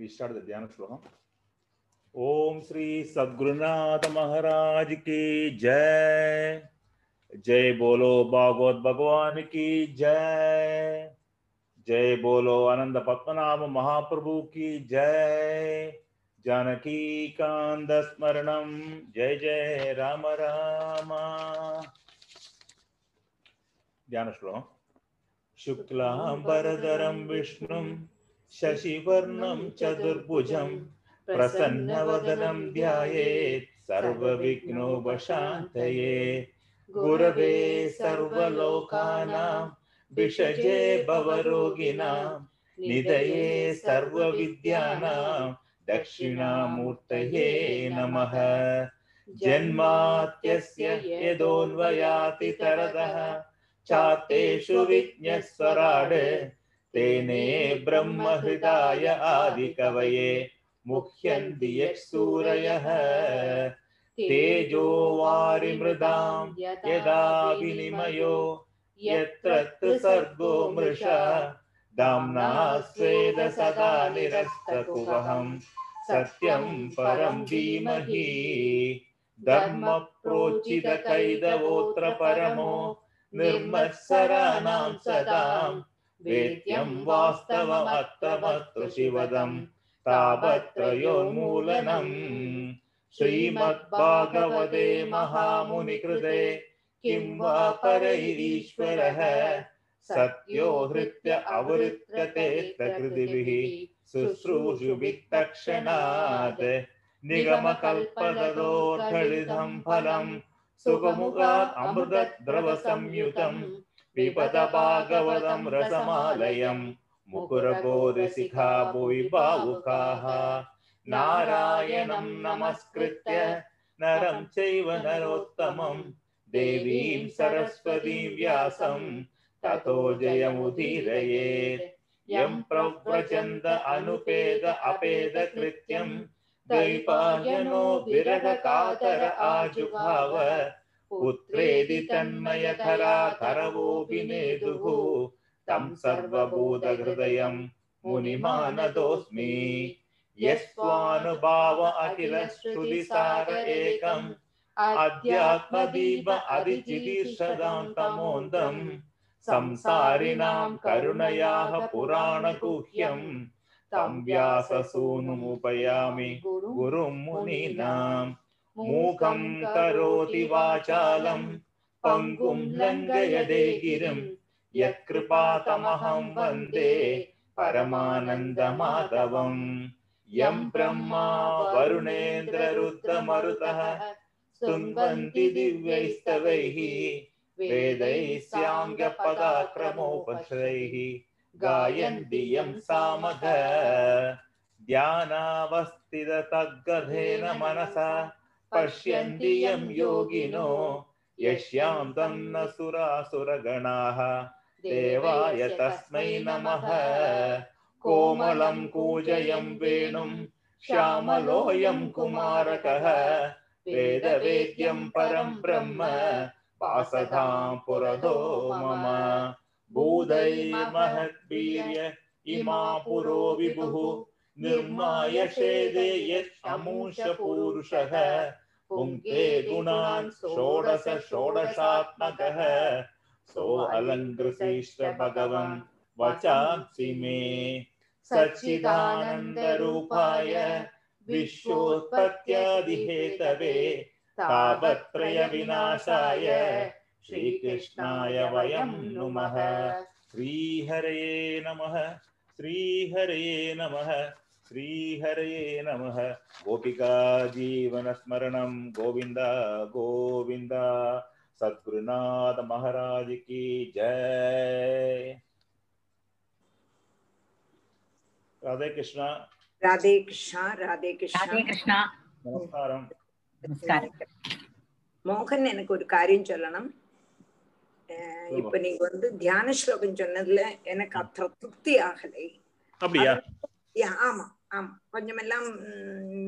we start the dhyana shlokam ओम श्री सदगुरुनाथ महाराज की जय। जय बोलो भागवत भगवान की जय। जय बोलो आनंद पद्मनाभ महाप्रभु की जय। जानकी कांद स्मरणम, जय जय राम राम। ध्यान श्लोकम शुक्लांबरधरम विष्णु शशिवर्णं चतुर्भुजं प्रसन्नवदनं ध्यायेत्, सर्वविघ्नोपशान्तये। गुरवे सर्वलोकानां, विषजे भवरोगिणां, निधये सर्वविद्यानां, दक्षिणामूर्तये नमः। जन्मात्यस्य यदोन्वयाति चातेषु विज्ञस्वराड् तेने ब्रह्महृदाय आदिकवये मुह्यन्ति यः सूरयः तेजो वारिमृदां यदा विनिमयो, यत्र सर्गो मृषा। दाम्ना स्वेद सदा निरस्तकुवहं, सत्यं परं धीमहि। धर्मप्रोचितकैदवोऽत्र परमो, निर्मत्सराणां सदां वेद्यं वास्तवमत्तमत्र शिवदं तावत्त्रयोन्मूलनम् श्रीमद्भागवते महामुनिकृते किं वा परैरीश्वरः? सत्यो हृत्य अवृत्यते प्रकृतिभिः शुश्रूषुभित्तक्षणात्। निगमकल्पतरोर्घलितं फलम् सुखमुखात् अमृतद्रवसंयुतं पिबत भागवतं रसमालयं मुकुरबोधशिखा भुवि भावुकाः नारायणं नमस्कृत्य नरं चैव नरोत्तमं। देवीं सरस्वतीं व्यासं ततो जयमुदीरयेत्। यं प्रव्रजन्त अनुपेद अपेद कृत्यम् दैपायनो विरहकातर आजुभाव। पुत्रेदि तन्मयधरा करवोऽपि नेदुः तं सर्वभूतहृदयं मुनिमानदोऽस्मि यस्वानुभाव अखिल श्रुतिसार एकम् अध्यात्मदीप अधिचिदीर्षदां तमोन्दम् संसारिणां करुणयाः पुराणगुह्यम् तं व्याससूनुमुपयामि गुरुं मुनीनां मूकं करोति वाचालं, पङ्गुं लङ्घयदे गिरिं, यत्कृपातमहं वंदे परमानन्दमाधवम् यं ब्रह्मा वरुणेन्द्ररुद्रमरुतः स्तुन्वन्ति दिव्यैस्तवैः वेदैः साङ्गपदाक्रमोपश्रैः गायन्ति यं सामग ध्यानावस्थिततद्गधेन मनसा पश्यन्ति यं योगिनो यस्यां तन्न सुरासुरगणाः। देवाय तस्मै नमः। कोमलं कूजयं वेणुं श्यामलोऽयं कुमारकः। वेदवेद्यं परं ब्रह्म, वासधां पुरदो मम। भूदैर्महद्वीर्य इमा पुरो विभुः। निर्माय शेदे यत् अमूषपूरुषः पुङ्क्ते गुणान् षोडश षोडशात्मकः। सो अलङ्कृशिष्ट भगवन् वचांसि मे। सच्चिदानन्दरूपाय विश्वोत्पत्त्यादिहेतवे तापत्रयविनाशाय श्रीकृष्णाय वयं नुमः। श्रीहरे नमः। श्रीहरे नमः। श्रीहरये नमः गोपिका जीवनस्मरणं गोविन्द गोविन्द सद्गुरुनाथ महाराज की जय राधे कृष्णा राधे कृष्णा राधे कृष्णा राधे कृष्णा நமஸ்காரம். மோகன் எனக்கு ஒரு காரியம் சொல்லணும். இப்ப நீங்க வந்து தியான ஸ்லோகம் சொன்னதுல எனக்கு அப்புறம் திருப்தி ஆகலை. ஆமா. ஆமா கொஞ்சமெல்லாம்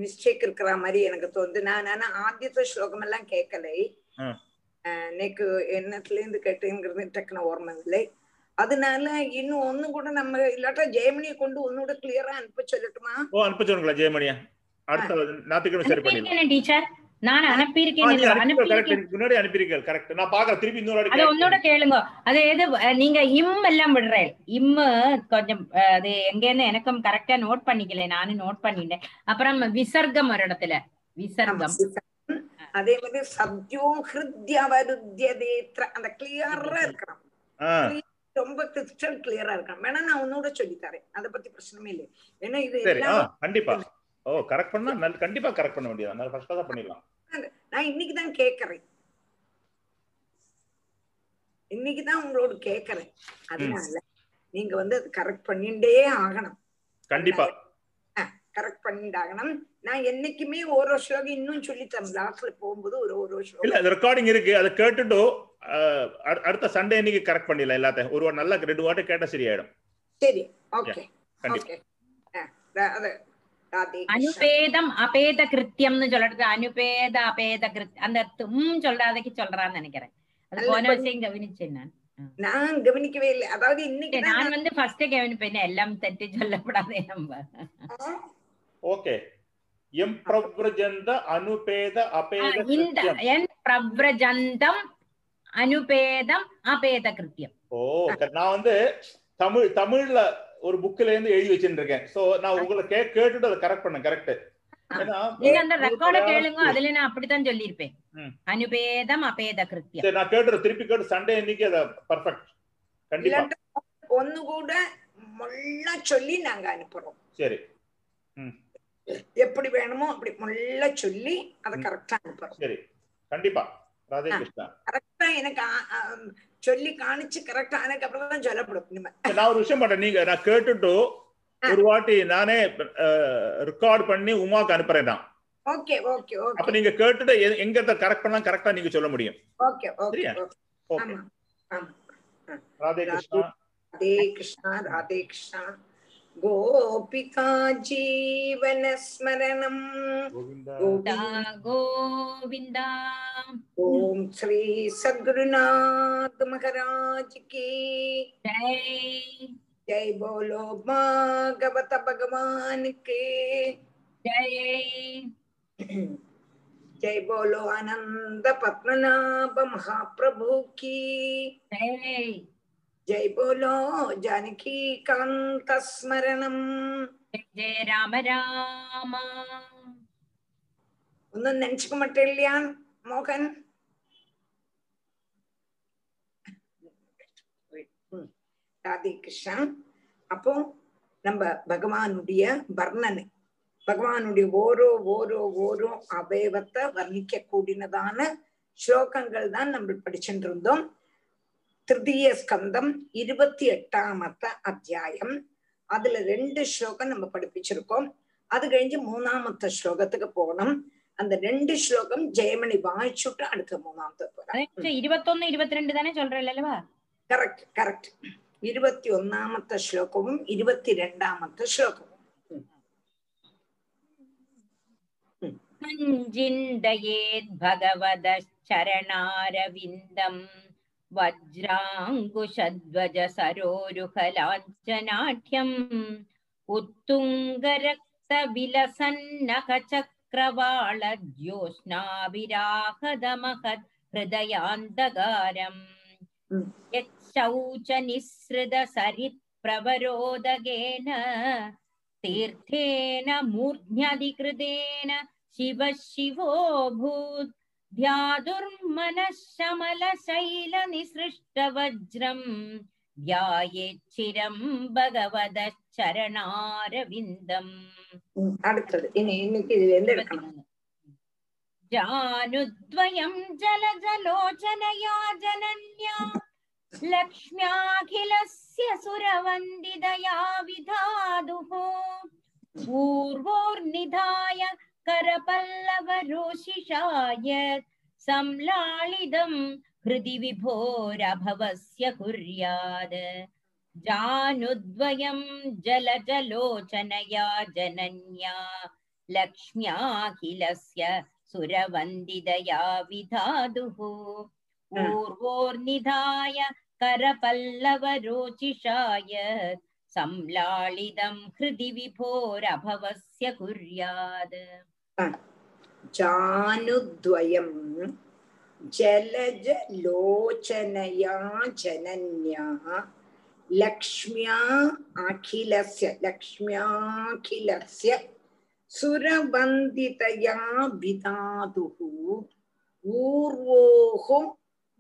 மிஸ்டேக் இருக்கிற மாதிரி எனக்கு தோணுது. நான் ஆனா ஆத்தியத்த ஸ்லோகம் எல்லாம் கேட்கலை நேக்கு என்னத்துல இருந்து கேட்டுங்கிறது டக்குன்னு ஓர்மம் இல்லை. அதனால இன்னும் ஒண்ணு கூட நம்ம இல்லாட்டா ஜெயமணியை கொண்டு ஒன்னோட கிளியரா அனுப்ப சொல்லட்டுமா? ஓ அனுப்ப சொல்லுங்களா ஜெயமணியா. அடுத்த ஞாயிற்றுக்கிழமை சரி பண்ணிடலாம். நான் அனுப்பியிருக்கேன். அனுப்பியிருக்கேன். முன்னாடி அனுப்பியிருக்கீங்க கரெக்ட் நான் பாக்குறேன் திருப்பி இன்னொரு அது கேட்கிறேன். கேளுங்க. அது எது நீங்க இம் எல்லாம் விடுறேன். இம்மு கொஞ்சம் அது எங்கன்னு எனக்கும் கரெக்டா நோட் பண்ணிக்கல நானும் நோட் பண்ணிட்டேன். அப்புறம் விசர்க்கம் ஒரு இடத்துல விசர்க்கம். அதே மாதிரி சத்யோ ஹிருத்யவருத்தியதேத்ர அந்த கிளியரா இருக்கணும் ஆ, ரொம்ப கிறிஸ்டல் கிளியரா இருக்கணும் வேணா நான் உன்னோட சொல்லி தரேன். அதை பத்தி பிரச்சனையே இல்லை ஏன்னா இது கண்டிப்பா. ஓ கரெக்ட் பண்ணா நல்ல கண்டிப்பா கரெக்ட் பண்ண வேண்டியது நான் ஃபர்ஸ்டா தான் பண்ணிடலாம். நான் இன்னைக்கு தான் கேக்குறேன் இன்னைக்கு தான் உங்களோட கேக்குறேன் அதனால நீங்க வந்து அது கரெக்ட் பண்ணிட்டே ஆகணும். கண்டிப்பா. கரெக்ட் பண்ணிட்டாகணும் நான் என்னைக்குமே ஒரு ஸ்லோகம் இன்னும் சொல்லி தரேன். லாஸ்ட்ல போகும்போது ஒரு ஒரு இல்ல ஸ்லோகம். அது ரெக்கார்டிங் இருக்கு. அதை கேட்டுட்டு அடுத்த சண்டே இன்னைக்கு கரெக்ட் பண்ணிடலாம் எல்லாத்தையும். ஒரு நல்லா ரெண்டு வாட்டி கேட்டா சரியாயிடும். சரி ஓகே கண்டிப்பா. ஓகே. அனுபேதம் அபேத கிருத்தியம்னு சொல்றது அனுபேத அபேத கிருத் அந்த தும் சொல்றாதைக்கு சொல்றான்னு நினைக்கிறேன் அது போன விஷயம் கவனிச்சேன் நான் நான் கவனிக்கவே இல்லை அதாவது இன்னைக்கு நான் வந்து ஃபர்ஸ்ட் கவனிப்பேன் எல்லாம் தெட்டி சொல்லப்படாதே நம்ம ஓகே எம் பிரவ்ரஜந்த அனுபேத அபேத இந்த. என் பிரவ்ரஜந்தம் அனுபேதம் அபேத கிருத்தியம் ஓ நான் வந்து தமிழ் தமிழ்ல ஒரு புக்ல இருந்து எழுதி வச்சிருக்கேன் சோ நான் உங்களை கே கேட்டுட்டு அதை கரெக்ட் பண்ணேன் கரெக்ட் ஏன்னா நீங்க அந்த ரெக்கார்ட ஒரு கேளுங்க அதுல நான் அப்படித்தான். அனுபேதம் அபேத கிருத்தியம். சரி நான் கேட்டுறேன் திருப்பி கேட்டு சண்டே இன்னைக்கு அதை பர்ஃபெக்ட் கண்டிப்பா. இல்லாட்டா ஒண்ணு கூட முள்ள சொல்லி நாங்க அனுப்புறோம். சரி. எப்படி வேணுமோ அப்படி முள்ள சொல்லி அதை. கரெக்டா அனுப்புறோம். சரி. கண்டிப்பா. ராதே கிருஷ்ணா. கரெக்டா எனக்கு சொல்லி காணிச்சு கரெக்டா ஆனதுக்கு அப்புறம் தான் சொல்லப்படும் இனிமே. நான் ஒரு விஷயம் பண்றேன். நீங்க நான் கேட்டுட்டு ஒரு வாட்டி நானே ரெக்கார்ட் பண்ணி உமாக்கு அனுப்புறேன் நான். ஓகே ஓகே அப்ப ஓகே நீங்க கேட்டுட்டு எங்க கரெக்ட் பண்ணலாம் கரெக்டா நீங்க சொல்ல முடியும். Okay okay? ஓகே. ஓகே. ஆமா ஆமா ராதே கிருஷ்ணா. ராதே கிருஷ்ணா ராதே கிருஷ்ணா. गोपिका जीवनस्मरणं गोविन्दा। गोविन्दा। ओम श्री सद्गुरुनाथ महाराज की। जय। जय बोलो भागवत भगवान के। जय। जय बोलो आनंद पद्मनाभ महाप्रभु की। जय। जय बोलो जानकी कांत स्मरणम ஜெய ராம ராம ഒന്നും നെനച്ചുക മട്ടില്ല മോഹൻ ம். ராதே கிருஷ்ணா அப்போ நம்ம பகவானுடைய வர்ணனை பகவானுடைய ஓரோ ஓரோ ஓரோ அவயவத்தை வர்ணிக்க கூடினதான ஸ்லோகங்கள் தான் நம்ம படிச்சுட்டு இருந்தோம் திருத்தீய ஸ்கந்தம் இருபத்தி எட்டாமத்த அத்தியாயம். அதுல ரெண்டு ஸ்லோகம் நம்ம படிப்பிச்சிருக்கோம். அது கழிஞ்சு மூணாமத்த ஸ்லோகத்துக்கு போனோம் அந்த ரெண்டு ஸ்லோகம் ஜெயமணி வாய்ச்சுட்டு அடுத்த மூணாமத்து போறோம் இருபத்தொன்னு இருபத்தி ரெண்டு தானே சொல்றல்லவா கரெக்ட் கரெக்ட் இருபத்தி ஒன்னாமத்த ஸ்லோகமும் இருபத்தி ரெண்டாமத்த ஸ்லோகமும். மஞ்சிந்தயேத் सरोरुहलाञ्चनाट्यम् उत्तुङ्गरक्तविलसन्नखचक्रवाळ ज्योत्स्नाभिराहदमहत् हृदयान्तगारम् Mm. यच्छौच निःसृत सरित्प्रवरोदगेन तीर्थेन मूर्ध्न्यधिकृतेन शिवः शिवोऽभूत् ध्यादुर्मनशमलशैलनिसृष्टवज्रम् ध्यायेच्छिरम् भगवदश्चरणारविन्दम् जानुद्वयम् जलजलोचनया जनन्या लक्ष्म्याखिलस्य सुरवन्दिदया विधादुः पूर्वोर्निधाय करपल्लवरोषिषाय संलालितम् हृदि विभोरभवस्य कुर्यात् जानुद्वयम् जलजलोचनया जनन्या लक्ष्म्याखिलस्य सुरवन्दितया विधातुः पूर्वोर्निधाय करपल्लवरोचिषाय संलालितं हृदि विभोरभवस्य कुर्यात् जानुद्वयं जलजलोचनया जनन्या लक्ष्म्या अखिलस्य लक्ष्म्याखिलस्य सुरवन्दितया विधातुः ऊर्वोः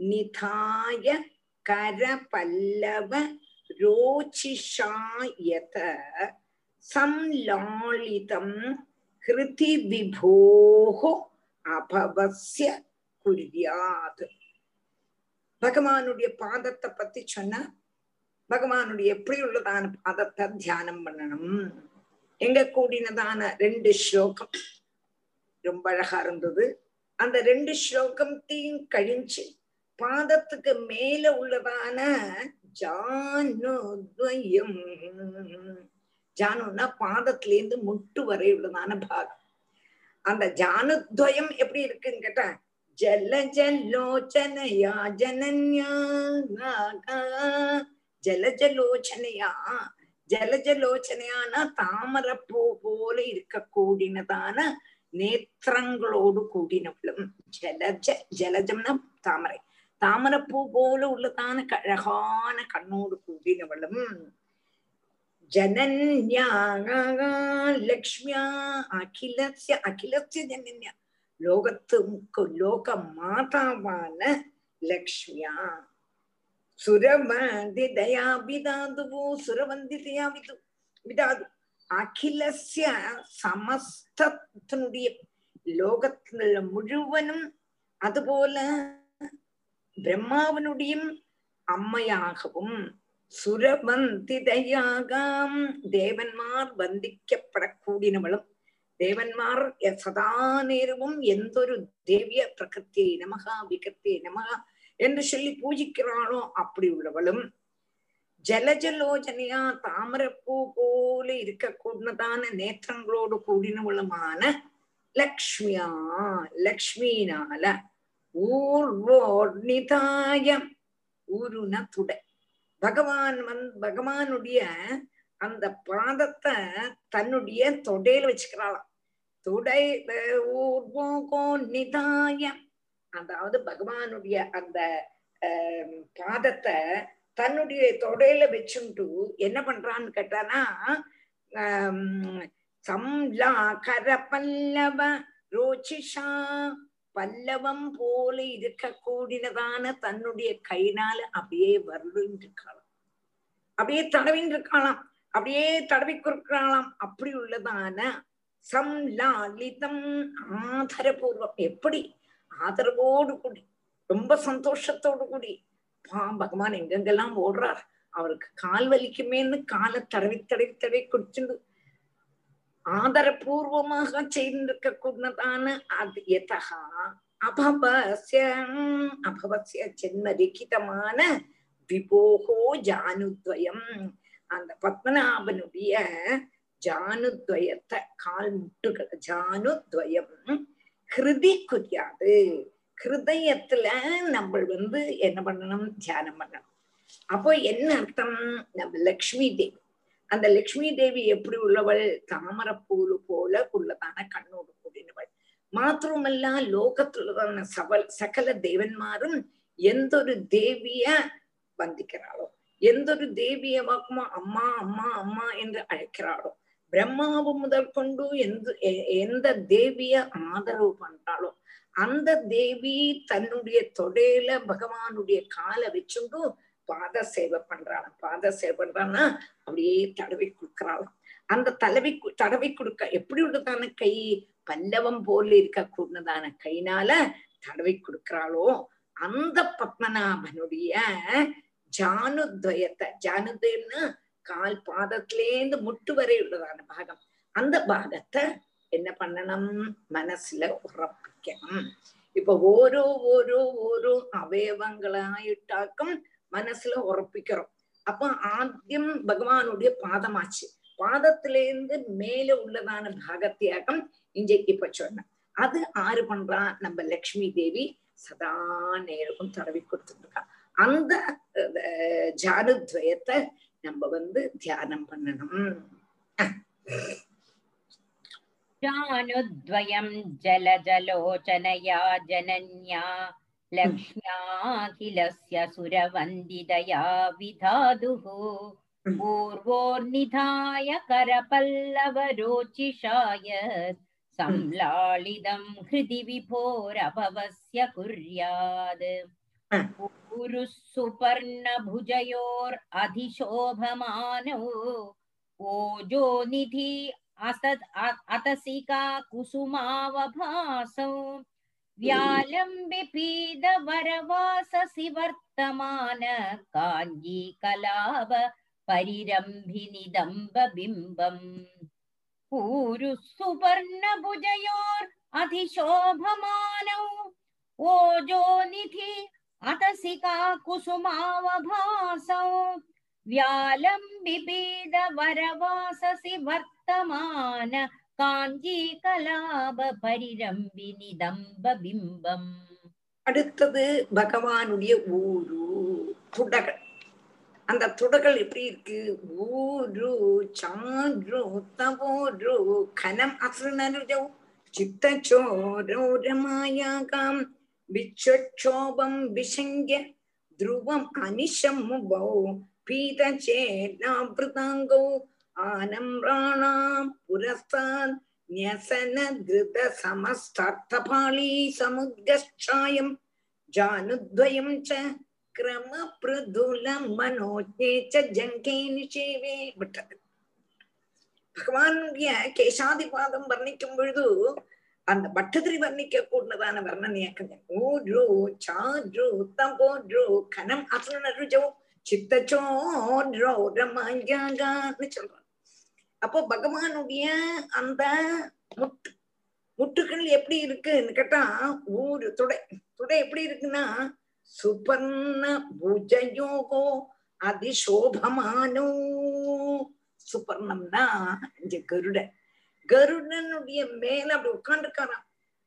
निधाय करपल्लव रोचिषा यत கிருதி விபோகோ அபவசிய குறியாது பகவானுடைய பாதத்தை பத்தி சொன்ன பகவானுடைய எப்படி உள்ளதான பாதத்தை தியானம் பண்ணணும்? எங்க கூடினதான ரெண்டு ஸ்லோகம்? ரொம்ப அழகா இருந்தது. அந்த ரெண்டு ஸ்லோகத்தையும் கழிஞ்சு பாதத்துக்கு மேல உள்ளதான ஜானுத்வயம். ஜானுன்னா பாதத்துல இருந்து முட்டு வரை உள்ளதான பாகம் அந்த ஜானுத்வயம் எப்படி இருக்குன்னு கேட்டா ஜல ஜலோச்சனையா ஜனன்யா ஜலஜலோச்சனையா ஜலஜலோச்சனையான தாமரப்பூ போல இருக்க கூடினதான நேத்திரங்களோடு கூடினவளும் ஜலஜ ஜலஜம்னா தாமரை. தாமரப்பூ போல உள்ளதான அழகான கண்ணோடு கூடினவளும் ஜனன்யா லக்ஷ்மியா அகிலஸ்ய அகிலஸ்ய ஜனன்யா லோகத்துக்கு லோக மாதாவான லக்ஷ்மியா சுரவந்திதயா விதாதுவோ சுரவந்திதயா விது விதாது அகிலஸ்ய சமஸ்தத்தினுடைய லோகத்துல முழுவனும் அதுபோல பிரம்மாவனுடைய சுரவந்திதையாகாம் தேவன்மார் வந்திக்கப்படக்கூடியவளும் தேவன்மார் சதா நேரமும் எந்தொரு தேவிய பிரகிருத்தியை நமகா விகத்தியை நமகா என்று சொல்லி பூஜிக்கிறாளோ அப்படி உள்ளவளும். ஜலஜலோஜனையா தாமரப்பூ போல இருக்கக்கூடதான நேற்றங்களோடு கூடினவளுமான லக்ஷ்மியா லக்ஷ்மினால ஊர்வோர்ணிதாயம் ஊருன துடை. பகவான் வந் பகவானுடைய அந்த பாதத்தை தன்னுடைய தொடையில வச்சுக்கிறாளாம். தொடை நிதாயம். அதாவது பகவானுடைய அந்த பாதத்தை தன்னுடைய தொடையில வச்சுட்டு என்ன பண்றான்னு கேட்டானா சம்லா கர பல்லவ ரோச்சிஷா பல்லவம் போல இருக்க கூடினதான தன்னுடைய கைனால அப்படியே வருடின்னு இருக்காளாம் அப்படியே தடவின்னு இருக்காளாம் அப்படியே தடவி கொடுக்கலாம் அப்படி உள்ளதான சம்லாலிதம் ஆதரபூர்வம். எப்படி? ஆதரவோடு கூடி ரொம்ப சந்தோஷத்தோடு கூடி. பா பகவான் எங்கெங்கெல்லாம் ஓடுறார்? அவருக்கு கால் வலிக்குமேன்னு காலை தடவி தடவி தடவி குடிச்சுண்டு ஆதரபூர்வமாக செய்திருக்க கூடதான அது எதகா? அபவசிய அபவசிய ஜென்மலிகிதமான விபோகோ ஜானுத்வயம். அந்த பத்மநாபனுடைய ஜானுத்வயத்தை கால் முட்டுகள் ஜானுத்வயம். ஹிருதி குறியாது ஹிருதயத்துல நம்ம வந்து என்ன பண்ணணும்? தியானம் பண்ணணும். அப்போ என்ன அர்த்தம்? நம்ம லக்ஷ்மி தேவி அந்த லக்ஷ்மி தேவி எப்படி உள்ளவள்? தாமரப்பூரு போல உள்ளதான கண்ணோடு கூடினவள். மாத்திரமல்ல லோகத்துள்ளதான சவல் சகல தேவன்மாரும் எந்த ஒரு தேவிய வந்திக்கிறாளோ? எந்த ஒரு தேவிய வாக்குமா அம்மா அம்மா அம்மா என்று அழைக்கிறாளோ? பிரம்மாவு முதல் கொண்டு எந்த எந்த தேவிய ஆதரவு பண்றாளோ? அந்த தேவி தன்னுடைய தொடையில பகவானுடைய காலை வச்சுண்டு பாத சேவை பண்றாளாம் பாத சேவை பண்றான்னா அப்படியே தடவி கொடுக்கறாளாம். அந்த தடவி தடவி கொடுக்க எப்படி உள்ளதான கை? பல்லவம் போல இருக்க கூடதான கைனால தடவி கொடுக்கிறாளோ அந்த பத்மநாபனுடைய ஜானுத்வயத்தை ஜானுத்வயம்னு கால் பாதத்திலேந்து முட்டு வரை உள்ளதான பாகம். அந்த பாகத்தை என்ன பண்ணணும்? மனசுல உறப்பிக்கணும் இப்ப ஓரோ ஓரோ ஓரோ அவயவங்களாயிட்டாக்கும் மனசுல உறப்பிக்கிறோம். அப்போ ஆத்தியம் பகவானுடைய பாதமாச்சு. பாதத்திலேருந்து மேல உள்ளதான பாகத்தியாகம் இன்றைக்கு இப்ப சொன்ன அது ஆறு பண்றா நம்ம லக்ஷ்மி தேவி சதா நேருக்கும் தடவி கொடுத்துருக்கா அந்த ஜானுத்வயத்தை நம்ம வந்து தியானம் பண்ணணும். ஜானுத்வயம் ஜலஜலோச்சனையா ஜனன்யா लक्ष्म्याखिलस्य सुरवन्दितया विधातुः पूर्वोर्निधाय करपल्लवरोचिषाय संलालितं हृदि विभोरभवस्य कुर्यात्। ऊरुः सुपर्णभुजयोरधिशोभमानौ ओजो निधि असत् अतसिका कुसुमावभासौ। व्यालम्बिपीदवरवाससि वर्तमान काञ्जीकलाप परिरम्भिनिदम्बबिम्बम् ऊरुः सुवर्णभुजयोर् अधिशोभमानौ ओजो निधि अतसिका कुसुमावभासौ व्यालम्बिपीदवरवाससि वर्तमान காஞ்சிகலாப பரிரம்பி நிதம்ப பிம்பம். அடுத்தது பகவானுடைய ஊரு துடகள் அந்த துடகள் எப்படி இருக்கு? ஊரு சான்று தவோரு கனம் அசுணனுஜோ ചിത്തചോരോരമായാകാം വിക്ഷോഭം വിശങ്ക്യ ധ്രുവം അനിശം ബൗ പീതചേനാവൃതാംഗൗ आनम्राणाम् पुरस्तात् न्यसनधृतसमस्तर्थपाळी समुद्गच्छायम् जानुद्वयम् च क्रमप्रदुलं मनोज्ञे च जङ्के निषेवे விட்டது பகவானுடைய கேசாதிபாதம் வர்ணிக்கும் பொழுது அந்த பட்டதிரி வர்ணிக்க கூடதான வர்ணனையாக்குங்க ஓரோ சாரோ தபோரோ கனம் அசுனருஜோ சித்தச்சோரோ ரமாயாகான்னு சொல்றாங்க அப்போ பகவானுடைய அந்த முட்டு முட்டுக்கள் எப்படி இருக்குன்னு கேட்டா ஊரு துடை துடை எப்படி இருக்குன்னா சுபர்ண புஜயோகோ அதிசோபமானோ. சுபர்ணம்னா இந்த கருடன் கருடனுடைய மேல அப்படி உட்காந்துருக்காராம்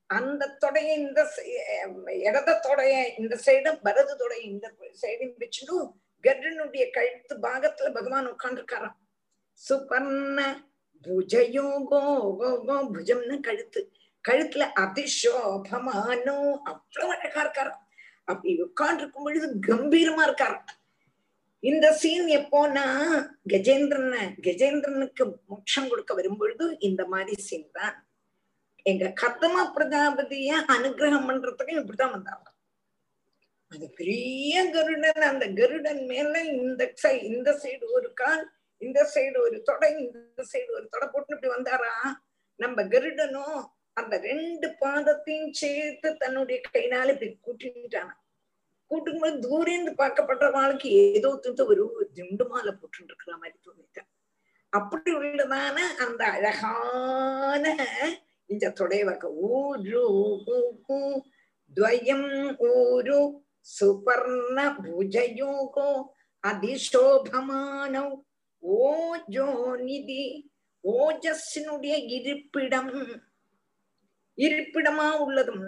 அந்த தொடைய இந்த இடத தொடைய இந்த சைடும் பரது தொடைய இந்த சைடும் வச்சுட்டு கருடனுடைய கழுத்து பாகத்துல பகவான் உட்காந்துருக்காராம் சுபர்ண புஜயோகோ கோகோ புஜம்னு கழுத்து கழுத்துல அதிசோபமானோ அவ்வளவு அழகா இருக்காராம் அப்படி உட்காந்துருக்கும் பொழுது கம்பீரமா இருக்காராம் இந்த சீன் எப்போனா கஜேந்திரன கஜேந்திரனுக்கு மோட்சம் கொடுக்க வரும்பொழுது இந்த மாதிரி சீன் தான் எங்க கர்த்தமா பிரஜாபதிய அனுகிரகம் பண்றதுக்கு இப்படிதான் வந்தாங்க அது பெரிய கருடன் அந்த கருடன் மேல இந்த இந்த சைடு ஒரு கால் இந்த சைடு ஒரு தொடை இந்த சைடு ஒரு தொடை போட்டு இப்படி வந்தாரா? நம்ம கருடனும் அந்த ரெண்டு பாதத்தையும் சேர்த்து தன்னுடைய கைனால இப்படி கூட்டிட்டானா கூட்டும்போது தூரேந்து பார்க்கப்படுற வாழ்க்கை ஏதோ திட்டு ஒரு திண்டு மாலை போட்டு இருக்கிற மாதிரி தோணிட்டான் அப்படி உள்ளதான அந்த அழகான இந்த தொடைவக ஊரு துவயம் ஊரு சுபர்ண புஜயோகோ அதிசோபமானோ ஓஜோ நிதி ஓஜஸினுடைய இருப்பிடம். இருப்பிடமா உள்ளதும்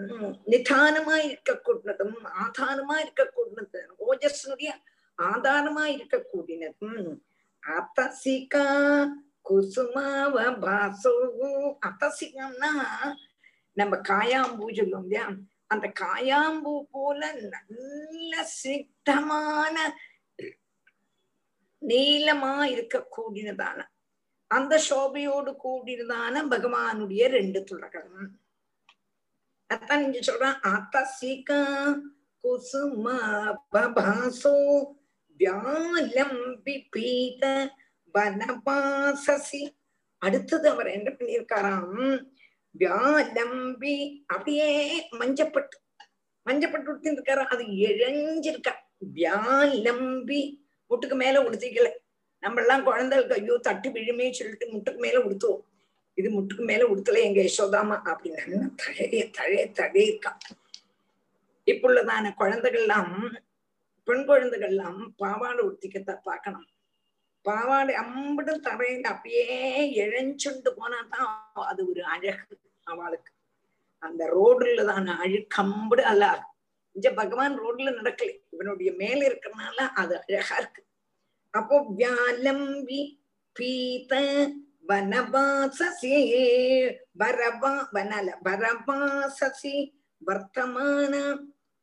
நிதானமா இருக்கக்கூடியதும் ஆதாரமா இருக்கக்கூடியது ஓஜஸ்னுடைய ஆதாரமா இருக்கக்கூடியதும் அத்தசிகா குசுமாவ பாசோ அத்தசிகம்னா நம்ம காயாம்பூ சொல்லுவோம் இல்லையா? அந்த காயாம்பூ போல நல்ல சித்தமான நீளமா இருக்கக்கூடியதான அந்த சோபையோடு கூடியதான பகவானுடைய ரெண்டு துளகம் அத்தான் இங்க சொல்றான் அத்தசிகா குசுமாசோ பபாசோ வியாலம்பி பீத வனபாசசி. அடுத்தது அவர் என்ன பண்ணியிருக்காராம்? வியாலம்பி அப்படியே மஞ்சப்பட்டு மஞ்சப்பட்டு உடுத்திருக்காரா அது இழஞ்சிருக்கா. வியாலம்பி முட்டுக்கு மேல உடுத்திக்கல. நம்ம எல்லாம் குழந்தைகளுக்கு ஐயோ தட்டு விழுமே சொல்லிட்டு முட்டுக்கு மேல உடுத்துவோம். இது முட்டுக்கு மேல உடுத்தல எங்க யசோதாமா அப்படின்னு தழைய தழைய தழைய இருக்கான் இப்ப உள்ளதான குழந்தைகள்லாம் பெண் குழந்தைகள்லாம் பாவாடை உடுத்திக்கத்த பார்க்கணும். பாவாடை அம்படும் தரையில அப்படியே இழஞ்சுண்டு போனா தான் அது ஒரு அழகு அவளுக்கு. அந்த ரோடுல தான அழுக்கம்படு அல்ல இங்க பகவான் ரோட்ல நடக்கல. இவனுடைய மேல இருக்கிறனால அது அழகா இருக்கு. அப்போ வியாலம்பி பீத வனவாசசி. வரபா வனல வரபாசசி வர்த்தமான.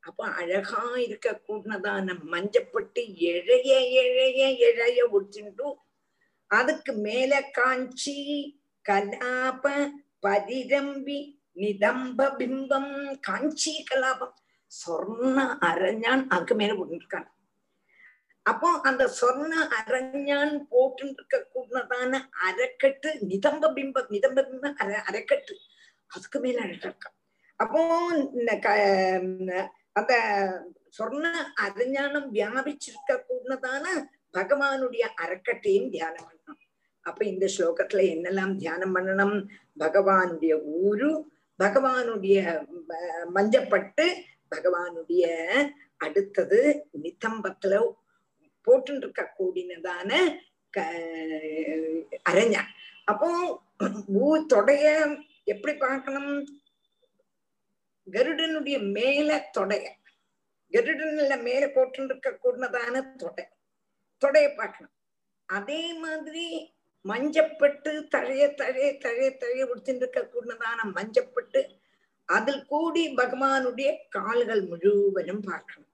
அப்ப அழகா இருக்க கூடதான மஞ்சப்பட்டு எழைய எழைய எழைய உடிச்சுட்டு அதுக்கு மேல காஞ்சி கலாப பதிரம்பி நிதம்ப பிம்பம் காஞ்சி கலாபம். சொர்ண அரஞ்சான் அதுக்கு மேல போட்டுருக்காங்க. அப்போ அந்த சொர்ண அரஞ்சான் போட்டு கூடதான அரைக்கட்டு நிதம்ப பிம்ப நிதம்ப பிம்ப அர அரைக்கட்டு அதுக்கு மேல அழகா அப்போ அந்த சொர்ண அரஞ்ஞானம் வியாபிச்சிருக்க கூடதான பகவானுடைய அறக்கட்டையும் தியானம் பண்ணணும். அப்ப இந்த ஸ்லோகத்துல என்னெல்லாம் தியானம் பண்ணணும்? பகவானுடைய ஊரு பகவானுடைய மஞ்சப்பட்டு பகவானுடைய அடுத்தது நித்தம்பத்துல போட்டு இருக்க கூடினதான க அரஞ்சா அப்போ ஊ தொடைய எப்படி பார்க்கணும்? கருடனுடைய மேல தொடைய. கருடன்ல மேல போட்டு இருக்க கூடதான தொடை. தொடைய பார்க்கணும். அதே மாதிரி மஞ்சப்பட்டு தழைய தழைய தழைய தழைய உடுத்திட்டு இருக்க கூடதான மஞ்சப்பட்டு அதில் கூடி பகவானுடைய கால்கள் முழுவதும் பார்க்கணும்.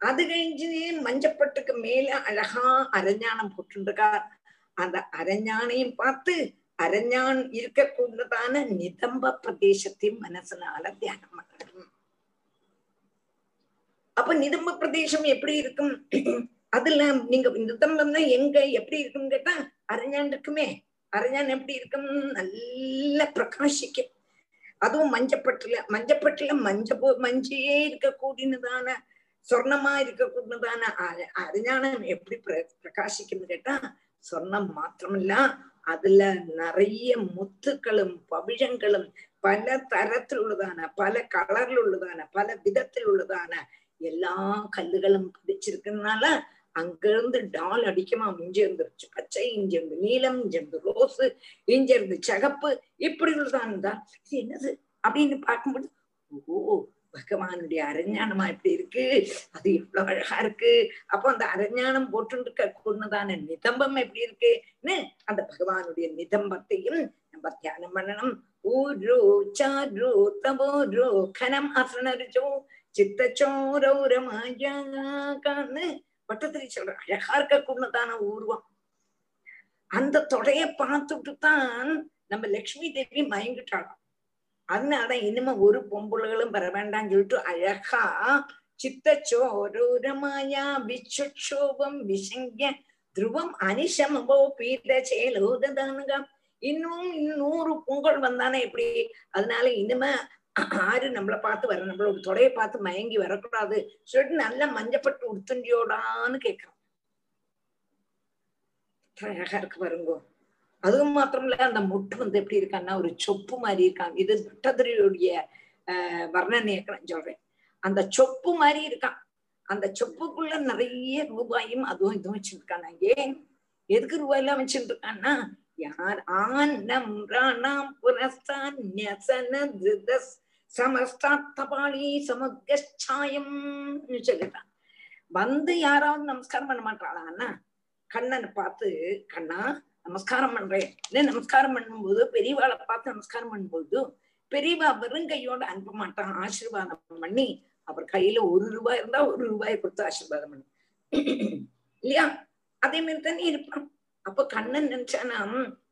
அது கழிஞ்சு மஞ்சப்பட்டுக்கு மேல அழகா அரஞ்ஞானம் போட்டுருக்கார்? அந்த அரஞ்ஞானையும் பார்த்து அரஞ்ஞான் இருக்கக்கூடியதான நிதம்ப பிரதேசத்தையும் மனசுனால தியானம் பண்ணணும். அப்ப நிதம்ப பிரதேசம் எப்படி இருக்கும்? அதுல நீங்க நிதம்பம்னா எங்க எப்படி இருக்கும்னு கேட்டா அரஞ்ஞான் இருக்குமே. அரஞ்சான் எப்படி இருக்கும்? நல்ல பிரகாசிக்கும். அதுவும் மஞ்சப்பட்டுல மஞ்சப்பட்டுல மஞ்ச போ இருக்க கூடினதான சொர்ணமா இருக்க கூடினதான அறிஞானம் எப்படி பிர- பிரகாசிக்கும்னு கேட்டா சொர்ணம் மாத்திரமில்ல. அதுல நிறைய முத்துக்களும் பவிழங்களும் பல தரத்தில் உள்ளதான பல கலர்ல உள்ளதான பல விதத்தில் உள்ளதான எல்லா கல்லுகளும் பதிச்சிருக்கிறதுனால அங்கிருந்து டால் அடிக்குமா? இஞ்சி இருந்துருச்சு பச்சை இஞ்சி இருந்து நீலம் இஞ்சி இருந்து ரோஸு இஞ்சி இருந்து சகப்பு. இப்படி தான் இருந்தா இது என்னது? அப்படின்னு பார்க்கும்போது ஓ பகவானுடைய அரஞ்ஞானமா எப்படி இருக்கு. அது எவ்வளவு அழகா இருக்கு. அப்போ அந்த அரஞ்ஞானம் போட்டு கொண்டுதான நிதம்பம் எப்படி இருக்குன்னு அந்த பகவானுடைய நிதம்பத்தையும் நம்ம தியானம் பண்ணணும். ஊரோ சாரோ தபோரோ கனம் அசனரிச்சோ சித்தச்சோரௌரமாயான்னு பட்டத்திரி சொல்ற அழகா இருக்க கூடதான ஊர்வம். அந்த தொடைய பார்த்துட்டு தான் நம்ம லக்ஷ்மி தேவி மயங்கிட்டாளாம். அதனால இனிமே ஒரு பொம்புள்களும் வர வேண்டாம்னு சொல்லிட்டு அழகா சித்தச்சோரூரமாயா விச்சுட்சோபம் விசங்கிய துருவம் அனிஷமபோ பீட இன்னும் நூறு பொங்கல் வந்தானே எப்படி? அதனால இனிமே ஆறு நம்மளை பார்த்து வர நம்மளோட தொடைய பார்த்து மயங்கி வரக்கூடாது. சொல்லிட்டு நல்ல மஞ்சப்பட்டு உடுத்துண்டியோடான்னு கேட்கிறான். அழகா இருக்கு பாருங்கோ. அதுவும் மாத்திரமில்ல அந்த முட்டு வந்து எப்படி இருக்கான்னா ஒரு சொப்பு மாதிரி இருக்கான். இது பட்டதிரியுடைய ஆஹ் வர்ணனையை சொல்றேன். அந்த சொப்பு மாதிரி இருக்கான். அந்த சொப்புக்குள்ள நிறைய ரூபாயும் அதுவும் இதுவும் வச்சிருக்காங்க ஏன் எதுக்கு ரூபாய் எல்லாம் வச்சுட்டு இருக்கான்னா யார் ஆனம் ராணாம் புனஸ்தான் சமஸ்தாத்தபாளி சமுத்கச்சாயம் சொல்லிட்டான். வந்து யாராவது நமஸ்காரம் பண்ண மாட்டாளா அண்ணா? கண்ணனை பார்த்து கண்ணா நமஸ்காரம் பண்றேன். இல்லை நமஸ்காரம் பண்ணும்போது பெரியவாளை பார்த்து நமஸ்காரம் பண்ணும்போது பெரியவா வெறும் கையோட அனுப்ப மாட்டான் ஆசீர்வாதம் பண்ணி அவர் கையில ஒரு ரூபாய் இருந்தா ஒரு ரூபாய் கொடுத்து ஆசீர்வாதம் பண்ணு. இல்லையா? அதே மாதிரி தானே இருப்பான். அப்ப கண்ணன் நினைச்சானா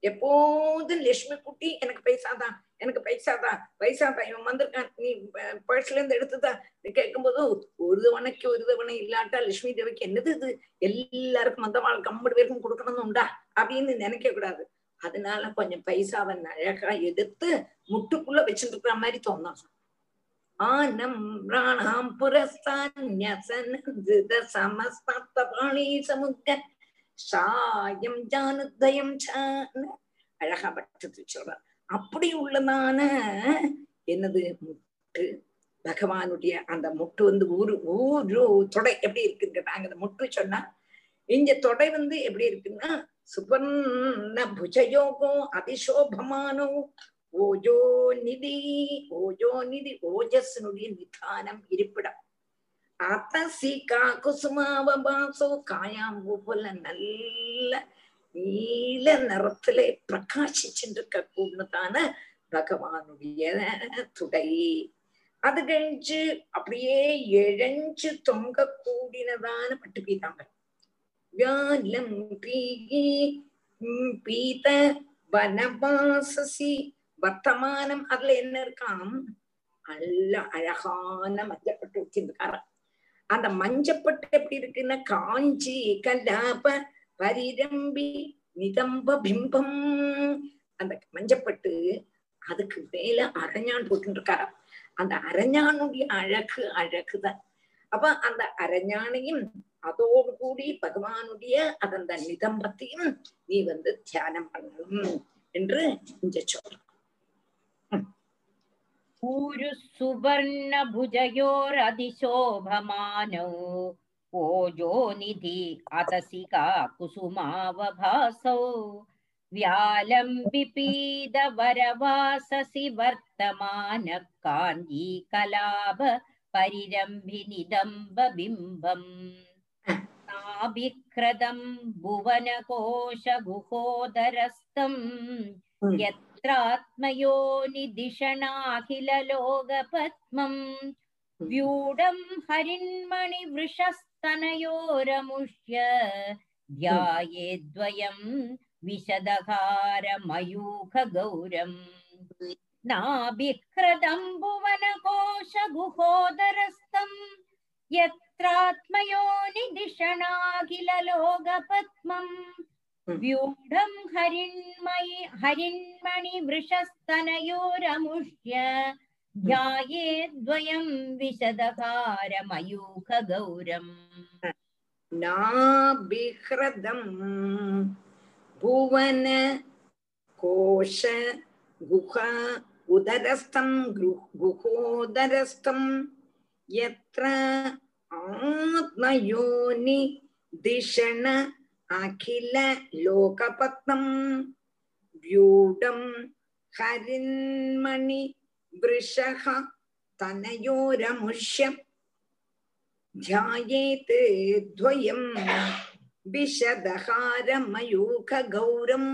எப்போதும் லட்சுமி குட்டி எனக்கு பைசாதான் எனக்கு பைசாதான் பைசாதான் இவன் வந்திருக்கான். நீ பர்ஸ்ல இருந்து எடுத்துதா. கேட்கும்போது ஒரு தவணைக்கு ஒரு தவணை இல்லாட்டா லட்சுமி தேவிக்கு என்னது இது? எல்லாருக்கும் அந்த வாழ் கம்படு பேருக்கும் கொடுக்கணும்னு உண்டா? அப்படின்னு நினைக்க கூடாது. அதனால கொஞ்சம் பைசாவை அழகா எடுத்து முட்டுக்குள்ள வச்சுட்டு இருக்கிற மாதிரி தோணும். ஆனம் பிராணாம் புரஸ்தான்யசன சமஸ்தாத்தபாணி சமுத்த சாயம் ஜானுதயம் அழகா பட்டத்து சொல்றார். அப்படி உள்ளதான என்னது முட்டு? பகவானுடைய அந்த முட்டு வந்து ஊரு ஊரு தொடை எப்படி இருக்குன்னு அந்த முட்டு சொன்னா இங்க தொடை வந்து எப்படி இருக்குன்னா சுபர்ண புஜயோகோ அதிசோபமானோ ஓஜோ நிதி ஓஜோ நிதி ஓஜஸ்னுடைய நிதானம் இருப்பிடம். அத்தசிகா குசுமாவபாசோ காயாம்பூ போல நல்ல நீல நிறத்திலே பிரகாசிச்சுருக்க கூடதான பகவானுடைய துடை அது கழிஞ்சு அப்படியே எழஞ்சு தொங்க கூடினதான பட்டு பீதாம்பரம். வியாலம் பீகி பீத வனவாசசி வர்த்தமானம் அதுல என்ன இருக்காம்? நல்ல அழகான மஞ்சப்பட்டு வச்சிருக்காராம். அந்த மஞ்சப்பட்டு எப்படி இருக்குன்னா காஞ்சி கல்லாப பரிரம்பி நிதம்ப பிம்பம். அந்த மஞ்சப்பட்டு அதுக்கு மேல அரஞ்சான் போட்டு இருக்காராம் அந்த அரஞ்சானுடைய அழகு அழகுதான். அப்ப அந்த அரஞ்சானையும் அதோடு கூடி பகவானுடைய அதந்த நிதம்பத்தையும் நீ வந்து தியானம் பண்ணணும் என்று இங்க சொல்ற பூரு சுவர்ணபுஜயோர் அதிசோபமானோ. निधि अतसिका कुसुमावभासौ व्यालं विपीदवरवाससि वर्तमानः काञ्जीकलाभ परिरम्भिनिदम्बबिम्बम् नाभिक्रदं भुवनकोशगुहोदरस्थम् यत्रात्मयोनिदिशणाखिललोकपद्मम् व्यूढं हरिन्मणिवृषस्तनयोरमुष्य ध्यायेद्वयं विशदहारमयूखगौरम् नाभिक्रदं भुवनकोशगुहोदरस्थम् यत्रात्मयोनिदिशणाखिललोकपद्मम् व्यूढं हरिण्मयि हरिण्मणिवृषस्तनयोरमुष्य ध्यायेद्वयं विशदकारमयूखगौरम् नाभिह्रदम् भुवन कोश गुह उदरस्थं गृ- गुहोदरस्थं यत्र आत्मयोनि दिशण अखिल लोकपत्नं व्यूढं हरिन्मणि वृषः तनयोरमुष्यम् ध्यायेत् द्वयं விஷதகாரமயூகௌரம்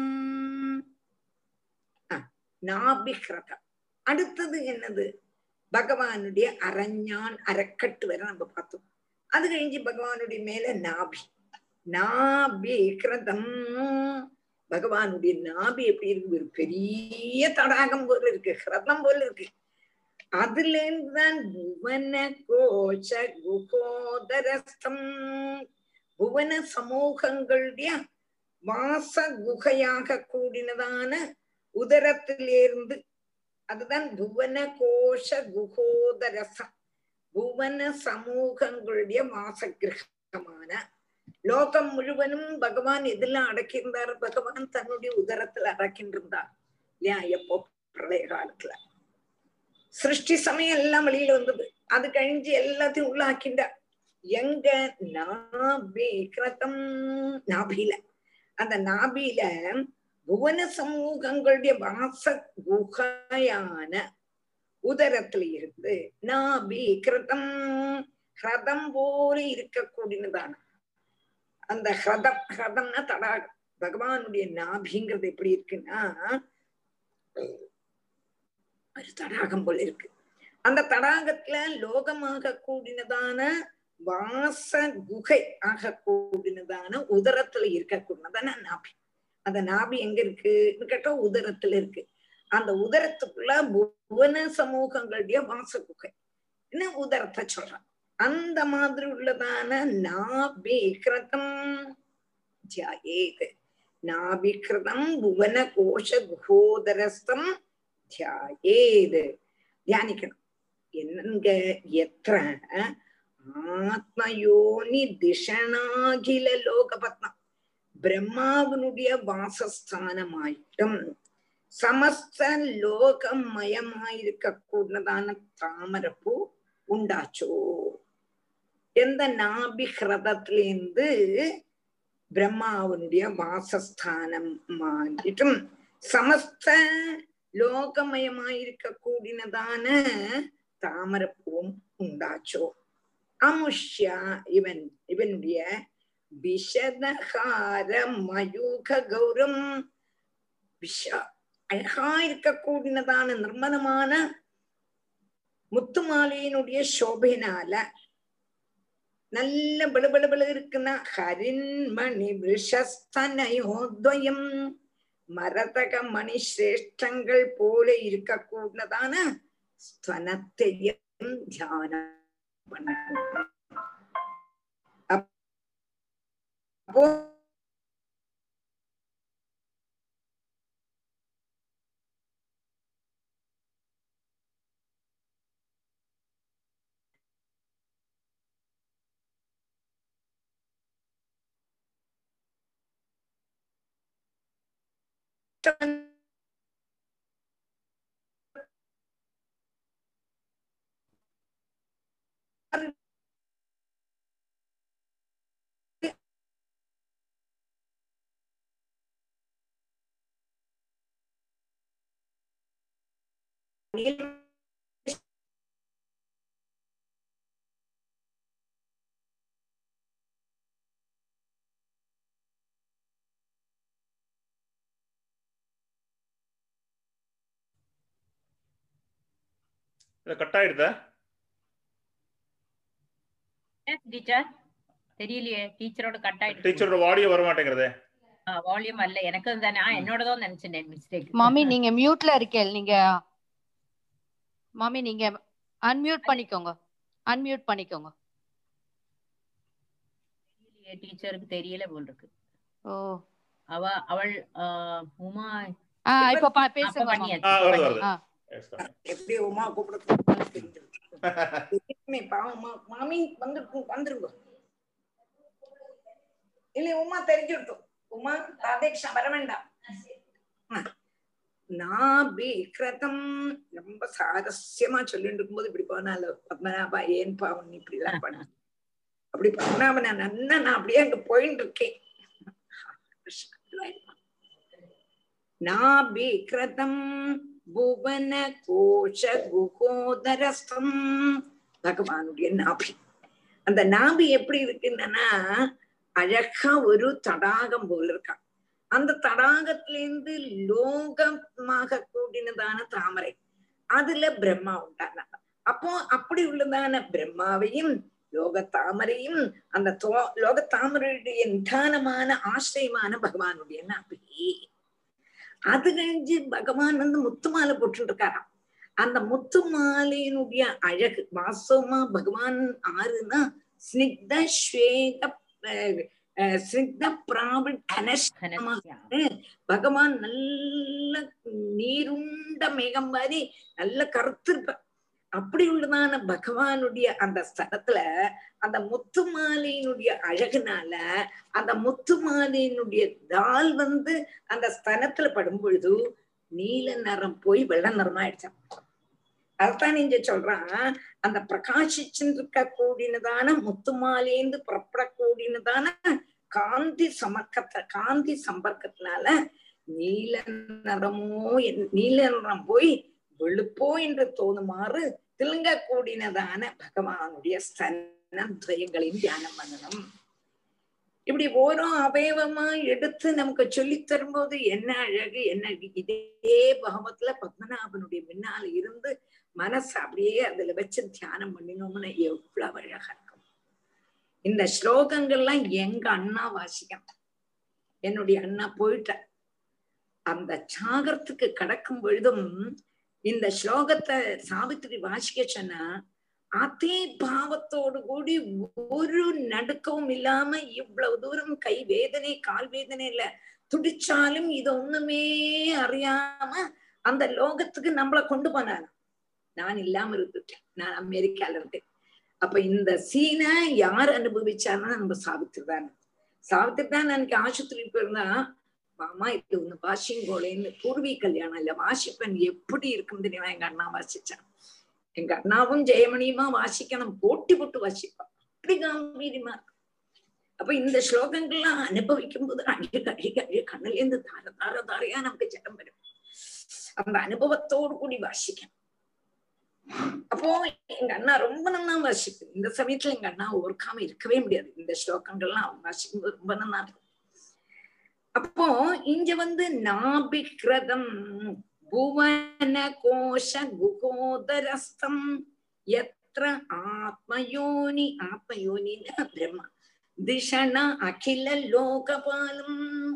நாபிஹ்ரதம் அடுத்தது என்னது பகவானுடைய அரஞ்ஞான் அரைக்கட்டு வரை நம்ம பார்த்தோம் அது கழிஞ்சு பகவானுடைய மேல நாபி நாபி கிரதம் பகவானுடைய நாபி எப்படி இருக்கு? ஒரு பெரிய தடாகம் போல இருக்கு ஹிரதம் போல இருக்கு. அதுல இருந்துதான் புவன கோஷ குகோதரஸ்தம். புவன சமூகங்களுடைய வாச குகையாக கூடினதான உதரத்திலிருந்து அதுதான் புவன கோஷ குகோதரசம் புவன சமூகங்களுடைய வாச கிரகமான லோகம் முழுவதும் பகவான் எதெல்லாம் அடக்கியிருந்தார் பகவான் தன்னுடைய உதரத்துல அடக்கின்றிருந்தார். இல்லையா? எப்போ? பிரளய காலத்துல. சிருஷ்டி சமயம் எல்லாம் வெளியில வந்தது. அது கழிஞ்சு எல்லாத்தையும் உள்ளாக்கின்றார் எங்க? நாபி கிரதம் நாபில அந்த நாபில புவன சமூகங்களுடைய வாச குகையான உதரத்துல இருந்து நாபி கிருதம் ஹிரதம் போல இருக்கக்கூடியதான அந்த ஹிரதம் ஹிரதம்னா தடாகம் பகவானுடைய நாபிங்கிறது எப்படி இருக்குன்னா ஒரு தடாகம் போல இருக்கு. அந்த தடாகத்துல லோகமாக கூடினதான வாச குகை ஆக கூடினதான உதரத்துல இருக்கக்கூடியதான நாபி. அந்த நாபி எங்க இருக்குன்னு கேட்டா உதரத்துல இருக்கு. அந்த உதரத்துக்குள்ள புவன சமூகங்களுடைய வாச குகை. என்ன உதரத்தை சொல்றான்? அந்த மாதிரி உள்ளதான நாபிகிருதம். நாபிகிருதம் புவன கோஷ குஹோதரஸ்தம் தியாயேது. தியானிக்கணும். என்னங்க? எத்த ஆத்மயோனி திஷனாகில லோகபத்னம் பிரம்மாவினுடைய வாசஸ்தானமாயிட்டும். சமஸ்த லோகமயமாயிருக்க கூடதான தாமரப்பூ உண்டாச்சோ? எந்த நாபிஹிரதத்திலேருந்து பிரம்மாவுடைய வாசஸ்தானம் மாறிட்டும். சமஸ்த லோகமயமாயிருக்க கூடினதான தாமரப்பூவும் உண்டாச்சோ. அமுஷ்யா இவன் இவனுடைய விஷதகார மயூக கௌரம் விஷா அழகா இருக்க கூடினதான நிர்மலமான முத்துமாலையினுடைய சோபையினால நல்ல பிளபிளபிள இருக்குன்னா ஹரின்மணி விஷஸ்தனயோத்வயம் மரதக மணி சிரேஷ்டங்கள் போல இருக்கக்கூடதான ஸ்தனத்தையும் தியானம் பண்ணணும் அப்போ கட் ஆயிடுதா? டீச்சர் தெரியலையே. டீச்சரோட கட் ஆயிடுச்சு. டீச்சரோட ஆடியோ வர மாட்டேங்கிறதே வால்யூம் அல்ல. எனக்கு தான். நான் என்னோடதான் நினைச்சேன் மிஸ்டேக் மாமி நீங்க மியூட்ல இருக்கேன் நீங்க மாமி நீங்க அன்மியூட் பண்ணிக்கோங்க. அன்மியூட் பண்ணிக்கோங்க. டீச்சருக்கு தெரியல போல் இருக்கு. ஓ. அவ அவள் உமா. ஆ இப்ப பேசுங்க எப்படி உமா கூப்பிடுறது பாவமா மாமி வந்துருக்கும் வந்துருங்க. இல்ல உமா தெரிஞ்சிருக்கும் உமா வர வேண்டாம். ஆ. நாபி கிரதம் ரொம்ப சாரஸ்யமா சொல்லிட்டு இருக்கும்போது இப்படி போனால பத்மநாபா ஏன் பாவம் நீ இப்படி எல்லாம் பண்ண? அப்படி பத்மநாப நான் நன்னா நான் அப்படியே அங்க போயிட்டு இருக்கேன் புவன கோஷ குகோதரஸ்தம் பகவானுடைய நாபி. அந்த நாபி எப்படி இருக்குன்னா அழகா ஒரு தடாகம் போல இருக்கான் அந்த தடாகத்திலேருந்து லோகமாக கூடினதான தாமரை. அதுல பிரம்மா உண்டான. அப்போ அப்படி உள்ளதான பிரம்மாவையும் லோக தாமரையும் அந்த தோ லோக தாமரையுடைய நிதானமான ஆசிரியமான பகவானுடைய நாபி. அது கழிஞ்சு பகவான் வந்து முத்து மாலை போட்டு இருக்காராம் அந்த முத்து மாலையினுடைய அழகு வாஸ்தவமா பகவான் ஆறுனா ஸ்னிக்த ஸ்வேத ஸ்னிக்த கனஸ்யா. பகவான் நல்ல நீருண்ட மேகம் மாதிரி நல்ல கருத்திருப்ப அப்படி உள்ளதான பகவானுடைய அந்த ஸ்தலத்துல அந்த முத்து மாலையினுடைய அழகுனால அந்த முத்து மாலையினுடைய தால் வந்து அந்த ஸ்தனத்துல படும் பொழுது நீல நிறம் போய் வெள்ள நிறமா ஆயிடுச்சான் அதான் நீங்க சொல்றான். அந்த பிரகாசிச்சுருக்க கூடினதான முத்து மாலையிலிருந்து புறப்படக்கூடியதான காந்தி சமக்கத்தை காந்தி சம்பர்க்கத்தினால நீல நிறமோ நீல நிறம் போய் வெளுப்போ என்று தோணுமாறு திலங்க கூடினதான பகவானுடைய ஸ்தனத்வயங்களையும் தியானம் பண்ணணும். இப்படி ஓரோ அவயவமா எடுத்து நமக்கு சொல்லி தரும்போது என்ன அழகு என்ன இதே பாவத்துல பத்மநாபனுடைய முன்னால இருந்து மனசு அப்படியே அதுல வச்சு தியானம் பண்ணினோம்னு எவ்வளவு அழகா இருக்கும். இந்த ஸ்லோகங்கள்லாம் எங்க அண்ணா வாசிக்கும். என்னுடைய அண்ணா போயிட்ட அந்த சாகரத்துக்கு கடக்கும் பொழுதும் இந்த ஸ்லோகத்தை சாவித்திரி வாசிக்க சொன்னா அதே பாவத்தோடு கூடி ஒரு நடுக்கவும் இல்லாம இவ்வளவு தூரம் கை வேதனை கால் வேதனை இல்ல துடிச்சாலும் இது ஒண்ணுமே அறியாம அந்த லோகத்துக்கு நம்மள கொண்டு போனாங்க நான் இல்லாம இருந்துட்டேன். நான் அமெரிக்கால இருந்தேன். அப்ப இந்த சீனை யார் அனுபவிச்சாருன்னா நம்ம சாவித்திரி தான். சாவித்திரி தான் அன்னைக்கு ஆஸ்பத்திரிக்கு போயிருந்தா மாமா இது ஒண்ணு வாசிங்கோலேன்னு பூர்வீ கல்யாணம் இல்ல. வாசிப்பன். எப்படி இருக்குன்னு தெரியுமா? எங்க அண்ணா வாசிச்சான். எங்க அண்ணாவும் ஜெயமணியுமா வாசிக்கணும். போட்டி போட்டு வாசிப்பான். அப்படி காம்பீரியமா இருக்கும் அப்ப இந்த ஸ்லோகங்கள்லாம் அனுபவிக்கும் போது அழிய அழிய அழிய கண்ணுல இருந்து தார தார தாரையா நமக்கு ஜடம் வரும். அந்த அனுபவத்தோடு கூடி வாசிக்கணும். அப்போ எங்க அண்ணா ரொம்ப நன்னா வாசிப்பு இந்த சமயத்துல எங்க அண்ணா ஓர்க்காம இருக்கவே முடியாது. இந்த ஸ்லோகங்கள்லாம் அவங்க வாசிக்கும்போது ரொம்ப நன்னா இருக்கும். அப்போ இங்க வந்து நாபிக்ரதம் புவன கோஷ குகோதரஸ்தம். எத்திர ஆத்மயோனி ஆத்மயோனின்னு பிரம்மா. திஷண அகில லோகபாலம்.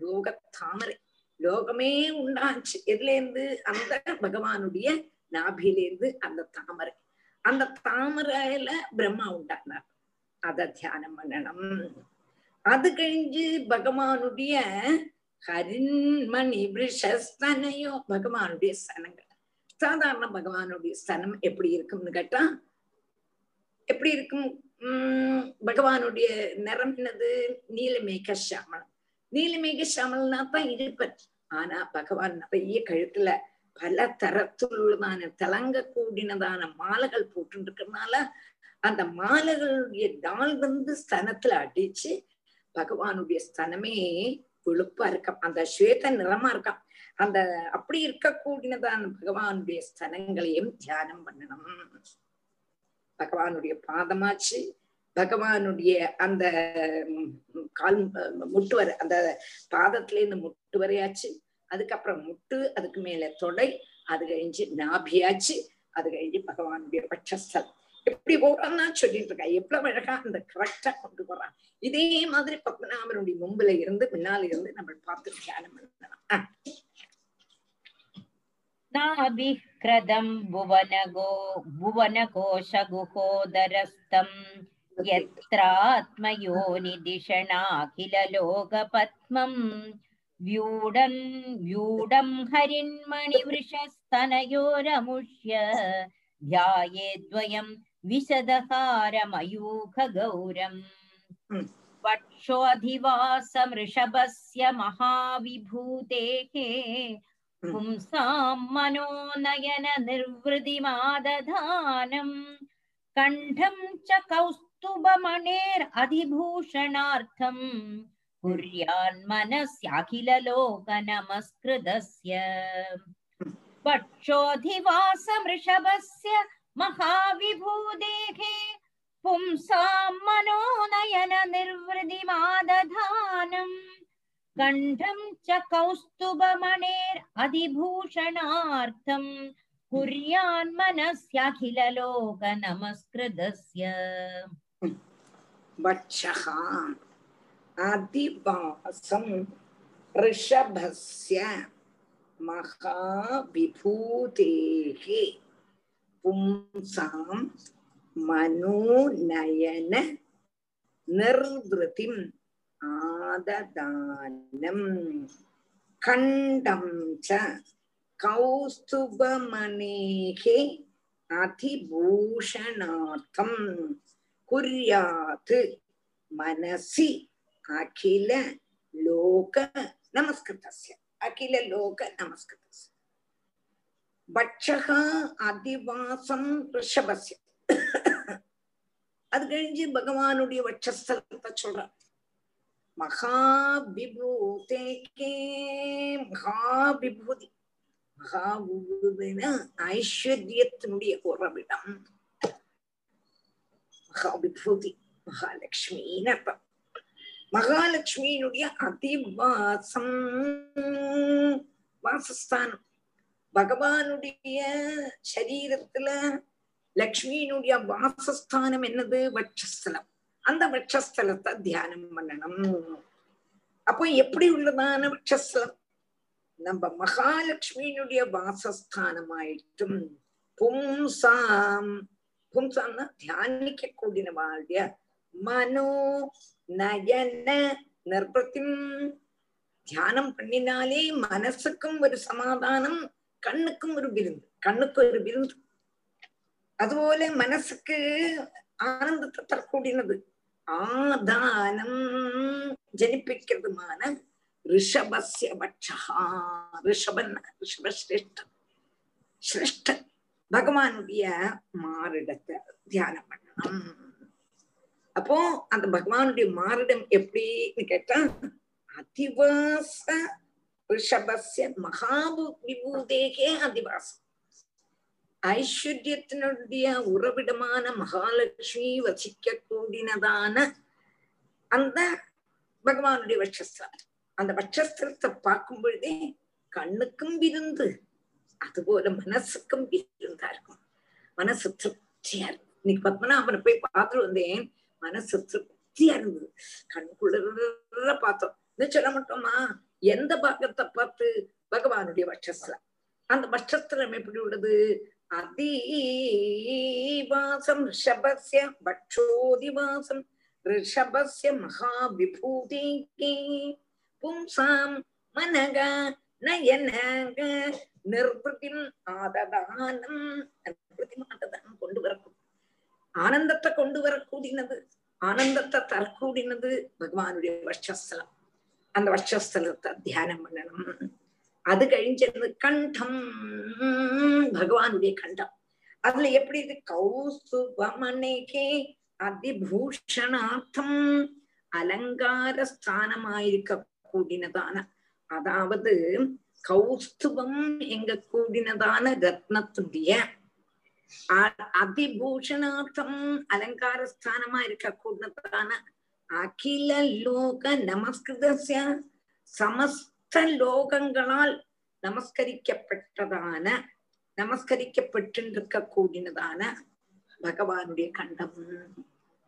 லோக தாமரை லோகமே உண்டாச்சு. எதுல இருந்து அந்த பகவானுடைய நாபிலேருந்து அந்த தாமரை. அந்த தாமரையில பிரம்மா உண்டானார். அத தியானம் பண்ணணும். அது கழிஞ்சு பகவானுடைய ஹரின்மணி விஷஸ்தனையோ பகவானுடைய ஸ்தனங்கள் சாதாரண பகவானுடைய ஸ்தனம் எப்படி இருக்கும்னு கேட்டா எப்படி இருக்கும்? உம் பகவானுடைய நிறம் என்னது? நீலமேக சாமலம் நீலமேக சாமல்னா தான் இருப்பர். ஆனா பகவான் நிறைய கழுத்துல பல தரத்துள்ளதான தலங்க கூடினதான மாலைகள் போட்டு இருக்கிறதுனால அந்த மாலைகளுடைய டால் வந்து ஸ்தனத்துல அடிச்சு பகவானுடைய ஸ்தனமே வெளுப்பா இருக்கும் அந்த ஸ்வேத நிறமா இருக்கும் அந்த அப்படி இருக்கக்கூடியதான் பகவானுடைய ஸ்தனங்களையும் தியானம் பண்ணணும். பகவானுடைய பாதமாச்சு பகவானுடைய அந்த கால் முட்டு வரை அந்த பாதத்துல இருந்து முட்டு வரையாச்சு. அதுக்கப்புறம் முட்டு அதுக்கு மேல தொடை அது கழிஞ்சு நாபியாச்சு அது கழிஞ்சு பகவானுடைய பட்சஸ்தலம். எப்படி போறான்னா சொல்லிட்டு இருக்கா எவ்வளவு அழகா அந்த கரெக்டா கொண்டு போறான் இதே மாதிரி பத்மநாபனுடைய மும்புல இருந்து முன்னால இருந்து நம்ம பார்த்து தியானம் பண்ணலாம் नाभिक्रदम् भुवनगो भुवनकोशगुहोदरस्तम् यत्रात्मयोनिदिशणाखिललोकपद्मम् व्यूढम् व्यूढम् हरिन्मणिवृषस्तनयोरमुष्य ध्यायेद्वयम् विशदहारमयूखगौरम् वक्षोऽधिवासमृषभस्य महाविभूतेः पुंसां मनोनयन निर्वृतिमादधानम् कण्ठं च कौस्तुभमणेरधिभूषणार्थम् कुर्यान्मनस्याखिललोकनमस्कृतस्य वक्षोऽधिवासमृषभस्य महाविभूतेः पुंसां मनोनयन निर्वृतिमादधानम् कण्ठं च कौस्तुभमणेरधिभूषणार्थम् कुर्यान्मनस्याखिललोकनमस्कृतस्य वक्षः अधिवासं ऋषभस्य महाविभूतेः பும்சாம் மனோநயன நிர்வதிம் ஆததானம். கண்டம் ச கௌஸ்துபமனேகே அதிபூஷணார்த்தம். குறியாது மனசி அகில லோக நமஸ்கிருதஸ்ய. அகில லோக நமஸ்கிருதஸ்ய. பட்சக அதிவாசம் ரிஷபஸ்ய. அது கழிஞ்சு பகவானுடைய வட்சஸ்தலத்தை சொல்றார். மகாபிபூதேக்கே மகாபிபூதி. மகாபூதினா ஐஸ்வர்யத்தினுடைய உறவிடம். மகாபிபூதி மகாலட்சுமின்னு அர்த்தம் மகாலட்சுமியினுடைய அதிவாசம் வாசஸ்தானம். பகவானுடைய சரீரத்துல லக்ஷ்மியினுடைய வாசஸ்தானம் என்னது? வட்சஸ்தலம். அந்த வட்சஸ்தலத்தை தியானம் பண்ணணும். அப்போ எப்படி உள்ளதான வட்சஸ்தலம்? நம்ம மகாலட்சுமியினுடைய வாசஸ்தானமாயிட்டும். பும்சாம். பும்சாம்னா தியானிக்க கூடினவாளுடைய மனோ நயன நிர்பத்திம். தியானம் பண்ணினாலே மனசுக்கும் ஒரு சமாதானம். கண்ணுக்கும் ஒரு விருந்து கண்ணுக்கு ஒரு விருந்து. அதுபோல மனசுக்கு ஆனந்தத்தை தரக்கூடியது. ஆதானம் ஜனிப்பிக்கிறதுமான ரிஷபஸ்ய பட்சா ரிஷபன் ரிஷபஸ்ரேஷ்டன் சிரேஷ்டன் பகவானுடைய மாறிடத்தை தியானம் பண்ணணும். அப்போ அந்த பகவானுடைய மாறிடம் எப்படின்னு கேட்டா அதிவாச ரிஷபஸ்ய மகாபூதேகே அதிவாசம் ஐஸ்வர்யத்தினுடைய உறவிடமான மகாலட்சுமி வசிக்க கூடினதான அந்த பகவானுடைய வட்சஸ்தலம் அந்த வட்சஸ்திரத்தை பார்க்கும் பொழுதே கண்ணுக்கும் விருந்து அதுபோல மனசுக்கும் விருந்தா இருக்கும் மனசு திருப்தியா இருக்கும் இன்னைக்கு பத்மநாபனை போய் பார்த்துட்டு வந்தேன் மனசு திருப்தியா இருந்தது கண் குளிர பார்த்தோம் இன்னும் சொல்ல மாட்டோமா எந்த பாகத்தை பார்த்து பகவானுடைய வட்சஸ்தலம் அந்த வட்சஸ்தலம் எப்படி உள்ளது? அதிவாசம் ரிஷபஸ்ய வட்சோதிவாசம் ரிஷபஸ்ய மகாவிபூதிகே பும்சாம் மனக நயனக நிர்வதிம் ஆததானம். நிர்வதிம் ஆததானம் கொண்டு வரக்கும் ஆனந்தத்தை கொண்டு வரக்கூடியது. ஆனந்தத்தை தரக்கூடியது பகவானுடைய வட்சஸ்தலம் அந்த வட்சஸ்தலத்தை தியானம் பண்ணணும். அது கழிஞ்சது கண்டம் பகவானுடைய கண்டம். அதுல எப்படி இது? கௌஸ்துபமனேகே அதிபூஷணார்த்தம் அலங்கார ஸ்தானமாயிருக்க கூடினதான. அதாவது கௌஸ்துபம் எங்க கூடினதான ரத்னத்துடைய அதிபூஷணார்த்தம் அலங்கார ஸ்தானமா இருக்க கூடினதான அகில லோக நமஸ்கிருதஸ்ய சமஸ்த லோகங்களால் நமஸ்கரிக்கப்பட்டதான நமஸ்கரிக்கப்பட்டிருக்க கூடினதான பகவானுடைய கண்டம்.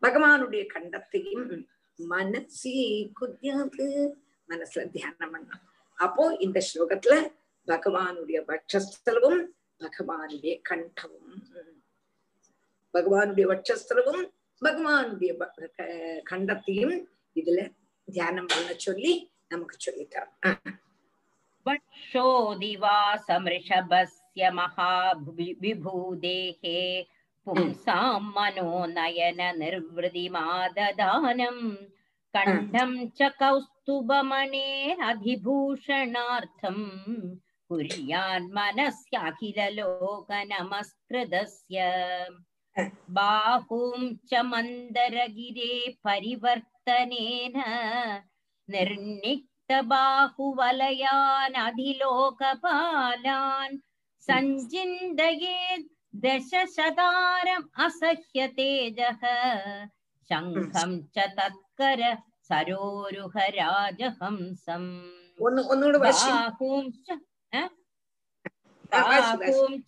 பகவானுடைய கண்டத்தையும் மனசி குதியாது. மனசுல தியானம் பண்ணணும். அப்போ இந்த ஸ்லோகத்துல பகவானுடைய வட்சஸ்தலவும் பகவானுடைய கண்டமும். பகவானுடைய வட்சஸ்தலவும் பகவானுடைய கண்டத்தையும் இதுல தியானம் பண்ண சொல்லி நமக்கு சொல்லிட்டார் वक्षोदिवासमृषभस्य महाविभूदेः पुंसां मनोनयननिर्वृतिमाददानम् कण्ठं च कौस्तुभमणेरधिभूषणार्थम् कुर्यान्मनस्याखिललोकनमस्कृतस्य बाहूं च मन्दरगिरे परिवर्तनेन निर्णिक्तबाहुवलयानधिलोकपालान् सञ्चिन्तयेत् दशशतारम् असह्यतेजः शङ्खं च तत्कर सरोरुह राजहंसम् बाहूं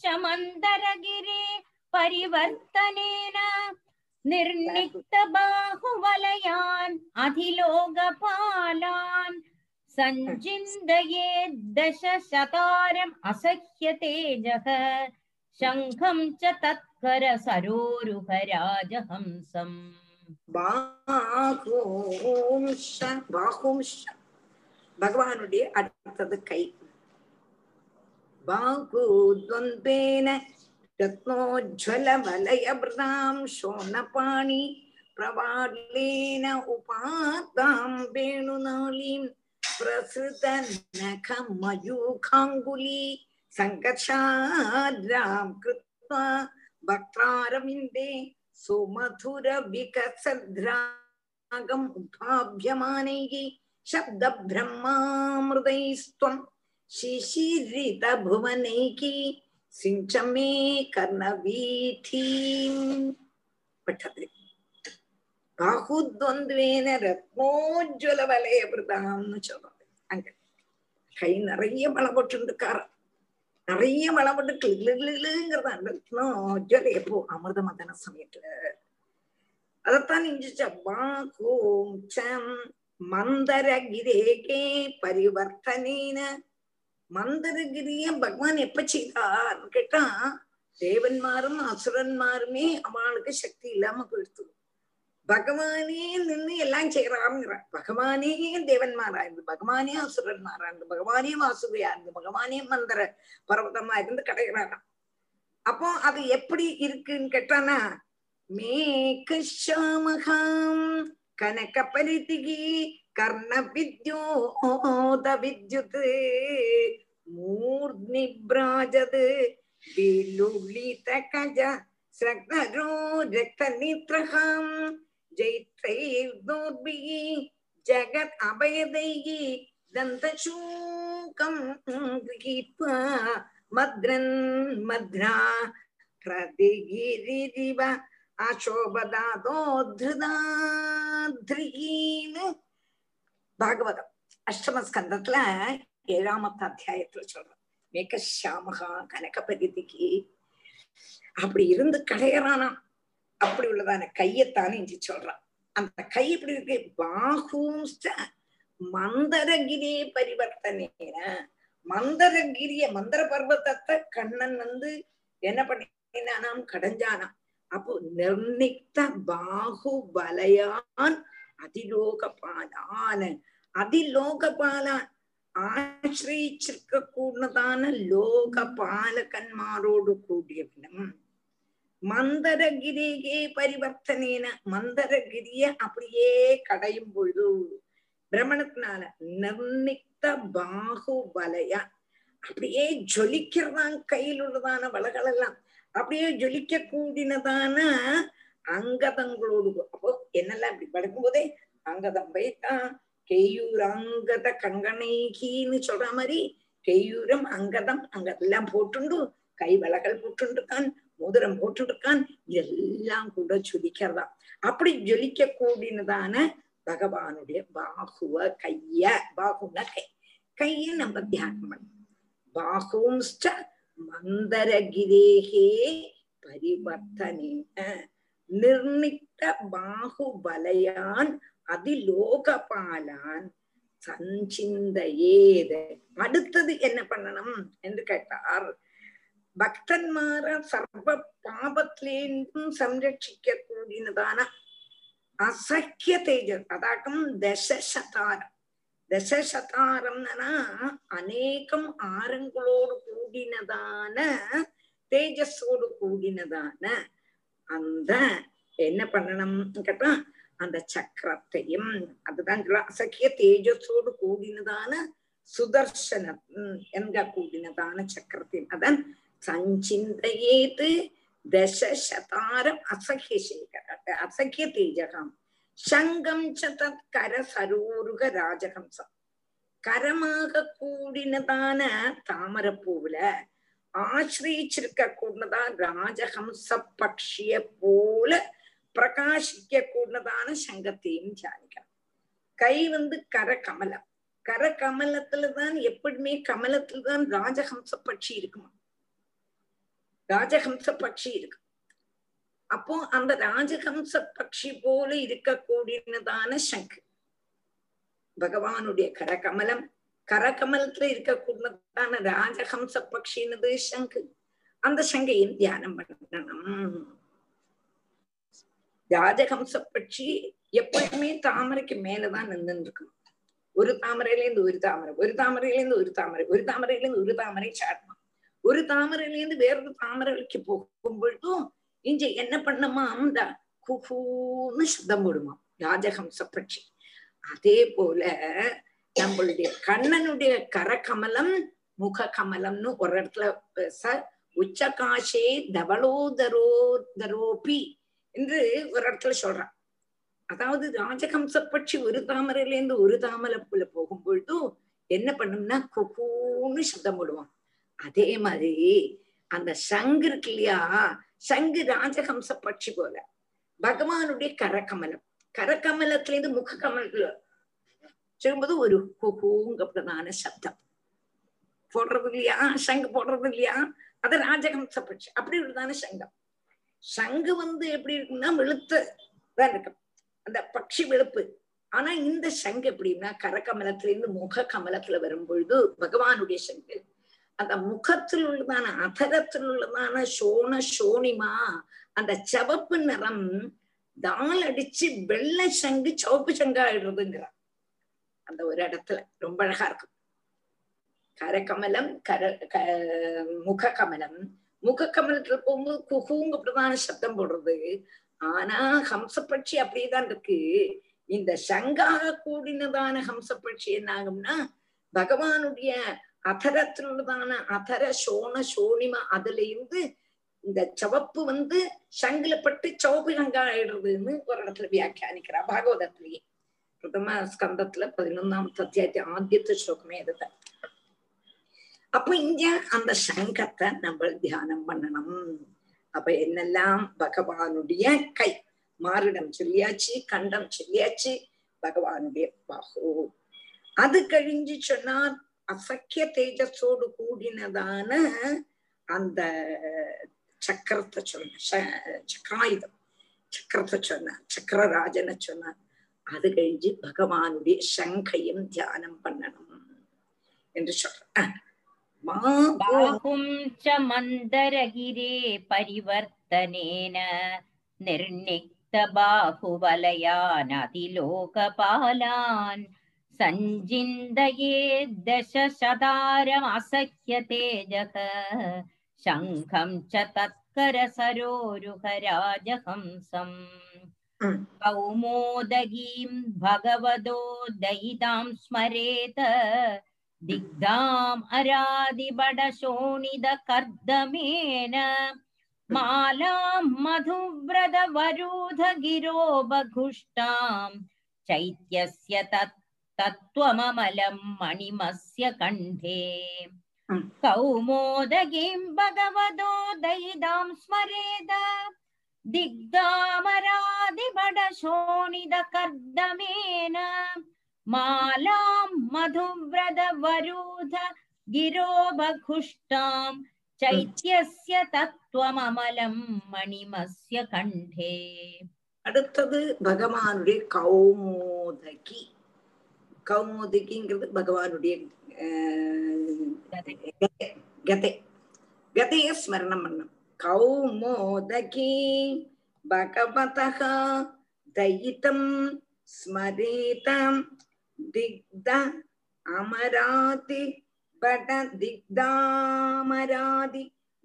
च मन्दरगिरे परिवर्तनेन निर्निक्तबाहुवलयान् अधिलोकपालान् सञ्चिन्तयेत् दशशतारम् असह्य तेजः शङ्खं च तत्कर सरोरुहराजहंसम् பாகோம்ஷ பாகோம்ஷ பகவானுடைய அடுத்தது கை பாகுத்வந்தேன ரத்னோஜ்வல வலயபிரதாம் சோனபாணி பிரவாலேன உபாதாம் வேணுநாளீம் பிரசுத நகமயூகாங்குலி சங்கர்ஷாத்ராம் கிருத்வா வக்ராரவிந்தே சுமதுர விகசத்ராகம் உபாபியமானைः சிஞ்சமே கர்ணவீதீம் பட்டது பாகுத்வந்துவேன ரத்னோஜ்வல வலயபிரதாம்னு சொல்றது அங்க கை நிறைய மழை போட்டுருக்கார நிறைய மழை போட்டு கிளிலுங்கிறதா ரத்னோஜ்வல எப்போ அமிர்த மதன சமயத்துல அதத்தான் இஞ்சிச்ச பாகோம் மந்தரகிரேகே பரிவர்த்தனேன மந்தரகிரிய பகவான் எப்ப செய்தார்னு கேட்டா தேவன்மாரும் அசுரன்மாருமே அவளுக்கு சக்தி இல்லாம போயிடுத்து. பகவானே நின்று எல்லாம் செய்யறாருங்கிற பகவானே தேவன்மாரா இருந்து பகவானே அசுரன்மாரா இருந்து பகவானே வாசுகையா இருந்து பகவானே மந்திர பர்வதமா இருந்து கிடைக்கிறாராம் அப்போ அது எப்படி இருக்குன்னு கேட்டானா மேகஷாமகாம். கனக பரிதிகி கர்ண வித்யோத வித்யுத் மூர்த்னி பிராஜத் விலுளித கஜ ஸ்ரக்னரோ ரக்த நித்ரஹாம் ஜைத்ரைர்தோர்பிः ஜகத் அபயதைः ஆசோபதாதோத்ருதாத்ரீன்னு பாகவதம் அஷ்டமஸ்கந்தத்துல ஏழாமத்த அத்தியாயத்துல சொல்றோம். மேகஷாமகா கனகபதிக்கு அப்படி இருந்து கடையறானா? அப்படி உள்ளதான கையத்தானே இஞ்சி சொல்றான். அந்த கை இப்படி இருக்கு? பாகும் மந்தரகிரி பரிவர்த்தனை மந்தரகிரிய மந்திர பர்வத்தத்தை கண்ணன் வந்து என்ன பண்ணினானாம்? கடைஞ்சானாம். அப்போ நிர்ணிக்த பாகு வலையான் அதிலோகபாலான அதிலோகபாலான் ஆசிரியிச்சிருக்க கூடதான லோக பாலகன்மாரோடு கூடியவனும் மந்தரகிரியே பரிவர்த்தனேன மந்தரகிரிய அப்படியே கடையும் பொழுது பிரமணத்தினால நிர்ணிக்த பாகு வலையான் அப்படியே ஜொலிக்கிறதான் கையில் உள்ளதான வளகள் அப்படியே ஜொலிக்க கூடினதான அங்கதங்களோடு அப்போ என்னெல்லாம் இப்படி படுக்கும் போதே அங்கதம் வைத்தான் கெய்யூர் அங்கத கங்கணைகின்னு சொல்ற மாதிரி கெய்யூரம் அங்கதம் அங்கதெல்லாம் போட்டுண்டு கை வளகள் போட்டுருக்கான் மோதிரம் போட்டுருக்கான் இதெல்லாம் கூட ஜொலிக்கிறதா. அப்படி ஜொலிக்க கூடினதான பகவானுடைய பாகுவ கைய பாகுன கை. கைய நம்ம தியானம் பண்ணணும். பாகுவும் மந்தரகிரேகே பரிவர்த்தனேன நிர்ணித்த பாகுபலையான் அதிலோகபாலான் சஞ்சிந்தையேது. அடுத்தது என்ன பண்ணணும் என்று கேட்டார். பக்தன்மார சர்வ பாபத்திலேந்தும் சம்ரட்சிக்க கூடினதான அசக்கிய தேஜஸ் அதாக்கம் தசசதாரம் தசசதாரம்னா அநேகம் ஆரங்களோடு கூடினதான தேஜஸோடு கூடினதான அந்த என்ன பண்ணணும் கேட்டா அந்த சக்கரத்தையும் அதுதான் அசக்கிய தேஜஸோடு கூடினதான சுதர்சன என்க கூடினதான சக்கரத்தையும். அதான் சஞ்சிந்தையேது தசசதாரம் அசக்கிய சேகர அசக்கிய தேஜகம். சங்கம் ச தத் கர சரோருக ராஜஹம்சம் கரமாக கூடினதான தாமரப்பூவுல ஆசிரிச்சிருக்க கூடதான் ராஜஹம்ச பக்ஷிய போல பிரகாசிக்க கூடதான சங்கத்தையும் தியானிக்கலாம். கை வந்து கர கமலம். கர கமலத்துலதான் எப்படியுமே கமலத்துலதான் ராஜஹம்ச பட்சி இருக்குமா? ராஜஹம்ச பட்சி இருக்கு. அப்போ அந்த ராஜஹம்ச பட்சி போல இருக்கக்கூடியதான சங்கு. பகவானுடைய கரகமலம். கரகமலத்துல இருக்கக்கூடியதான ராஜஹம்ச பட்சினது சங்கு. அந்த சங்கையும் தியானம் பண்ணணும். ராஜஹம்ச பட்சி எப்பயுமே தாமரைக்கு மேலதான் நின்று இருக்கும் ஒரு தாமரையிலேருந்து ஒரு தாமரை ஒரு தாமரையிலேருந்து ஒரு தாமரை ஒரு தாமரையிலேருந்து ஒரு தாமரை சாடணும் ஒரு தாமரையிலேருந்து வேறொரு தாமரைக்கு போகும் பொழுதும் இங்க என்ன பண்ணுமா அந்த குஹூன்னு சப்தம் போடுமா ராஜஹம்ச பட்சி அதே போல நம்மளுடைய கண்ணனுடைய கரகமலம் முக கமலம்னு ஒரு இடத்துல ச உச்சகாஷே தவளோதரோதரோபி என்று ஒரு இடத்துல சொல்றான். அதாவது ராஜகம்ச பட்சி ஒரு தாமரையில இருந்து ஒரு தாமரைக்குள்ள போகும் பொழுதும் என்ன பண்ணும்னா குகூன்னு சப்தம் போடுவான். அதே மாதிரி அந்த சங்கு இருக்கு இல்லையா? சங்கு ராஜஹம்ச பட்சி போல. பகவானுடைய கரகமலம். கரகமலத்துல இருந்து முக கமலத்துல சொல்லும்போது ஒரு குகூங்கப்பட்டதான சப்தம். போடுறது இல்லையா? சங்கு போடுறது இல்லையா? அது ராஜஹம்ச பட்சி. அப்படி உள்ளதான சங்கம். சங்கு வந்து எப்படி இருக்குன்னா வெளுத்து தான் இருக்கும். அந்த பட்சி வெளுப்பு. ஆனா இந்த சங்கு எப்படின்னா கரகமலத்துல இருந்து முக கமலத்துல வரும் பொழுது பகவானுடைய சங்கு. அந்த முகத்தில் உள்ளதான அதரத்தில் உள்ளதான சோன சோனிமா அந்த சிவப்பு நிறம் தாள் அடிச்சு வெள்ளை சங்கு சிவப்பு சங்கா ஆயிடுறதுங்கிறான் அந்த ஒரு இடத்துல. ரொம்ப அழகா இருக்கும். கரகமலம் கர க முக கமலம் முக கமலத்துல போகும்போது குகுங்க பிரதான சப்தம் போடுறது. ஆனா ஹம்சப்பட்சி அப்படியேதான் இருக்கு. இந்த சங்காக கூடினதான ஹம்சப்பட்சி என்ன ஆகும்னா பகவானுடைய அதரத்தில் அதர சோன சோனிமா அதுல இருந்து இந்த சிவப்பு வந்து சங்கிலப்பட்டு பட்டு சிவப்பு ஆயிடுறதுன்னு ஒரு இடத்துல வியாக்கியானிக்கிறா பாகவதத்திலேயே. பிரதம ஸ்கந்தத்துல பதினொன்னாம் அத்தியாயத்தை ஆத்தியத்து ஸ்லோகமே இதுதான் அப்ப இங்க அந்த சங்கத்தை நம்ம தியானம் பண்ணணும். அப்ப என்னெல்லாம் பகவானுடைய கை? மாறிடம் சொல்லியாச்சு கண்டம் சொல்லியாச்சு பகவானுடைய பாகு. அது கழிஞ்சு சொன்னா அசக்கிய தேஜஸோடு கூடினதான அந்த சக்கரத்தை சொன்ன சக்கராயுதம். சக்கரத்தை சொன்ன சக்கரராஜனை சொன்ன அது கழிஞ்சு பகவானுடைய சங்கையும் தியானம் பண்ணணும் என்று சொல்ற மந்தரகிரே பரிவர்த்தனேன நிர்ணிக்த பாகுவலயான் அதிலோகபாலான் सञ्जिन्दये दशशतारमसह्य तेजः शङ्खं च तत्करसरोरुहराजहंसम् Mm. कौमोदगीं भगवदो दयितां स्मरेत दिग्धाम् अरादिबडशोणिदकर्दमेन मालां मधुव्रतवरूधगिरो बघुष्टां चैत्यस्य तत् तत्त्वममलं मणिमस्य कण्ठे Mm. कौमोदगीं भगवदो दयितां स्मरेद दिग्धामरादिबडशोणिदकर्दमेन मालां मधुव्रतवरूध गिरो बघुष्टां चैत्यस्य तत्त्वममलं मणिमस्य कण्ठे அடுத்தது பகவானுடைய கௌமோதகி கௌமோதகிங்கிறது பகவானுடைய கதை கதைய ஸ்மரணம் பண்ணும் கௌமோதகி பகவதः தயிதம் ஸ்மரீதம் திக்த அமராதி பட திக்தாமராதி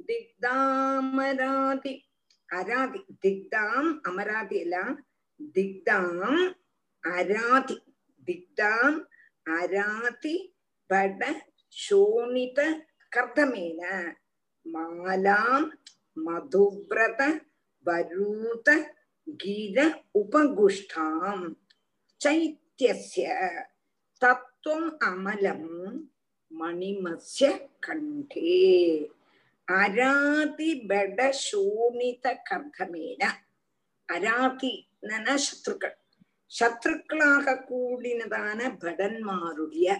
திக்தாமராதி. அராதி திக்தாம் அமராதி எல்லாம் திக்தாம் அராதி. வித்தாம் அராதி பட சோனித கர்தமேன மாலாம் மதுவிரத வரூத கீத உபகுஷ்டாம் சைத்தியசிய தத்துவம் அமலம் மணிமஸ்ய கண்டே அராதி பட சோனித கர்தமேன அராதி நன சத்ருக்கள் சத்ருக்களாக கூடினதான படன்மாருடைய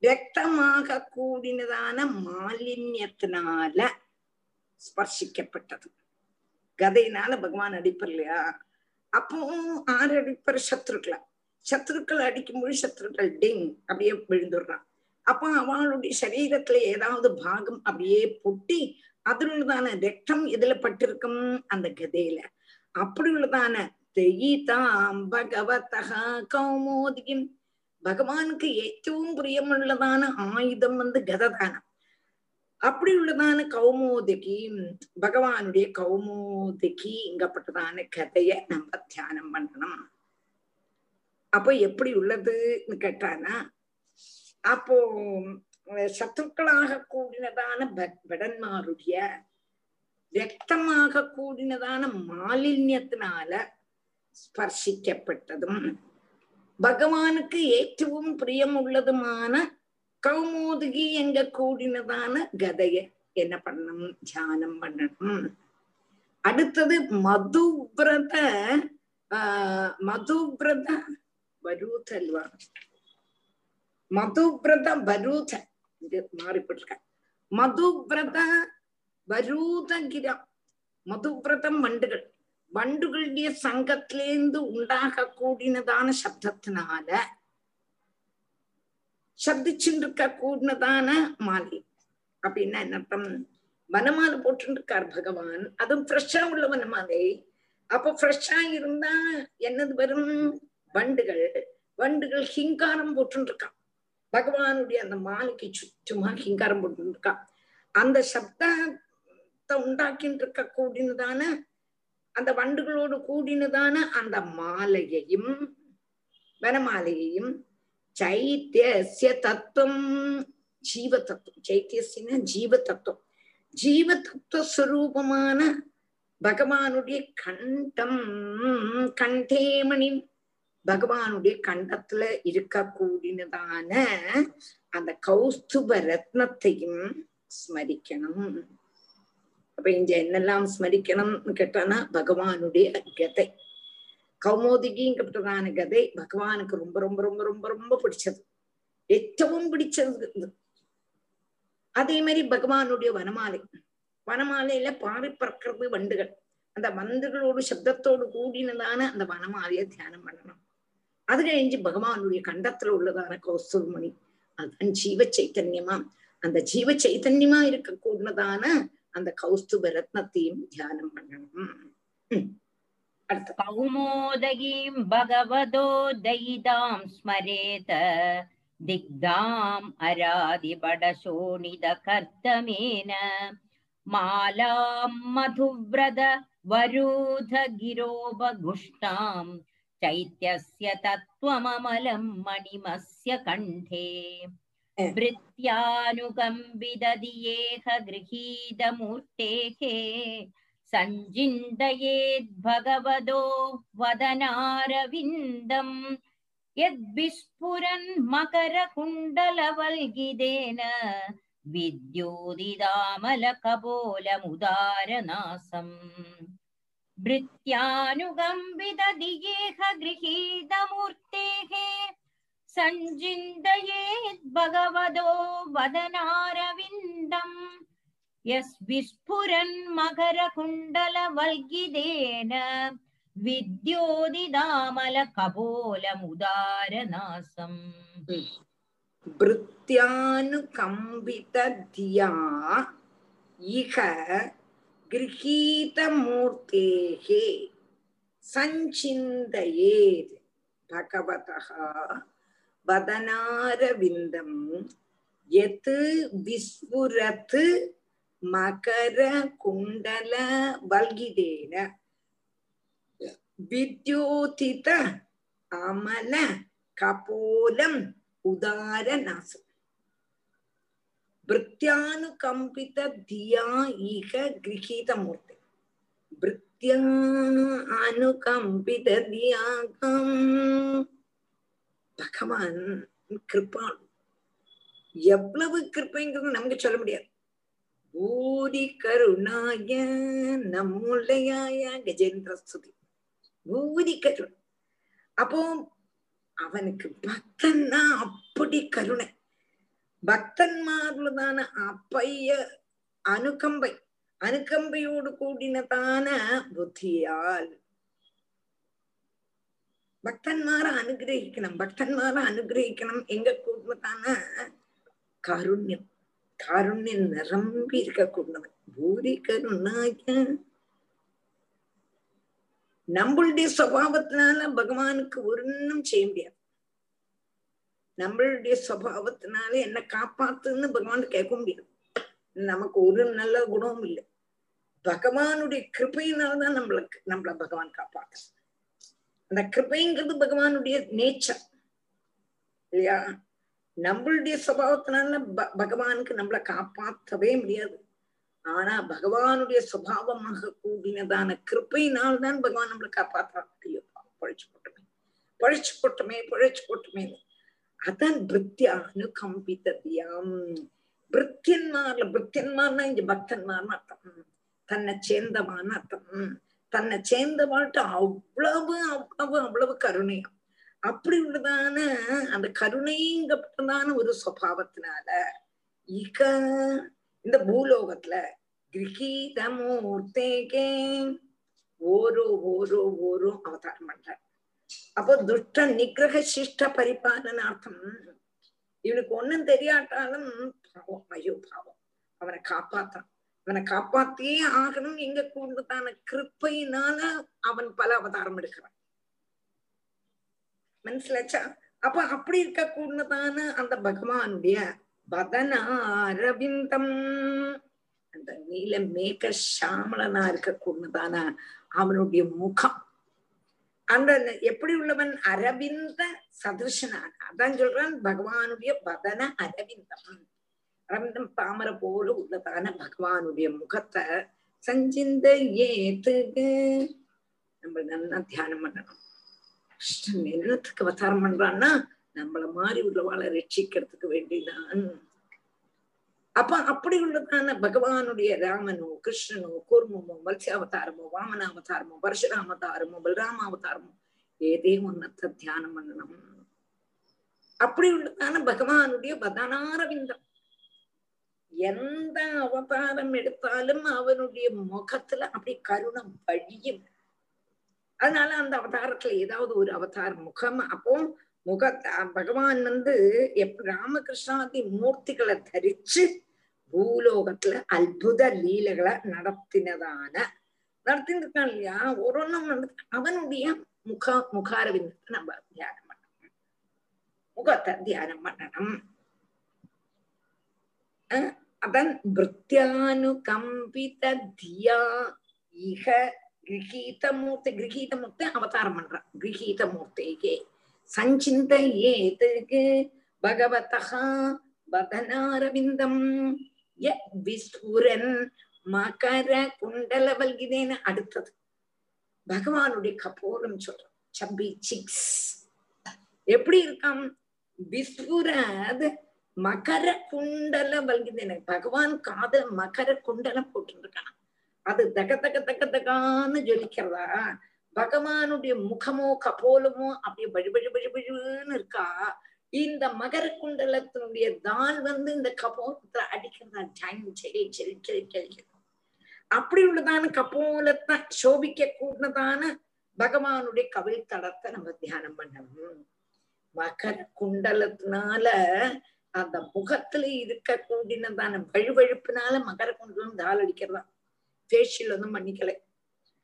ரத்தமாக கூடினதான மாலின்யத்தினால ஸ்பர்சிக்கப்பட்டது. கதையினால பகவான் அடிப்பர் அப்போ ஆறு அடிப்பர் சத்ருக்களை. சத்ருக்கள் அடிக்கும்போது சத்ருக்கள் டிங் அப்படியே விழுந்துடுறான். அப்ப அவளுடைய சரீரத்துல ஏதாவது பாகம் அப்படியே பொட்டி அதுள்ளதான ரத்தம் எதுல பட்டிருக்கும்? அந்த கதையில. அப்படி உள்ளதான தெயிதாம் பகவத்தக கௌமோதிகிம் பகவானுக்கு ஏற்றவும் பிரியமுள்ளதான ஆயுதம் வந்து கததானம் அப்படி உள்ளதான கௌமோதிகி பகவானுடைய கௌமோதிகிங்கப்பட்டதான கதைய நம்ம தியானம் பண்ணணும் அப்போ எப்படி உள்ளதுன்னு கேட்டானா அப்போ சத்துக்களாக கூடினதான படன்மாருடைய ரத்தமாக கூடினதான மாலின்யத்தினால ஸ்பர்சிக்கப்பட்டதும் பகவானுக்கு ஏற்றவும் பிரியமுள்ளதுமான கௌமோதுகி எங்க கூடினதான கதைய என்ன பண்ணணும்? தியானம் பண்ணணும். அடுத்தது மதுபிரத ஆஹ் மதுபிரத வரூத அல்வா. மதுபிரத வரூத மாறிப்பட்டிருக்க. மதுபிரத வரூதகிரம் மதுபிரதம் வண்டுகள் வண்டுகளுடைய சங்கத்திலேந்து உண்டாக கூடினதான சப்தத்தினால சப்திச்சுருக்க கூடினதான மாலை. அப்படின்னா என்ன அர்த்தம்? வனமாலை போட்டுருக்கார் பகவான். அதுவும் ஃப்ரெஷ்ஷா உள்ள வனமாலை. அப்ப ஃப்ரெஷ்ஷா இருந்தா என்னது வரும்? வண்டுகள். வண்டுகள் ஹிங்காரம் போட்டுருக்கான் பகவானுடைய அந்த மாலைக்கு சுற்றுமா ஹிங்காரம் போட்டுருக்கான் அந்த சப்தத்தை உண்டாக்கிட்டு இருக்க கூடினதான அந்த வண்டுகளோடு கூடினதான அந்த மாலையையும் வனமாலையையும் சைத்தியசிய தத்துவம் ஜீவ தத்துவம் சைத்தியசின ஜீவ தத்துவம் ஜீவ தத்துவ ஸ்வரூபமான பகவானுடைய கண்டம் கண்டேமணி. பகவானுடைய கண்டத்துல இருக்க கூடினதான அந்த கௌஸ்துப ரத்னத்தையும் ஸ்மரிக்கணும். அப்ப இங்க என்னெல்லாம் ஸ்மரிக்கணும்னு கேட்டானா பகவானுடைய கதை. கௌமோதிகிங்கப்பட்டதான கதை பகவானுக்கு ரொம்ப ரொம்ப ரொம்ப ரொம்ப ரொம்ப பிடிச்சது. எச்சவும் பிடிச்சது அதே மாதிரி பகவானுடைய வனமாலை. வனமாலையில பாரி பறக்கிறது வண்டுகள். அந்த வண்டுகளோடு சப்தத்தோடு கூடினதான அந்த வனமாலையை தியானம் பண்ணணும். அது கழிஞ்சு பகவானுடைய கண்டத்துல உள்ளதான கௌஸ்தூர்மணி அதுதான் ஜீவ சைத்தன்யமா. அந்த ஜீவ சைத்தன்யமா இருக்கக்கூடியதான அந்த கௌஸ்துப ரத்னத்தையும் தியானம் பண்ணணும் உம். அடுத்து कौमोदगीं भगवतो दयितां स्मरेत दिग्धाम् अरादिबडशोणितकर्तमेन मालां मधुव्रत वरूधगिरोपघुष्टां चैत्यस्य तत्त्वममलं मणिमस्य कण्ठे Eh. भृत्यानुकम्बिदधियेह गृहीतमूर्तेः सञ्चिन्तयेद्भगवतो वदनारविन्दम् यद्विस्फुरन् मकरकुण्डलवल्गिदेन विद्योदिदामलकपोलमुदारनासम् भृत्यानुगम्बिदधियेह गृहीतमूर्तेः सञ्चिन्तयेद्भगवतो वदनारविन्दम् यस्विस्फुरन् मकरकुण्डलवल्गिदेन विद्योदिदामलकपोलमुदारनासम् भृत्यानुकम्बितधिया इह गृहीतमूर्तेः सञ्चिन्तयेत् भगवतः வதனாரவிந்தம் எது விஸ்புரத்து மகர குண்டல வல்கிதேன. வித்யோதித அமல கபோலம் உதார நாசம். விருத்தியானுகம்பித தியா ஈக கிரகித மூர்த்தி பகவான் கிருப்பான். எவ்வளவு கிருப்பைங்கிறது நமக்கு சொல்ல முடியாது. பூரி கருணாய நம்முள்ளையாய கஜேந்திர ஸ்துதி. பூரி கருண். அப்போ அவனுக்கு பக்தன்னா அப்படி கருணை. பக்தன்மார்லதான அப்பைய அனுகம்பை. அனுகம்பையோடு கூடினதான புத்தியால் பக்தன்மார அனுகிரகிக்கணும். பக்தன்மார அனுகிரகிக்கணும். எங்க கூடதான காருண்யம். காருண்யம் நிரம்பி இருக்க கூடவன் பூரி கருணாக. நம்மளுடைய சுவாவத்தினால பகவானுக்கு ஒன்னும் செய்ய முடியாது. நம்மளுடைய சுவாவத்தினால என்ன காப்பாத்துன்னு பகவான் கேட்க முடியாது. நமக்கு ஒரு நல்ல குணமும் இல்லை. பகவானுடைய கிருப்பையினால்தான் நம்மளுக்கு நம்மள பகவான் காப்பாத்து அந்த கிருபைங்கிறது பகவானுடைய நேச்சர் இல்லையா? நம்மளுடைய சுபாவத்தினால பகவானுக்கு நம்மளை காப்பாற்றவே முடியாது. ஆனா பகவானுடைய சுபாவமாக கூடினதான கிருப்பையினால் தான் பகவான் நம்மளை காப்பாற்ற முடியும். பழிச்சு போட்டுமே. பழிச்சு போட்டுமே பழிச்சு போட்டுமே. அதான் பிருத்தியா அனுகம்பித்ததியாம் பிருத்தியன்மார்ல பிரித்தியன்மார்னா இங்க பக்தன்மார்னு அர்த்தம். தன்னை சேர்ந்தவான்னு அர்த்தம். தன்னை சேர்ந்தவாழ்ட்டு அவ்வளவு அவ்வளவு அவ்வளவு கருணையா. அப்படி உள்ளதான அந்த கருணைங்கப்பட்டதான ஒரு சுவாவத்தினால இக இந்த பூலோகத்துல கிரகீதமூர்த்தேகே ஓரோ ஓரோ ஓரோ அவதாரம் பண்ற அப்போ துஷ்ட நிகிரக சிஷ்ட பரிபாலனார்த்தம் இவனுக்கு ஒன்னும் தெரியாட்டாலும் பாவம் ஐயோ பாவம். அவனை காப்பாத்தான். அவனை காப்பாத்தியே ஆகணும். எங்க கூண்டுதான கிருப்பையினால அவன் பல அவதாரம் எடுக்கிறான். மனசிலாச்சா? அப்ப அப்படி இருக்க கூடதான அந்த பகவானுடைய பதனாரவிந்தம் அந்த நீல மேக சாமலனா இருக்க கூடதான அவனுடைய முகம். அந்த எப்படி உள்ளவன்? அரவிந்த சதிருஷனான. அதான் சொல்றான் பகவானுடைய பதன அரவிந்தம். அரவிந்தம் தாமரை போல உள்ளதான பகவானுடைய முகத்தை சஞ்சிந்த ஏத்துக்கு நம்ம நல்லா தியானம் பண்ணணும். கிருஷ்ணன் என்னத்துக்கு அவதாரம் பண்றான்னா நம்மள மாதிரி உள்ளவாளை ரட்சிக்கிறதுக்கு வேண்டிதான். அப்ப அப்படி உள்ளதான பகவானுடைய ராமனோ கிருஷ்ணனோ கூர்மமோ மத்ஸ்யாவதாரமோ வாமனாவதாரமோ பரசுராமதாரமோ பலராமாவதாரமோ ஏதே ஒன்னத்தை தியானம் பண்ணணும். அப்படி உள்ளதான பகவானுடைய பதனாரவிந்தம் எந்த அவதாரம் எடுத்தாலும் அவனுடைய முகத்துல அப்படி கருணம் வழியும். அதனால அந்த அவதாரத்துல ஏதாவது ஒரு அவதாரம் முகம். அப்போ முக பகவான் வந்து எப் ராமகிருஷ்ணாதி மூர்த்திகளை தரிச்சு பூலோகத்துல அற்புத லீலைகளை நடத்தினதான நடத்திருக்கான் இல்லையா? ஒரு ஒண்ணும் வந்து அவனுடைய முக முகாரவிந்தத்தை நம்ம தியானம் பண்ணணும். முகத்தை தியானம் பண்ணணும். ஆஹ் அதன் பிருத்தியானுகம்பித தியா இக கிரகீதமூர்த்தி கிரகீதமூர்த்தி அவதாரம் பண்றான் கிரகீதமூர்த்திக்கு சஞ்சிந்தயேதுக்கு பகவதா பதனாரவிந்தம் ய விஸ்புரன் மகர குண்டல வல்கிதேன்னு அடுத்தது பகவானுடைய கபோரம் சொல்றான் சம்பி சிக்ஸ் எப்படி இருக்காம் விஸ்புரத் மகர குண்டல எனக்கு. பகவான் காத மகர குண்டலம் போட்டுருக்கான் அது தக தக தக தகான்னு ஜொலிக்கிறதா? பகவானுடைய முகமோ கபோலமோ அப்படியே பழி பழி பழி பழின்னு இருக்கா? இந்த மகர குண்டலத்தினுடைய தால் வந்து இந்த கபோலத்துல அடிக்கிறதா? ஜாயின் செடி செடி செடி செடிக்கிறது அப்படி உள்ளதான கபோலத்தை சோபிக்க கூடதான பகவானுடைய கவித்தலத்தை நம்ம தியானம் பண்ணணும். மகர குண்டலத்தினால அந்த முகத்துல இருக்க கூடினதான வழுவழுப்புனால மகர குண்டலம் தால் அடிக்கிறதா? ஃபேஷியல் ஒன்றும் பண்ணிக்கல.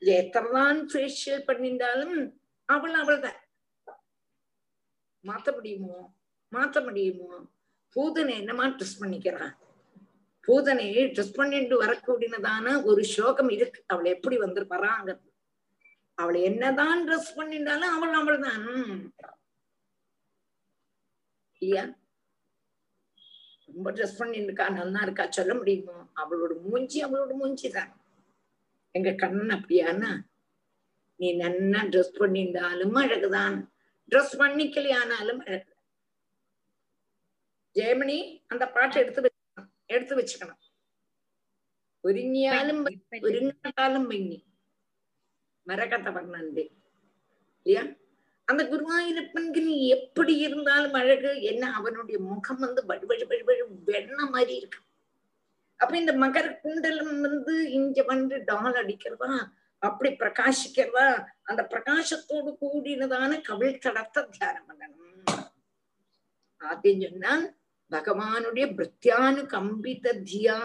எத்தனைதான் ஃபேஷியல் பண்ணிட்டாலும் அவள் அவள் தான் மாத்த முடியுமோ? மாத்த முடியுமோ? பூதனை என்னமா ட்ரெஸ் பண்ணிக்கிறான் பூதனை ட்ரெஸ் பண்ணிட்டு வரக்கூடியதான ஒரு சோகம் இருக்கு. அவள் எப்படி வந்திருப்பாராங்க அவள் என்னதான் ட்ரெஸ் பண்ணிட்டாலும் அவள் அவள் தான் இல்லையா? ரொம்ப ட்ரெஸ் பண்ணிட்டு இருக்கா நல்லா இருக்கா சொல்ல முடியுமோ அவளோட மூஞ்சி அவளோட மூஞ்சி தான் எங்க கண்ணன் அப்படியானா நீ நன்னா ட்ரெஸ் பண்ணியிருந்தாலும் அழகுதான் ட்ரெஸ் பண்ணிக்கலையானாலும் அழகு ஜெயமணி அந்த பாட்டை எடுத்து வச்சுக்கணும் எடுத்து வச்சுக்கணும் ഒരുങ്ങിയാലും ഒരുങ്ങാട്ടാലും ഭംഗി மரகத வர்ணந்தே இல்லையா அந்த குருவாயூரப்பனுக்கு நீ எப்படி இருந்தாலும் அழகு என்ன அவனுடைய முகம் வந்து வழி வழி வழி வெண்ண மாதிரி இருக்கு. அப்ப இந்த மகர குண்டலம் வந்து இங்க வந்து டால் அடிக்கிறதா அப்படி பிரகாசிக்கிறதா அந்த பிரகாசத்தோடு கூடினதான கவிழ் தடத்தை தியானம் பண்ணணும். ஆத்தியம் சொன்னால் பகவானுடைய பிரத்யானு கம்பித தியா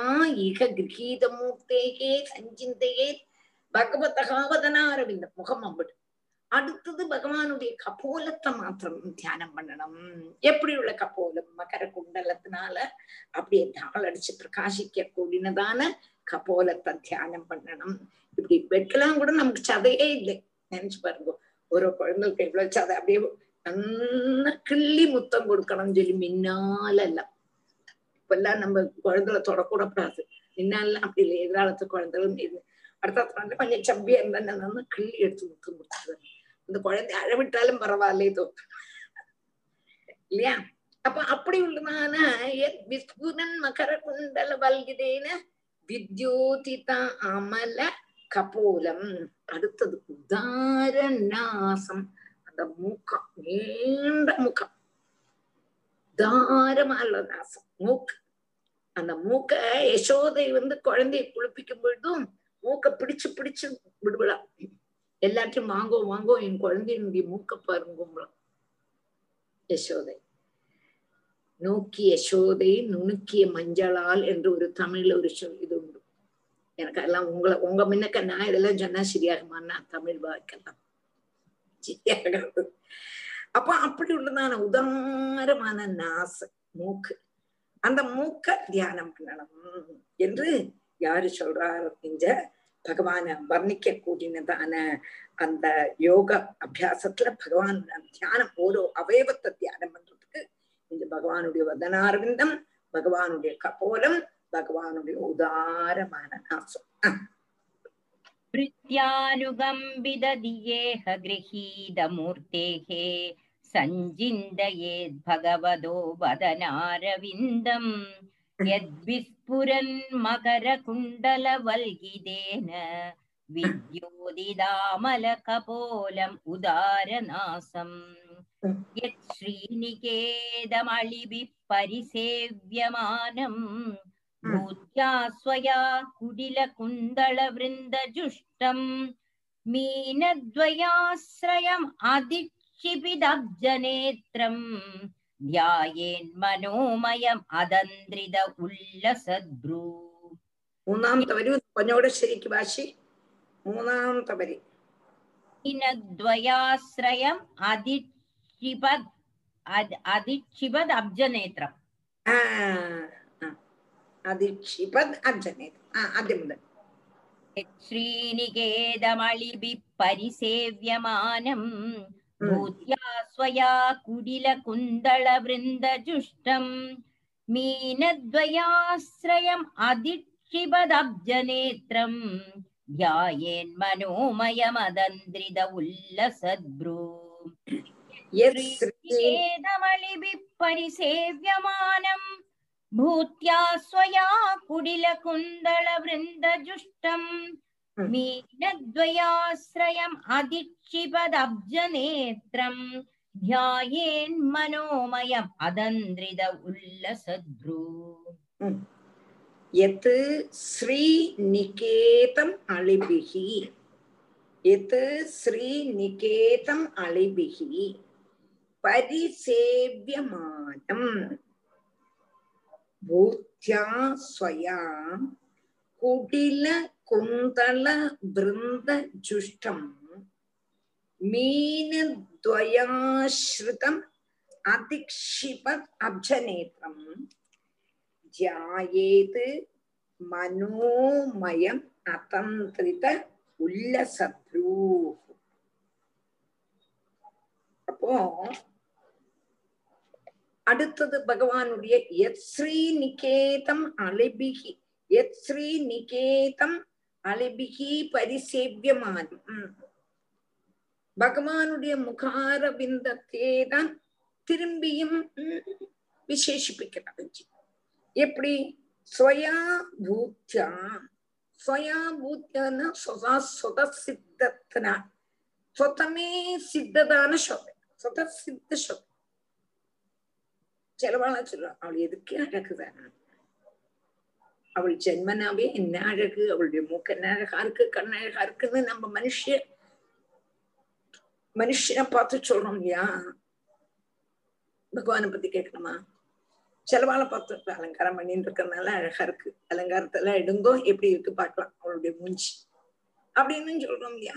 இக கிரகீதமூர்த்தேகே சஞ்சிந்தையே பகவதகாவதனாரவிந்த முகம் அம்படு அடுத்தது பகவானுடைய கபோலத்தை மாத்திரம் தியானம் பண்ணணும். எப்படி உள்ள கபோலம்? மகர குண்டலத்தினால அப்படியே தாள் அடிச்சு பிரகாசிக்க கூடினதான கபோலத்தை தியானம் பண்ணணும். இப்படி வெட்கலாம் கூட நமக்கு சதையே இல்லை. நினைச்சு பாருங்க. ஒரு குழந்தைக்கு எவ்வளவு சதை. அப்படியே நல்லா கிள்ளி முத்தம் கொடுக்கணும்னு சொல்லி மின்னாலெல்லாம் இப்பெல்லாம் நம்ம குழந்தைகளை தொடக்கூடப்படாது மின்னாலாம் அப்படி இல்லை. எதிராளத்து குழந்தைகளும் அடுத்த கொஞ்சம் சம்பியா இருந்தா நான் கிள்ளி எடுத்து முத்தம் கொடுத்துருவேன் அந்த குழந்தை அழவிட்டாலும் பரவாயில்ல ஏதோ இல்லையா? அப்ப அப்படி உள்ளதான விஸ்புரன் மகர குண்டல வல்கிதேன வித்யோதித அமல கபோலம். அடுத்தது உதாரணாசம் அந்த மூக்கம் நீண்ட முகம் தாரமான நாசம். மூக்கு. அந்த மூக்க யசோதை வந்து குழந்தையை குளிப்பிக்கும் பொழுதும் மூக்க பிடிச்சு பிடிச்சு விடுவிடலாம் எல்லாத்தையும் வாங்கோ வாங்கோ என் குழந்தையினுடைய மூக்க பாருங்க யசோதை. நோக்கிய யசோதை நுணுக்கிய மஞ்சளால் என்று ஒரு தமிழ்ல ஒரு சொல் இது உண்டு. எனக்கு அதெல்லாம் உங்களை உங்க முன்னக்க நான் இதெல்லாம் சொன்னா சரியாகுமான்னா தமிழ் வாய்க்கலாம் சரியாகாது. அப்ப அப்படி உள்ளதான உதாரமான நாச மூக்கு. அந்த மூக்க தியானம் பண்ணணும் என்று யாரு சொல்றாரு இந்த பகவான வர்ணிக்க கூடினதான அந்த யோக அபியாசத்துல பகவான் தியானம் ஓரோ அவயவத்தை தியானம் பண்றதுக்கு இந்த பகவானுடைய வதனாரவிந்தம் பகவானுடைய கபோலம் பகவானுடைய உதாரமான நாசம் भृत्यानुगम्बिदधियेह गृहीतमूर्तेः सञ्जिन्दयेद् भगवदो वदनारविन्दम् यद्विस्फुरन् मकरकुण्डलवल्गिदेन विद्योदिदामलकपोलम् उदारनासम् यत् श्रीनिकेतमलिभिः परिसेव्यमानम् भूत्या स्वया कुडिलकुन्दलवृन्दजुष्टम् मीनद्वयाश्रयम् अधिक्षिपिदब्जनेत्रम् ധ്യായേന്മനോമയം അതന്ത്രിത ഉല്ലസദ്ഭ്രൂ മൂന്നാമത്തെ വരി കൊഞ്ഞോടെ ശരിക്ക് ഭാഷി മൂന്നാമത്തെ വരി ഇനദ്വയാശ്രയം അതിക്ഷിപത് അതിക്ഷിപത് അബ്ജനേത്രം അതിക്ഷിപത് അബ്ജനേത്രം ആ ആദ്യം മുതൽ ശ്രീനികേതമളിബി പരിസേവ്യമാനം ഭൂത്യ स्वया कुडिलकुन्दलवृन्दजुष्टम् मीनद्वयाश्रयम् अधिक्षिपदब्जनेत्रम् ध्यायेन्मनोमयमदन्द्रिद उल्लसद्ब्रू ेदमलिभिः परिसेव्यमानम् भूत्या स्वया कुडिलकुन्दलवृन्दजुष्टम् मीनद्वयाश्रयम् अधिक्षिपदब्जनेत्रम् ध्यायेन् मनोमयम् अदन्द्रिद उल्लसद्रू यत् श्रीनिकेतम् अलिभिः यत् श्रीनिकेतम् अलिभिः परिसेव्यमानम् भूत्या स्वया कुटिलकुन्तलवृन्दजुष्टम् மீனத்வயாஸ்ருதம் அதிக்ஷிபத் அப்ஜநேத்திரம் ஜாயேது மனோமயம் அதந்திரித உல்லசத்ரூ அப்போ அடுத்தது பகவானுடைய எத் ஸ்ரீ நிகேதம் அலிபிகி எத் ஸ்ரீ நிகேதம் அலிபிகி பரிசேவியமானம் பகவானுடைய முகார பிந்தத்தே தான் திரும்பியும் விசேஷிப்பிக்கிறாச்சு எப்படி? ஸ்வயா பூத்தியா ஸ்வயா பூத்தியான்னா சொதா சொத சித்தத்தினா சொத்தமே சித்ததான சொல் சொத சித்த சொல் செலவாளா சொல்லுவான் அவள் எதுக்கு அழகுதான் அவள் ஜென்மனாவே என்ன அழகு? அவளுடைய மூக்க அழகா இருக்கு? கண்ணழகா இருக்குன்னு நம்ம மனுஷன் மனுஷனை பார்த்து சொல்றோம் இல்லையா? பகவான பத்தி கேட்கணுமா? செலவால பார்த்து அலங்காரம் பண்ணிட்டு இருக்கிறதுனால அழகா இருக்கு. அலங்காரத்துல எடுங்கோ எப்படி இருக்கு பாக்கலாம் அவளுடைய மூஞ்சி. அப்படின்னு சொல்றோம் இல்லையா?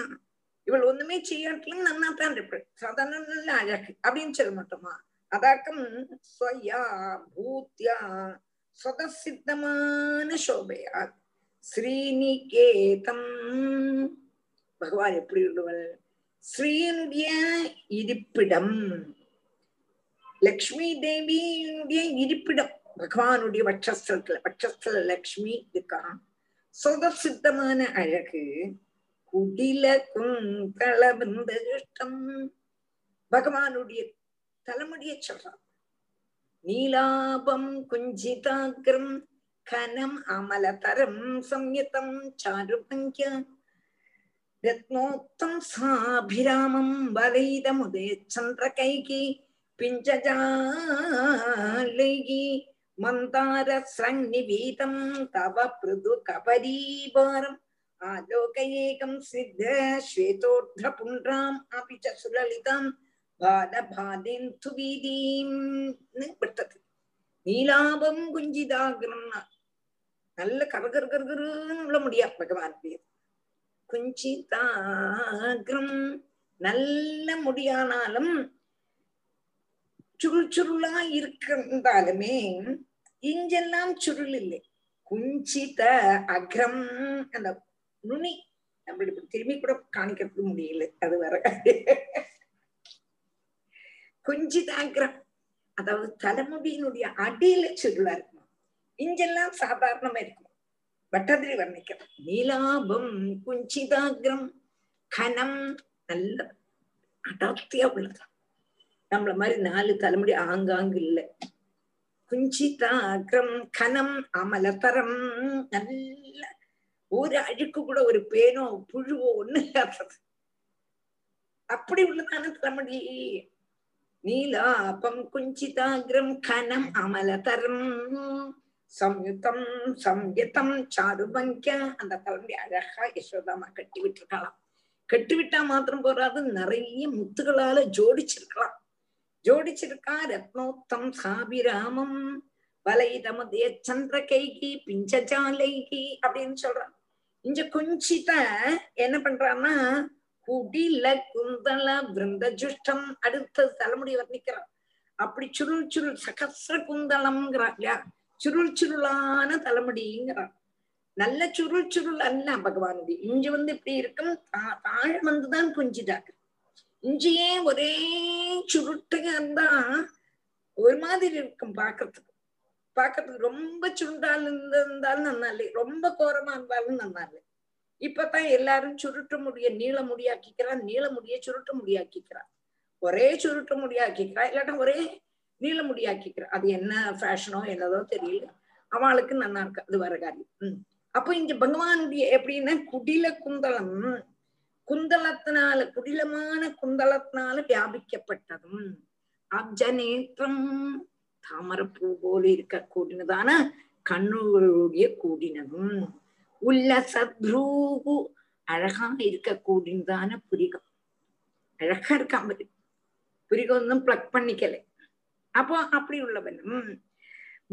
இவள் ஒண்ணுமே செய்யாட்டிலும் நன்னா தான் இருப்பாள். சாதாரண நல்ல அழகு. அப்படின்னு சொல்ல மாட்டோமா? அதாக்கம் ஸ்வயா பூத்யா சுதசித்தமான சோபையா ஸ்ரீனிகேதம் பகவான் எப்படி உள்ளவள்? ஸ்ரீனுடைய இருப்பிடம். லக்ஷ்மி தேவியினுடைய இருப்பிடம். பகவானுடைய வட்சஸ்தலத்துல வட்சஸ்தல லக்ஷ்மி இருக்கா சொதசித்தமான அழகு குடில குந்தள பிருந்தம் பகவானுடைய தலைமுடிய சொல்றான். நீலாபம் குஞ்சிதாகிரம் கனம் அமலதரம் சம்யதம் சாருபங்க. रत्नोक्तं साभिरामं வலைதமுதே சந்திரகைகி பிஞ்சஜாலைகி மந்தார तव पृदु कपरीवारम् கபரீபாரம் सिद्ध சித்த अपि च அபி ச சுலலிதாம் பாதபாதேந்து விட்டது நீலாபம் குஞ்சிதாகிரம்னா நல்ல கரகர் கரகருன்னு உள்ள பகவான் பேர் குஞ்சிதாகிரம். நல்ல முடியானாலும் சுருள் சுருளா இருந்தாலுமே இஞ்செல்லாம் சுருள் இல்லை குஞ்சித அக்ரம் அந்த நுனி. நம்ம இப்படி திரும்பி கூட காணிக்கிறதுக்கு முடியல அது வேற. குஞ்சிதாகிரம் அதாவது தலைமுடியினுடைய அடியில சுருளா இருக்கணும் இஞ்செல்லாம் சாதாரணமா இருக்கும். வட்டதிரி வர்ணிக்கிறோம் நீலாபம் குஞ்சிதாகிரம் கனம் நல்ல அடர்த்தியா உள்ளது. நம்மள மாதிரி நாலு தலைமுடி ஆங்காங்கு இல்லை. குஞ்சிதாகிரம் கனம் அமலதரம் நல்ல ஒரு அழுக்கு கூட ஒரு பேனோ புழுவோ ஒண்ணு இல்லாதது. அப்படி உள்ளதான தலைமுடி. நீலாபம் குஞ்சிதாகிரம் கனம் அமலதரம் சம்யுத்தம் சம்யுதம் சாருபங்க அந்த தலைமுடி அழகா யசோதாமா கட்டி விட்டுருக்கலாம். கட்டி விட்டா மாத்திரம் போறாது நிறைய முத்துகளால ஜோடிச்சிருக்கலாம். ஜோடிச்சிருக்கா ரத்னோத்தம் சாபிராமம் வலைதமதே சந்திர கைகி பிஞ்சஜாலைகி அப்படின்னு சொல்றான். இங்க குஞ்சித என்ன பண்றான்னா குடில குந்தள விருந்த ஜுஷ்டம் அடுத்த தலைமுடி வர்ணிக்கிறான். அப்படி சுருள் சுருள் சகசிர குந்தளம்ங்கிறான் இல்லையா? சுருள் சுருளான தலைமுடிங்கிறான். நல்ல சுருள் சுருள் அல்ல பகவானுடைய. இஞ்சி வந்து இப்படி இருக்கும். தா- வந்துதான் குஞ்சிதாக்கு இஞ்சியே ஒரே சுருட்டையா இருந்தா ஒரு மாதிரி இருக்கும் பாக்குறதுக்கு. பாக்குறதுக்கு ரொம்ப சுருண்டால் இருந்தாலும் நல்லா இல்லை ரொம்ப கோரமா இருந்தாலும் நல்லா இல்லை இப்பதான் எல்லாரும் சுருட்டு முடிய நீள முடியாக்கிக்கிறான். நீள முடிய சுருட்டு முடியாக்கிக்கிறான். ஒரே சுருட்டு முடியாக்கிக்கிறா இல்லாட்டா ஒரே நீளமுடியாக்கிக்கிற அது என்ன ஃபேஷனோ என்னதோ தெரியல. அவளுக்கு நல்லா இருக்கு அது வர காரியம். உம் அப்போ இங்க பகவானுடைய எப்படின்னா குடில குந்தளம். குந்தளத்தினால குடிலமான குந்தளத்தினால வியாபிக்கப்பட்டதும் அப்ஜநேற்றம் தாமரப்பூ போல இருக்க கூடினதான கண்ணுகளுடைய கூடினதும் உல்லசத்ரூகு அழகா இருக்க கூடினதான புரிகம். அழகா இருக்கான் புரிகம் ஒன்றும் பிளக் பண்ணிக்கலை. அப்போ அப்படி உள்ளவனும்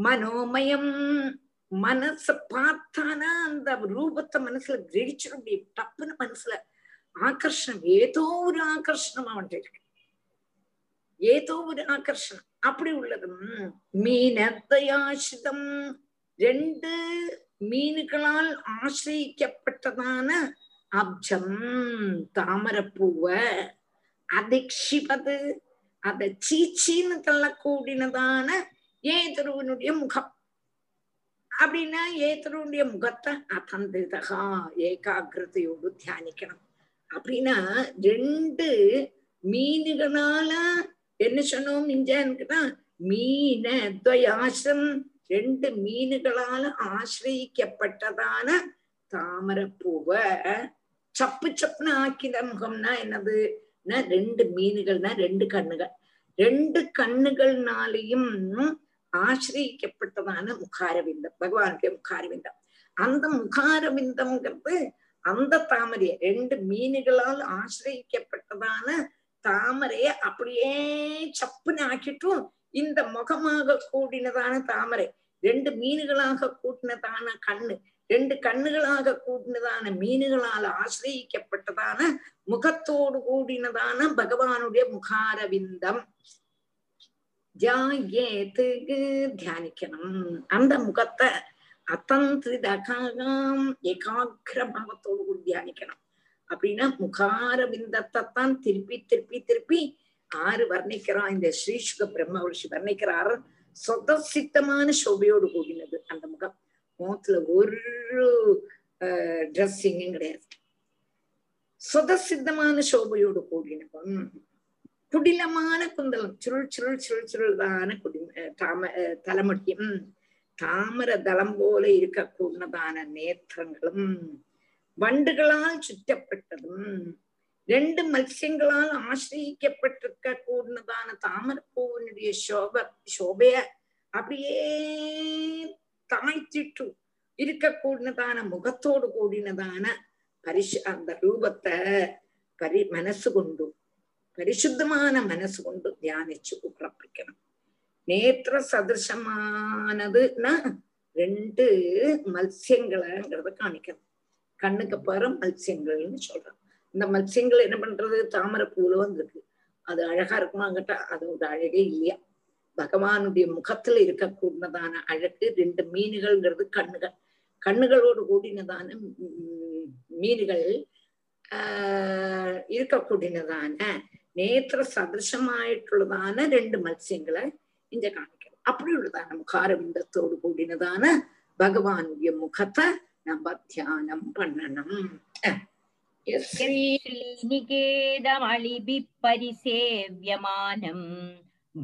மனோமயம் மனச பார்த்தானா அந்த ரூபத்தை மனசுல கிரகிச்சிட முடியும் டப்புன்னு மனசுல ஆகர்ஷணம். ஏதோ ஒரு ஆகர்ஷணம் அவன்கிட்ட இருக்கு. ஏதோ ஒரு ஆகர்ஷணம். அப்படி உள்ளதும் மீனத்தையாசிதம். ரெண்டு மீன்களால் ஆசிரியிக்கப்பட்டதான அப்ஜம் தாமரப்பூவ. அதிக்ஷிபது. அத சீச்சின்னு தள்ளக்கூடினதான ஏதருவனுடைய முகம். அப்படின்னா ஏதருடைய முகத்தை அதந்திதகா ஏகாகிரதையோடு தியானிக்கணும். அப்படின்னா ரெண்டு மீனுகளால என்ன சொன்னோம் இஞ்சான்னுக்குன்னா மீன துவயாசம் ரெண்டு மீனுகளால ஆசிரியிக்கப்பட்டதான தாமரப்பூவை. சப்பு சப்புன்னு ஆக்கின முகம்னா என்னது? ரெண்டு மீன்கள்னா ரெண்டு கண்ணுகள். ரெண்டு கண்ணுகள்னாலையும் ஆசிரியிக்கப்பட்டதான முகாரவிந்தம் பகவானுடைய முகாரவிந்தம். அந்த முகாரவிந்தம்ங்கிறது அந்த தாமரைய ரெண்டு மீன்களால் ஆசிரியிக்கப்பட்டதான தாமரைய அப்படியே சப்புன்னு ஆக்கிட்டும் இந்த முகமாக கூடினதான தாமரை ரெண்டு மீன்களாக கூட்டினதான கண்ணு. ரெண்டு கண்ணுகளாக கூடினதான மீன்களால் ஆசிரியிக்கப்பட்டதான முகத்தோடு கூடினதான பகவானுடைய முகாரவிந்தம். ஜாயேத்துக்கு தியானிக்கணும். அந்த முகத்தை அத்தந்திரிதகாம் ஏகாகிர பாவத்தோடு கூடி தியானிக்கணும். அப்படின்னா முகாரவிந்தத்தை தான் திருப்பி திருப்பி திருப்பி ஆறு வர்ணிக்கிறான் இந்த ஸ்ரீசுக பிரம்ம ரிஷி வர்ணிக்கிறார். சொதசித்தமான சோபையோடு கூடினது அந்த முகம். முகத்துல ஒரு ட்ரெஸ்ஸிங்கும் கிடையாது. சுதசித்தமான சோபையோடு கூடினவன் குடிலமான குந்தலம் சுருள் சுருள் சுருள் சுருள்தான குடி தாம தலைமுடியும் தாமர தளம் போல இருக்க கூடதான நேத்திரங்களும் வண்டுகளால் சுற்றப்பட்டதும் ரெண்டு மத்சியங்களால் ஆசிரியிக்கப்பட்டிருக்க கூடதான தாமரப்பூவினுடைய சோப சோபைய அப்படியே தாய்த்திட்டு இருக்க கூடினதான முகத்தோடு கூடினதான பரிசு அந்த ரூபத்தை பரி மனசு கொண்டு பரிசுத்தமான மனசு கொண்டு தியானிச்சு உறப்பிக்கணும் நேத்திர சதிருஷமானதுன்னா ரெண்டு மத்சியங்களைங்கிறத காணிக்கணும். கண்ணுக்கு பாரு மத்சியங்கள்னு சொல்றோம் இந்த மத்சியங்கள் என்ன பண்றது? தாமரை பூல வந்திருக்கு. அது அழகா இருக்குமாங்கிட்ட அதோட அழகே இல்லையா? பகவானுடைய முகத்துல இருக்கக்கூடியதான அழகு ரெண்டு மீன்கள்ங்கிறது கண்ணுகள் கண்ணுகளோடு கூடினதான மீன்கள் ஆஹ் இருக்கக்கூடியதான നേത്ര സദൃശമായിട്ടുള്ളതാണ് രണ്ട് മത്സ്യങ്ങളെ ഇഞ്ച കാണിക്കുന്നത് അപ്പോഴുള്ളതാണ് മുഖാരബിന്ദത്തോട് കൂടിനതാണ് ഭഗവാനുടെ മുഖത്തെ നമ്മ ധ്യാനം പണ്ണണം ശ്രീനികേതമളിബി പരിസേവ്യമാനം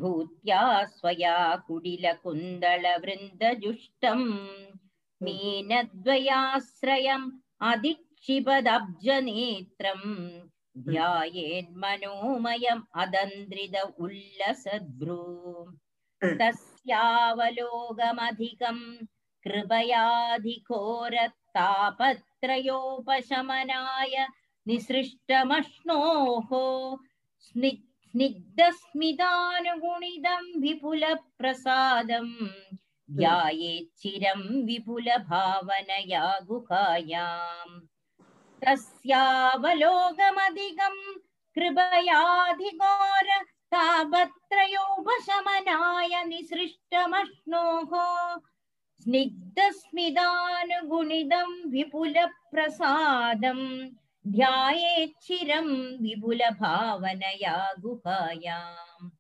भूत्या स्वया कुडिलकुन्दलवृन्दजुष्टम् मीनद्वयाश्रयम् अधिक्षिपदब्जनेत्रम् ध्यायेन्मनोमयम् अदन्द्रिद उल्लसद्भ्रू Mm. तस्यावलोकमधिकम् कृपयाधिघोरतापत्रयोपशमनाय निसृष्टमश्नोः स्नि स्निग्धस्मिदानुगुणिदं विपुलप्रसादं ध्यायेच्चिरं विपुलभावनया गुहायाम् तस्यावलोकमधिकं कृपयाधिघोर तापत्रयोपशमनाय निसृष्टमश्नोः। स्निग्धस्मिदानुगुणिदं विपुलप्रसादम् ध्यायेच्चिरम् विपुलभावनया गुहायाम्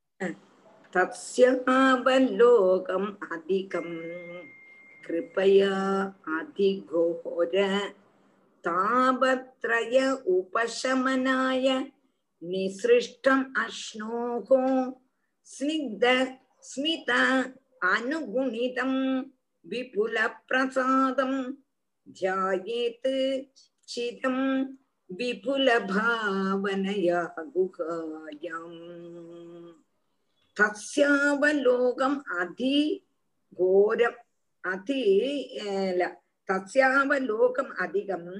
तस्यावलोकम् अधिकम् कृपया अधिघोर तापत्रय उपशमनाय निसृष्टम् अश्नोः स्निग्ध स्मित अनुगुणितम् विपुलप्रसादम् ध्यायेत् चिदम् विपुलभावनया गुहायाम् तस्यावलोकम् अधिघोरम् अति ल, तस्यावलोकम् अधिकम्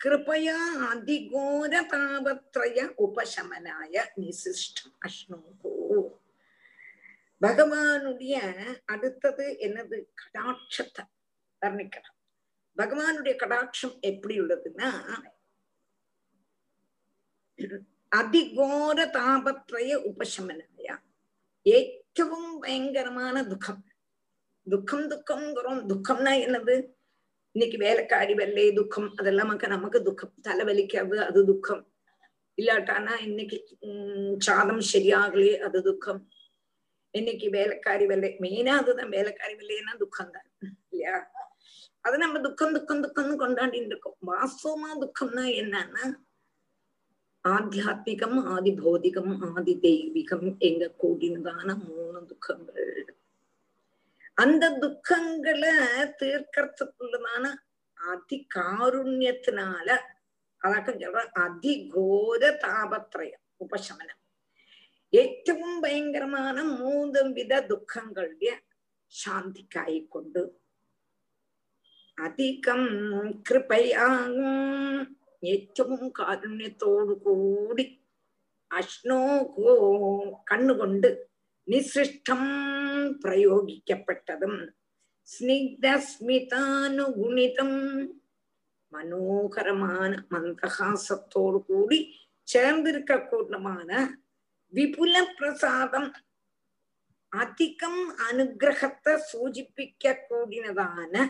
कृपया அதிகோரதாபத்ரய உபசமனாய நிசிஷ்டம் அஷ்ணோகோ பகவானுடைய அடுத்தது என்னது கடாட்சத்தை வர்ணிக்கலாம் பகவானுடைய கடாட்சம் எப்படி உள்ளதுன்னா அதிகோர தாபத்ரய உபசமனாயா. ஏற்றவும் பயங்கரமான துக்கம். துக்கம் துக்கம்ங்கிறோம் துக்கம்னா என்னது? இன்னைக்கு வேலைக்காடி வெள்ளை துக்கம். அதெல்லாம் நமக்கு துக்கம். தலை வலிக்காது அது துக்கம். இல்லாட்டானா இன்னைக்கு சாதம் சரியாகலே அது துக்கம். இன்னைக்கு வேலைக்காரி வெள்ளை மெயினா அதுதான். வேலைக்காரி வெள்ளைன்னா துக்கம் தான் இல்லையா? அது நம்ம துக்கம் துக்கம் துக்கம்னு கொண்டாடிட்டு இருக்கோம். வாஸ்தவமா துக்கம்னா என்னன்னா ஆத்தியாத்மிகம் ஆதி பௌதிகம் ஆதி தெய்வீகம் எங்க கூடினதான மூணு துக்கங்கள் அந்த துக்கங்களை தீர்க்கறதுக்குள்ளதான அதிகாருண்யத்தினால അതൊക്കെ ചില അതിഘോര താപത്രയം ഉപശമനം. ഏറ്റവും ഭയങ്കരമാണ് മൂന്ന് വിധ ദുഃഖങ്ങളുടെ ശാന്തിക്കായിക്കൊണ്ട്. അധികം കൃപയാകും. ഏറ്റവും കാരുണ്യത്തോടു കൂടി അഷ്ണോകോ കണ്ണുകൊണ്ട് നിസൃഷ്ടം പ്രയോഗിക്കപ്പെട്ടതും സ്നിഗ്ധസ്മിതാനുഗുണിതം മനോഹരമാണ് മന്ദഹാസത്തോടു കൂടി சேர்ந்திருக்கக்கூடமான விபுல பிரசாதம் அதிகம் அனுகிரகத்தை சூச்சிப்பிக்க கூடினதான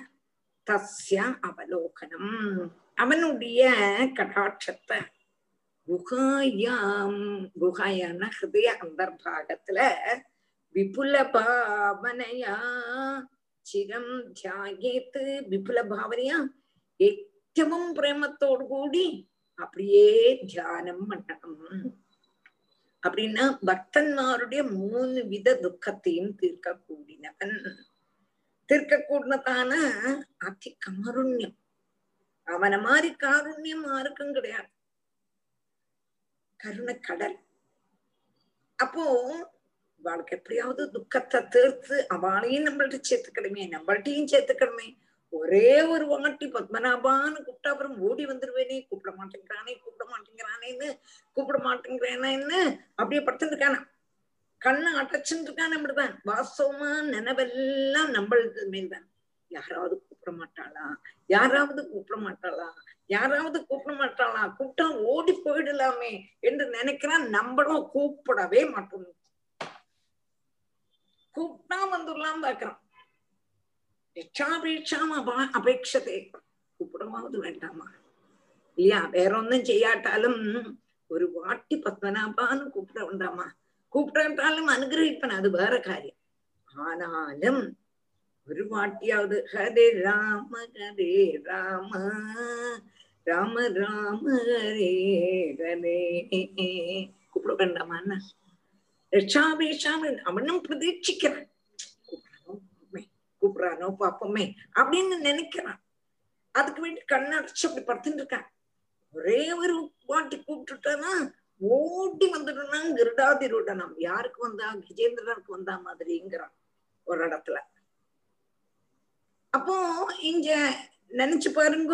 தஸ்ய அவலோகனம் அவனுடைய கடாட்சத்தை. குகாயாம் குகாயான ஹிருதய அந்தர்பாகத்துல விபுல பாவனையா சிரம் தியாகேத்து விபுல பாவனையா ஏற்றவும் பிரேமத்தோடு கூடி அப்படியே தியானம் பண்ணணும். அப்படின்னா பக்தன்மாருடைய மூணு வித துக்கத்தையும் தீர்க்க கூடினவன். தீர்க்க கூடினதான அதி காருண்யம் அவனை மாதிரி காருண்யம் யாருக்கும் கிடையாது. கருணக்கடல் அப்போ வாழ்க்கை எப்படியாவது துக்கத்தை தீர்த்து அவளையும் நம்மள்ட்ட சேர்த்துக்கணுமே நம்மள்ட்டையும் சேர்த்துக்கணுமே ஒரே ஒரு வாட்டி பத்மநாபான்னு கூப்பிட்டா அப்புறம் ஓடி வந்துருவேனே கூப்பிட மாட்டேங்கிறானே கூப்பிட மாட்டேங்கிறானேன்னு கூப்பிட மாட்டேங்கிறானேன்னு அப்படியே படுத்துருக்கானா இருக்கானா. கண்ணை அடைச்சுட்டு இருக்கான் அப்படிதான் வாஸ்தவமா நினைவெல்லாம் நம்மளுக்கு மேல்தான் யாராவது கூப்பிட மாட்டாளா யாராவது கூப்பிட மாட்டாளா யாராவது கூப்பிட மாட்டாளா கூப்பிட்டா ஓடி போயிடலாமே என்று நினைக்கிறான் நம்மளும் கூப்பிடவே மாட்டோம் கூப்பிட்டா வந்துடலாம் பாக்குறான் രക്ഷാപേക്ഷാം അപാ അപേക്ഷത്തെ കൂപ്പിടമാവത് വേണ്ടാമാ இல்லையா வேற ஒன்னும் செய்யாட்டாலும் ஒரு வாட்டி பத்மநாபான்னு கூப்பிட வேண்டாமா கூப்பிடாட்டாலும் அனுகிரகிப்பன அது வேற காரியம் ஆனாலும் ஒரு வாட்டியாவது ஹரே ராம ஹரே ராம. ராம ராம ஹரே ஹரே. கூப்பிட வேண்டாமா ரட்சாபேஷாம் அவனும் பிரதீட்சிக்கிறான் கூப்பிடுறானோ, பாப்போமே அப்படின்னு நினைக்கிறான். அதுக்கு வேண்டி கண்ணடைச்சு அப்படி படுத்துட்டு இருக்கான். ஒரே ஒரு வாட்டி கூப்பிட்டுட்டானா ஓட்டி வந்துடுனா கிருடாதிருடனம் யாருக்கு வந்தா? கஜேந்திரனுக்கு வந்தா மாதிரிங்கிறான் ஒரு இடத்துல. அப்போ இங்க நினைச்சு பாருங்க.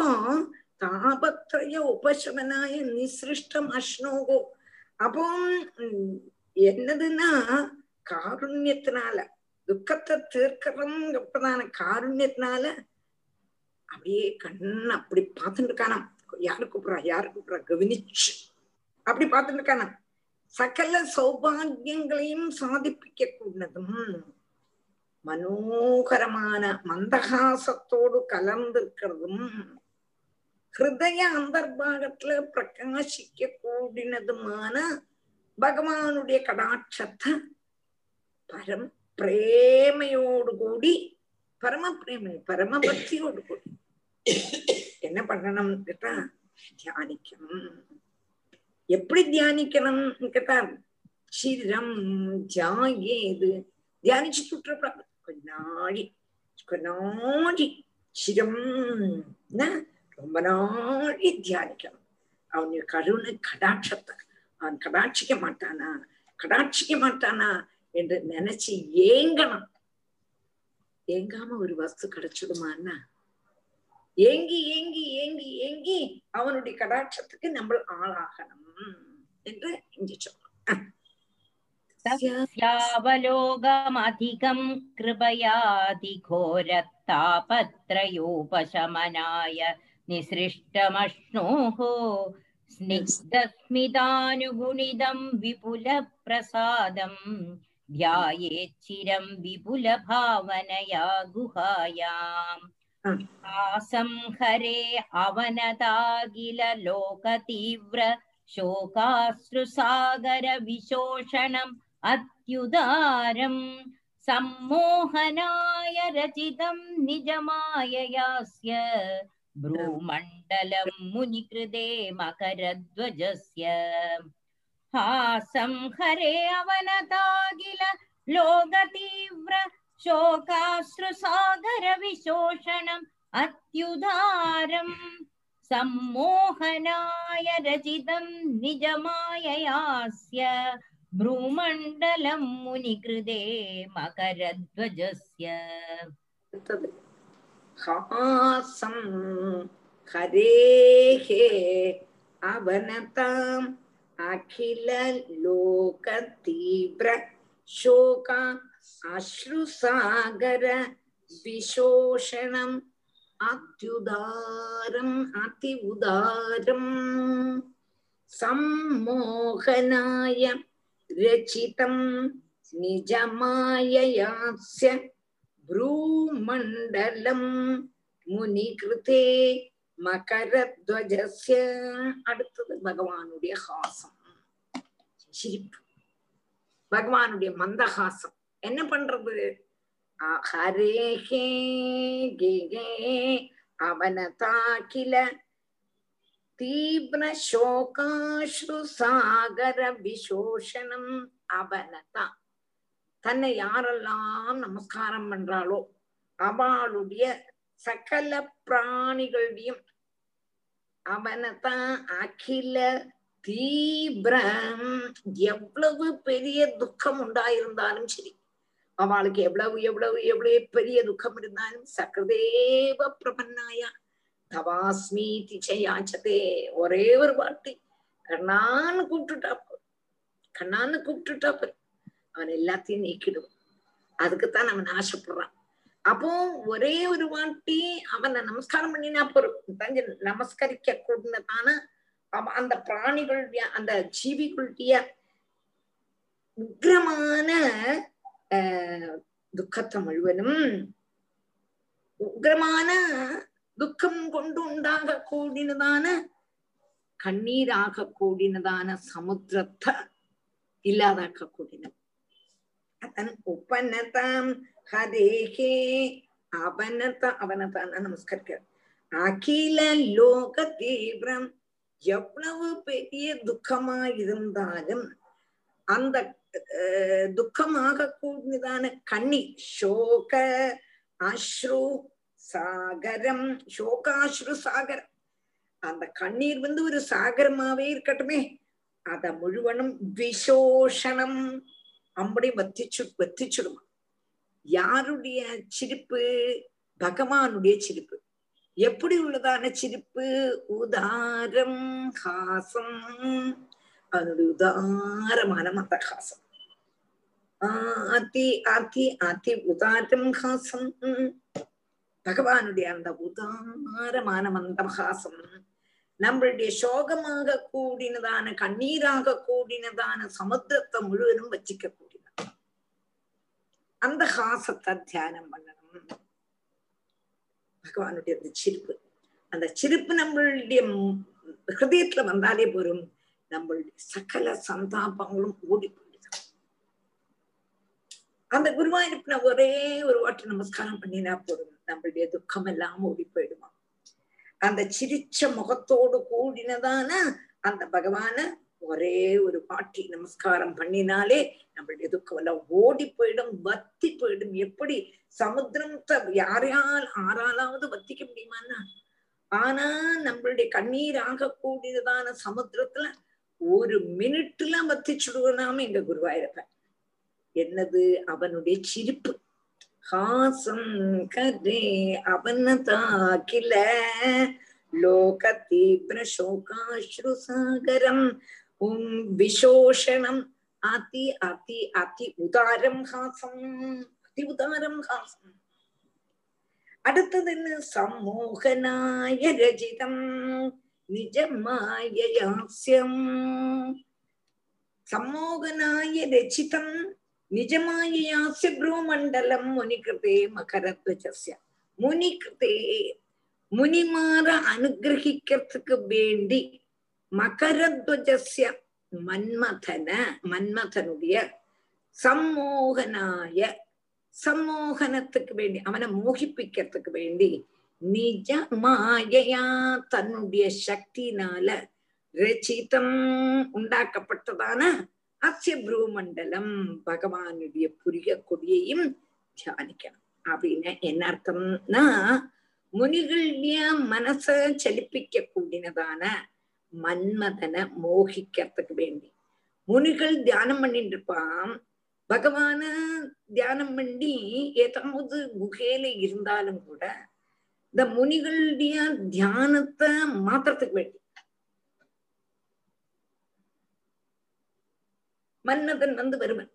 தாபத்ரய உபசமனாய நிசிருஷ்டம் அஷ்னோகோ அப்போ உம், என்னதுன்னா காருண்யத்தினால துக்கத்தை தீர்க்கிறதுங்கிறதான காருண்யத்தினால அப்படியே கண்ணு அப்படி பார்த்துட்டு இருக்கானாம். யாரு கூப்பிடுறா? யாரு கூப்பிடுறா? கவனிச்சு. அப்படி பார்த்துட்டு இருக்கானாம். சகல சௌபாகியங்களையும் சாதிப்பிக்க கூடதும் மனோகரமான மந்தகாசத்தோடு கலந்திருக்கிறதும் ஹிருதய அந்தர்பாகத்துல பிரகாசிக்க கூடினதுமான பகவானுடைய கடாட்சத்தை பரம் பிரேமையோடு கூடி பரம பிரேமை பரம பக்தியோடு கூடி. என்ன பண்ணணும் கேட்டா தியானிக்கணும். எப்படி தியானிக்கணும் கேட்டா சிரம் ஜாயேது தியானிச்சுட்டு விட்டுறப்படாது கொஞ்ச நாழி கொஞ்ச நாழி சிரம் ரொம்ப நாழி தியானிக்கணும் அவனுடைய கருணை கடாட்சத்தை அவன் கடாட்சிக்க மாட்டானா கடாட்சிக்க மாட்டானா என்று நினைச்சு ஏங்கணும் ஏங்காம ஒரு வஸ்து கிடைச்சிடுமான்னா ஏங்கி ஏங்கி ஏங்கி ஏங்கி அவனுடைய கடாட்சத்துக்கு நம்ம ஆளாகணும் என்று இங்க சொல்றோம் तस्यावलोकमधिकं कृपयातिघोरतापत्रयोपशमनाय निसृष्टमश्नोः स्निग्धस्मितानुगुणिदं विपुलप्रसादं ध्यायेच्चिरं विपुलभावनया गुहायाम् Hmm. आसं हरे अवनतागिल लोकतीव्र शोकाश्रुसागरविशोषणम् अत्युदारम् सम्मोहनाय रचितं निजमाययास्य भ्रूमण्डलं मुनिकृते मकरध्वजस्य हासं हरे अवनतागिल लोकतीव्र शोकाश्रुसागरविशोषणम् अत्युदारम् सम्मोहनाय रचितं निजमाययास्य भ्रूमण्डलं मुनिकृते मकरध्वजस्य हासं हरेः अवनताम् अखिललोकतीव्र शोका अश्रुसागर विशोषणम् अत्युदारम् अति उदारम् सम्मोहनाय அதி निजमाययास्य சம்மோகனாய ரச்சிதம் நிஜமாயயாஸ்ய ப்ரூமண்டலம் முனிகிருதே மகரத்வஜஸ்ய அடுத்தது பகவானுடைய ஹாசம் சிரிப்பு பகவானுடைய மந்தஹாசம் என்ன பண்றது அ- ஹரேஹே கே அவனதாக்கில தீவிர சோகாஸ்ரு சாகர விசோஷணம் அவனதா தன்னை யாரெல்லாம் நமஸ்காரம் பண்றாளோ அவளுடைய சகல பிராணிகளுடையும் அவனைத்தான் அகில தீவிரம் எவ்வளவு பெரிய துக்கம் உண்டாயிருந்தாலும் சரி அவளுக்கு எவ்வளவு எவ்வளவு எவ்வளவு பெரிய துக்கம் இருந்தாலும் சக்கரதேவ பிரபன்னாயா தவாஸ்மீதி திச்சயாச்சதே ஒரே ஒரு வாட்டி கண்ணான்னு கூப்பிட்டுட்டா கண்ணான்னு கூப்பிட்டுட்டா அவன் எல்லாத்தையும் நீக்கிடுவான். அதுக்குத்தான் அவன் ஆசைப்படுறான். அப்போ ஒரே ஒரு வாட்டி அவனை நமஸ்காரம் பண்ணினா போறோம். தஞ்ச நமஸ்கரிக்க கூடதான அவ- அந்த பிராணிகளுடைய அந்த ஜீவிகளுடைய உக்ரமான ஆஹ், துக்கத்தை முழுவதும் உக்ரமான துக்கம் கொண்டு உண்டாக கூடினதான கண்ணீராக கூடினதான சமுத்திரத்தை இல்லாதாக்க கூடினது. அதன் உபநதாம் ஹரேஹே அவனத அவனதான நமஸ்கரிக்க அகில லோக தீவிரம் எவ்வளவு பெரிய துக்கமா இருந்தாலும் அந்த துக்கமாக கூடினதான கண்ணி சோக அஸ்ரு சாகரம் சோகாஸ்ரு சாகரம் அந்த கண்ணீர் வந்து ஒரு சாகரமாவே இருக்கட்டுமே. அத முழுவனும் விசோஷனம். அப்படி வத்திச்சு வத்திச்சுடுமா. யாருடைய சிரிப்பு? பகவானுடைய சிரிப்பு. எப்படி உள்ளதான சிரிப்பு? உதாரம் ஹாசம். அதனுடைய உதாரமான மந்தஹாசம் ஆஹ் அதி அதி அதி உதாரம் ஹாசம். உம். பகவானுடைய அந்த உதாரமான மந்தஹாசம் நம்மளுடைய சோகமாக கூடினதான கண்ணீராக கூடினதான சமுத்திரத்தை முழுவதும் வச்சிக்க கூடினது அந்த ஹாசத்தை தியானம் பண்ணணும். பகவானுடைய அந்த சிரிப்பு. அந்த சிரிப்பு நம்மளுடைய ஹிருதயத்துல வந்தாலே போரும் நம்மளுடைய சகல சந்தாபங்களும் ஓடி போயிடுது அந்த குருவாயிருப்பின ஒரே ஒரு வாட்டி நமஸ்காரம் பண்ணினா போதும். நம்மளுடைய துக்கம் எல்லாம் ஓடி போயிடுமா? அந்த சிரிச்ச முகத்தோடு கூடினதான அந்த பகவான ஒரே ஒரு பாட்டி நமஸ்காரம் பண்ணினாலே நம்மளுடைய துக்கம் எல்லாம் ஓடி போயிடும் வத்தி போயிடும். எப்படி? சமுத்திரத்தை யாரையால் ஆறாலாவது வத்திக்க முடியுமான்னா? ஆனா நம்மளுடைய கண்ணீராக கூடியதான சமுத்திரத்துல ஒரு மினிட்லாம் வத்திச்சுடுவோம் எங்க குருவாயிருப்பேன் என்னது? அவனுடைய சிரிப்பு. ஹாசம் கரே அவனதாக்கில லோக தீவிர சோகாஸ்ரு சாகரம் உம் விசோஷணம் அதி அதி அதி உதாரம் ஹாசம். அதி உதாரம் ஹாசம். அடுத்தது என்ன சம்மோகனாய ரஜிதம் நிஜமாயாஸ்யம் சம்மோகனாய ரச்சிதம் நிஜமாயாஸ்ய ப்ரூமண்டலம் முனிகிருதே மகரத்வஜஸ்ய முனிகிருதே முனிமார அனுகிரகிக்கிறதுக்கு வேண்டி மகரத்வஜஸ்ய மன்மதன மன்மதனுடைய சம்மோகனாய சம்மோகனத்துக்கு வேண்டி அவனை மோகிப்பிக்கிறதுக்கு வேண்டி நிஜ மாயையா தன்னுடைய சக்தினால ரச்சிதம் உண்டாக்கப்பட்டதான அஸ்ய ப்ரூமண்டலம் பகவானுடைய புரிய கொடியையும் தியானிக்கணும். அப்படின்னு என்ன அர்த்தம்னா முனிகளுடைய மனச செலுப்பிக்க கூடினதான மன்மதனை மோகிக்கிறதுக்கு வேண்டி. முனிகள் தியானம் பண்ணிட்டு இருப்பான் பகவான தியானம் பண்ணி ஏதாவது குகையில இருந்தாலும் கூட இந்த முனிகளுடைய தியானத்தை மாத்திரத்துக்கு வேண்டி. மன்மதன் வந்து வருவன்.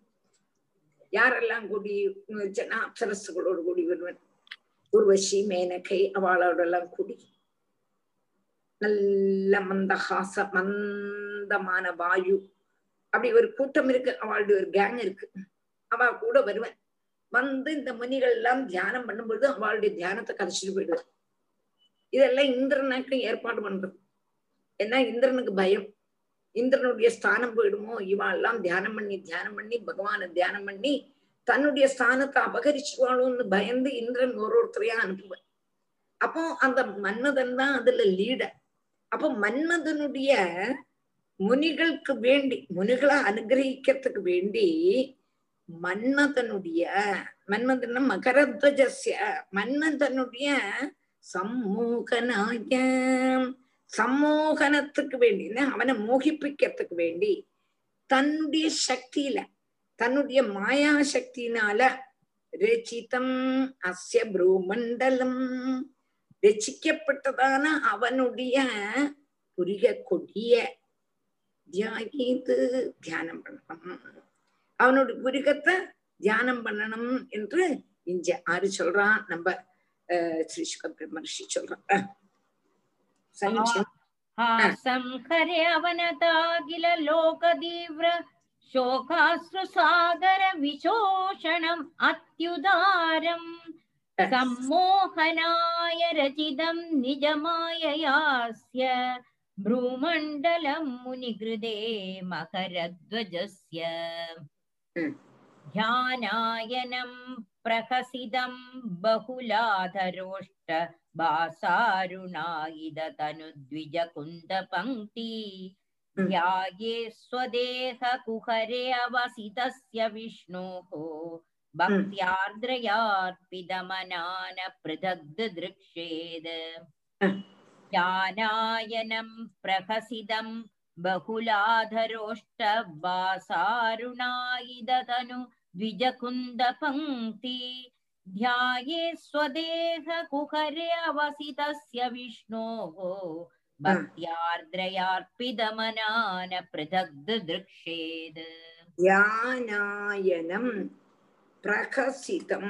யாரெல்லாம் கூடி ஜன அப்சரசுகளோடு கூடி வருவன்? உர்வசி மேனகை அவளோட எல்லாம் கூடி. நல்ல மந்தஹாச மந்தமான வாயு. அப்படி ஒரு கூட்டம் இருக்கு. அவளுடைய ஒரு கேங் இருக்கு. அவ கூட வருவன். வந்து இந்த முனிகள் எல்லாம் தியானம் பண்ணும்பொழுது அவளுடைய தியானத்தை கதைச்சிட்டு போயிடுவார். இதெல்லாம் இந்திரனுக்கு ஏற்பாடு பண்றது. ஏன்னா இந்திரனுக்கு பயம். இந்திரனுடைய ஸ்தானம் போயிடுமோ? இவா எல்லாம் தியானம் பண்ணி தியானம் பண்ணி பகவான தியானம் பண்ணி தன்னுடைய ஸ்தானத்தை அபகரிச்சுவாளோன்னு பயந்து இந்திரன் ஒரு ஒருத்தரையா அனுப்புவேன் அப்போ அந்த மன்மதன் தான் அதுல லீடர் அப்போ மன்மதனுடைய முனிகளுக்கு வேண்டி முனிகளை அனுகிரகிக்கிறதுக்கு வேண்டி மன்மதனுடைய மன்மதன் மகரத்வஜஸ்ய. மன்மதனுடைய சம்மூகனாய சம்மோகனத்துக்கு வேண்டி அவனை மோகிப்பிக்கிறதுக்கு வேண்டி தன்னுடைய சக்தியில தன்னுடைய மாயா சக்தியினால ரச்சிதம் அஸ்ய புரூமண்டலம். ரச்சிக்கப்பட்டதான அவனுடைய புரிக கொடிய தியாகித்து தியானம் பண்ணணும். அவனுடைய புரிகத்தை தியானம் பண்ணணும் என்று இங்க ஆறு சொல்றான். நம்ம ஸ்ரீ சுக பிரம்மர்ஷி சொல்றான். संहरे अवनताखिल लोकदीव्र शोकाश्रुसागर विशोषणम् अत्युदारम् सम्मोहनाय रचितं निजमाययास्य भ्रूमण्डलं मुनिकृते मकरध्वजस्य ध्यानायनं प्रहसितं बहुलाधरोष्ट भासारुणायिदतनुद्विजकुन्दपङ्क्ति ध्याये स्वदेह कुहरे अवसितस्य विष्णोः भक्त्यार्द्रयार्पितमनान पृथग्दृक्षेद ज्ञानायनं प्रहसितं बहुलाधरोष्टवासारुणायिदतनु द्विजकुन्दपङ्क्ति ध्याये स्वदेह कुहरे अवसितस्य विष्णोः भक्त्यार्द्रयार्पितमनान पृथग्दृक्षेद ध्यानायनं प्रकसितं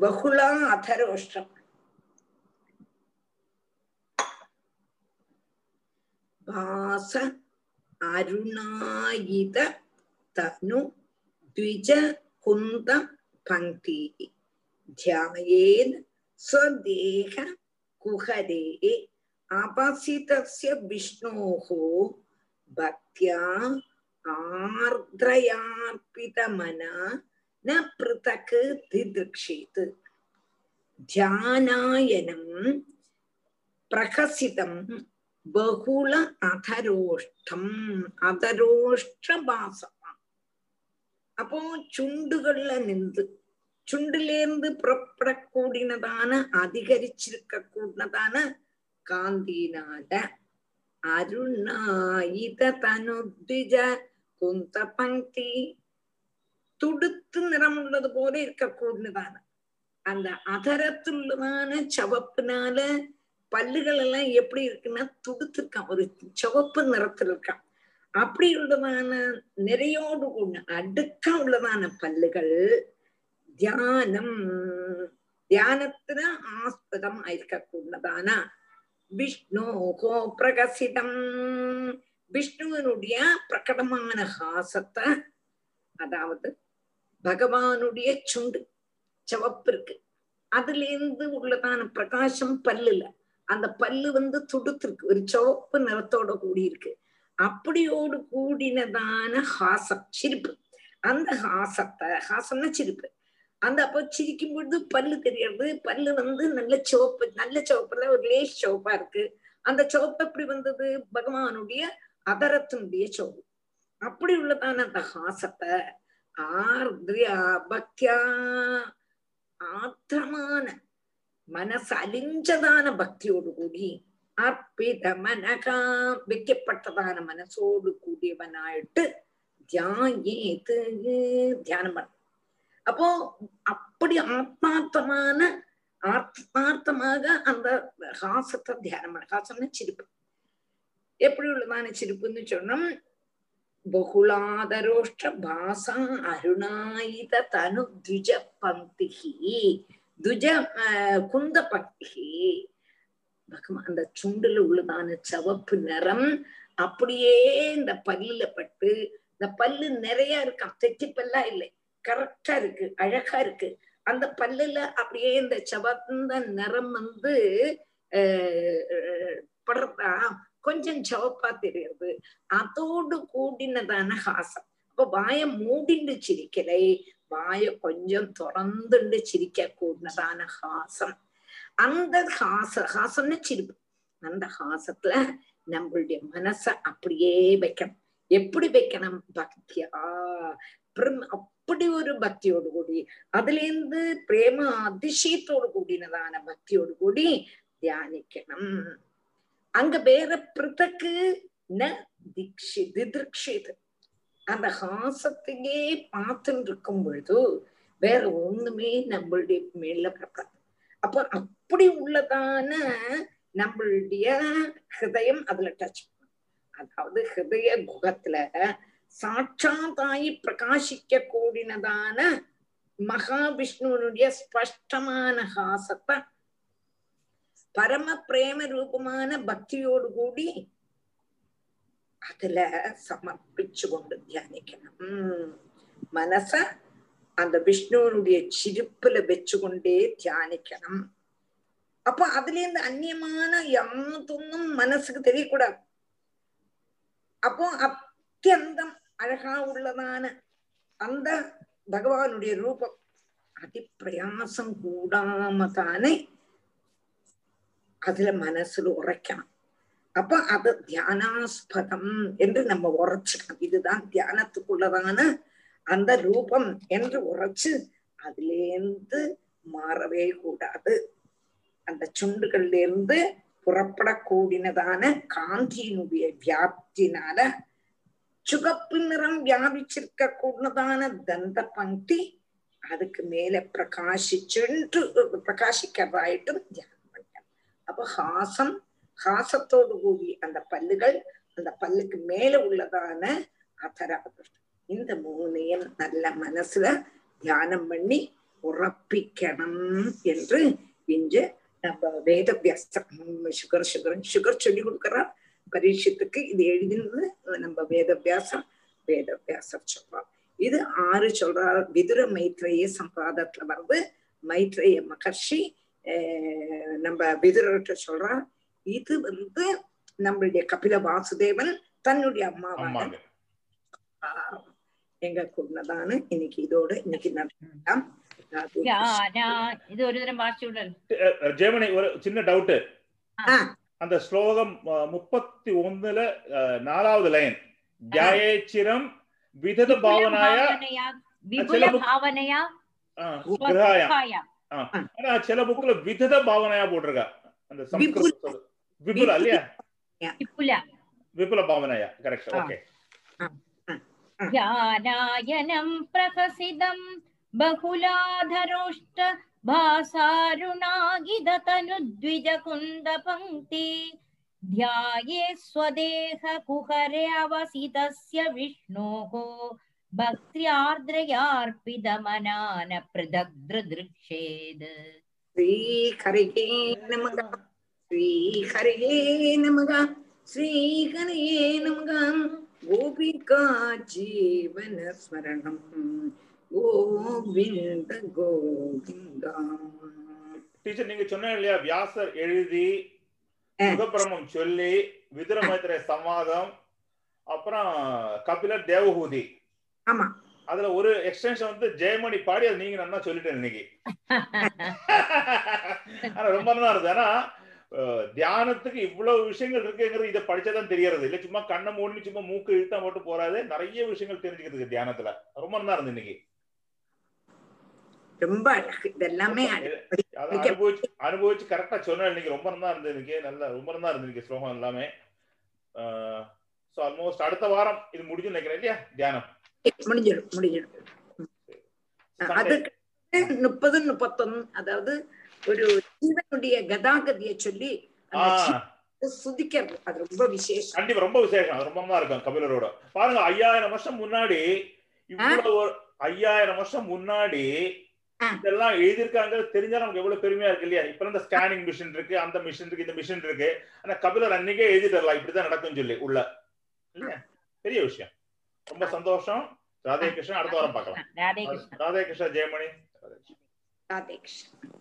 बहुला अथरोष्टम् भास अरुणायित तनु द्विज कुन्द பங்கி தியானயேத் ஸ்வதேக குஹரே அபசிதஸ்ய விஷ்ணோஹோ பக்தியா ஆர்திரயார்பிதமனா ந பிருதக் திதிருக்ஷேத் தியானாயனம் பிரகசிதம் பகுல அதரோஷ்டம் அதரோஷ்டபாசம் அப்போ சுண்டுகள்ல நின்று சுண்டிலேருந்து புறப்படக்கூடினதான அதிகரிச்சிருக்க கூடதான காந்தினாட அருணாயித தனுத்விஜ குந்த பங்கி துடுத்து நிறமுள்ளது போல இருக்கக்கூடியதான அந்த அதரத்துள்ளதான சவப்புனால பல்லுகள் எல்லாம் எப்படி இருக்குன்னா துடுத்திருக்கான். ஒரு சிவப்பு நிறத்துல இருக்கான் அப்படி உள்ளதான நிறையோடு கூட அடுக்க உள்ளதான பல்லுகள் தியானம். தியானத்துல ஆஸ்பதம் இருக்கக்கூடதான விஷ்ணுகோ பிரகசிதம். விஷ்ணுவனுடைய பிரகடமான ஹாசத்தை அதாவது பகவானுடைய சுண்டு சிவப்பு இருக்கு. அதுல இருந்து உள்ளதான பிரகாசம் பல்லுல. அந்த பல்லு வந்து துடுத்திருக்கு. ஒரு சிவப்பு நிறத்தோட கூடி இருக்கு அப்படியோடு கூடினதான ஹாசம் சிரிப்பு. அந்த ஹாசத்தை ஹாசம்னா சிரிப்பு. அந்த அப்போ சிரிக்கும் பொழுது பல்லு தெரியறது பல்லு வந்து நல்ல சிவப்பு நல்ல சிவப்புல ஒரு லேஸ் சிவப்பா இருக்கு. அந்த சிவப்பு எப்படி வந்தது? பகவானுடைய அதரத்தினுடைய சிவப்பு. அப்படி உள்ளதான அந்த ஹாசத்தை ஆர்தியா பக்தியா ஆத்திரமான மனசு அலிஞ்சதான பக்தியோடு கூடி அர்ப்பித மனகா வைக்கப்பட்டதான மனசோடு கூடியவனாயிட்டு தியாயேத்து தியானம் பண்ணும் அப்போ அப்படி ஆத்மார்த்தமான ஆத்மார்த்தமாக அந்த ஹாசத்தை தியானம் பண்ண. ஹாசம்னா சிரிப்பு. எப்படி உள்ளதான சிரிப்புன்னு சொன்னோம். பகுளாதரோஷ்ட பாசா அருணாயுத தனு துஜ பந்திகி துஜ குந்த பந்திகி பகவான் அந்த சுண்டுல உள்ளதான சவப்பு நிறம் அப்படியே இந்த பல்லுல பட்டு இந்த பல்லு நிறைய இருக்கான் தெச்சி பல்லா இல்லை. கரெக்டா இருக்கு. அழகா இருக்கு. அந்த பல்லுல அப்படியே இந்த சவந்த நிறம் வந்து படுறதா? கொஞ்சம் சவப்பா தெரியுது. அதோடு கூடினதான ஹாசம் அப்ப வாய மூடிண்டு சிரிக்கலை. வாய கொஞ்சம் திறந்துண்டு சிரிக்க கூடினதான ஹாசம் அந்த ஹாச ஹாசம்னு சிரிப்பு அந்த ஹாசத்துல நம்மளுடைய மனச அப்படியே வைக்கணும். எப்படி வைக்கணும்? பக்தியா? அப்படி ஒரு பக்தியோடு கூடி அதுல இருந்து பிரேம அதிசயத்தோடு கூடினதான பக்தியோடு கூடி தியானிக்கணும். அங்க வேற பிறத்தக்கு ந திக்ஷி திதிருக்ஷிது. அந்த ஹாசத்தையே பார்த்துட்டு இருக்கும் பொழுது வேற ஒண்ணுமே நம்மளுடைய மேல பிறப்பாது அப்ப அப்படி உள்ளதான நம்மளுடைய ஹிருதயம் அதுல டச் அதாவது ஹிருதய குகத்துல சாட்சாத்தாயி பிரகாசிக்க கூடினதான மகாவிஷ்ணுவனுடைய ஸ்பஷ்டமான ஹாசத்தை பரம பிரேம ரூபமான பக்தியோடு கூடி அதுல சமர்ப்பிச்சு கொண்டு தியானிக்கணும். மனச அந்த விஷ்ணுவனுடைய சிரிப்புல வச்சுக்கொண்டே தியானிக்கணும். அப்ப அதுல இருந்து அந்நியமான யாத்தொன்னும் மனசுக்கு தெரியக்கூடாது. அப்போ அத்தியந்தம் அழகா உள்ளதான அந்த பகவானுடைய ரூபம். அதி பிரயாசம் கூடாம தானே அதுல மனசுல உரைக்கணும். அப்ப அது தியானாஸ்பதம் என்று நம்ம உரைச்சுக்கணும். இதுதான் தியானத்துக்குள்ளதான அந்த ரூபம் என்று உரைச்சு அதுலேருந்து மாறவே கூடாது. அந்த சுண்டுகள்ல இருந்து புறப்படக்கூடினதான காந்தியினுடைய வியாப்தினால சுகப்பு நிறம் வியாபிச்சிருக்க கூடதான தந்த பங்கி அதுக்கு மேல பிரகாசிச்சுட்டு பிரகாசிக்கிறதாயிட்டும் தியானம் பண்ணேன் அப்ப ஹாசம் ஹாசத்தோடு கூடி அந்த பல்லுகள் அந்த பல்லுக்கு மேல உள்ளதான அதராபுஷ்டம் இந்த மூணையும் நல்ல மனசுல தியானம் பண்ணி உறப்பிக்கணும் என்று இன்று நம்ம வேதவியாசம் சுகர் சுகர்னு சுகர் சொல்லி கொடுக்கறா பரீட்சத்துக்கு இது எழுதினது நம்ம வேதவியாசம் வேதவியாசம் சொல்றோம் இது ஆறு சொல்றார் விதுர மைத்ரேய சம்பாதத்துல வருது மைத்ரேய மகர்ஷி நம்ம விதுரர்கிட்ட சொல்றார் இது வந்து நம்மளுடைய கபில வாசுதேவன் தன்னுடைய அம்மாவாக எங்க கூடதான இன்னைக்கு இதோட இன்னைக்கு நடக்கலாம் ഇത് ഒരു തരം ഭാഷയുടെ அஹ் ஜெயமணி ஒரு சின்ன டவுட் ஆ. அந்த ஸ்லோகம் அஹ், முப்பத்தி ஒண்ணுல அஹ், நாலாவது லைன் ஜாயேச்சிரம் விதத பாவனாய വിപുല ചില book- ഭാവനയാ அஹ், கிரகாய സ്വഭായ. ஆனா சில புக்ல விதத பாவனையா போட்டிருக்கா அந்த சம்ஸ்கிருத சொல்லு. விபுல இல்லையா വിപുല விபுல பாவனையா கரெக்ட் ஆ. ஓகே ധ്യാനായനം പ്രഹസിതം बहुलाधरोष्ट भासारुणागिदतनुद्विजकुन्दपङ्क्ति ध्याये स्वदेहकुहरे अवसितस्य विष्णोः भक्त्यार्द्रयार्पितमनान पृथग्दृदृक्षेद् श्रीहरिहे नमः श्रीहरिहे नमः श्रीहरिहे नमः गोपिका जीवनस्मरणम् கோவிந்த கோவிந்தா டீச்சர் நீங்க சொன்ன இல்லையா வியாசர் எழுதி. சுகபிரமம் சொல்லி விதுரமைத்திர சம்வாதம் அப்புறம் கபிலர் தேவஹூதி. ஆமா. அதுல ஒரு எக்ஸ்டென்ஷன் வந்து ஜெயமணி பாடி அது நீங்க நல்லா சொல்லிட்டேன் இன்னைக்கு. ஆனா ரொம்ப நல்லா இருந்தது. அஹ், தியானத்துக்கு இவ்வளவு விஷயங்கள் இருக்குங்கிறது இதை படிச்சாதான் தெரியறது இல்ல சும்மா கண்ணை மூடி சும்மா மூக்கு இழுத்தா மட்டும் போறாது நிறைய விஷயங்கள் தெரிஞ்சுக்கிறதுக்கு தியானத்துல. ரொம்ப நல்லா இருந்தது இன்னைக்கு. ரொம்ப அழகு. இதெல்லாமே அனுபவிச்சு அனுபவிச்சு கரெக்டா சொன்ன இன்னைக்கு ரொம்ப நல்லா இருந்தது இன்னைக்கு நல்ல ரொம்ப நல்லா இருந்தது இன்னைக்கு ஸ்லோகம் எல்லாமே. ஸோ ஆல்மோஸ்ட் அடுத்த வாரம் இது முடிஞ்சு நினைக்கிறேன் இல்லையா? தியானம். முடிஞ்சிடும் முடிஞ்சிடும். அதுக்கு முப்பது முப்பத்தொன்னு அதாவது ஒரு ஜீவனுடைய கதாகதியை சொல்லி சுதிக்கிறது அது ரொம்ப விசேஷம். கண்டிப்பா ரொம்ப விசேஷம். ரொம்ப இருக்கும் கபிலரோட. பாருங்க ஐயாயிரம் வருஷம் முன்னாடி இவ்வளவு ஐயாயிரம் வருஷம் முன்னாடி. இதெல்லாம் எழுதியிருக்காங்க. தெரிஞ்சா நமக்கு எவ்வளவு பெருமையா இருக்கு இல்லையா? இப்ப இந்த ஸ்கேனிங் மிஷின் இருக்கு அந்த மிஷின் இருக்கு இந்த மிஷின் இருக்கு. ஆனா கபிலர் அன்னைக்கே எழுதிடலாம் இப்படிதான் நடக்கும் சொல்லி உள்ள. பெரிய விஷயம். ரொம்ப சந்தோஷம். ராதே கிருஷ்ணன் அடுத்த வாரம் பார்க்கலாம். ராதே கிருஷ்ணா ஜெயமணி. ராதே கிருஷ்ணன்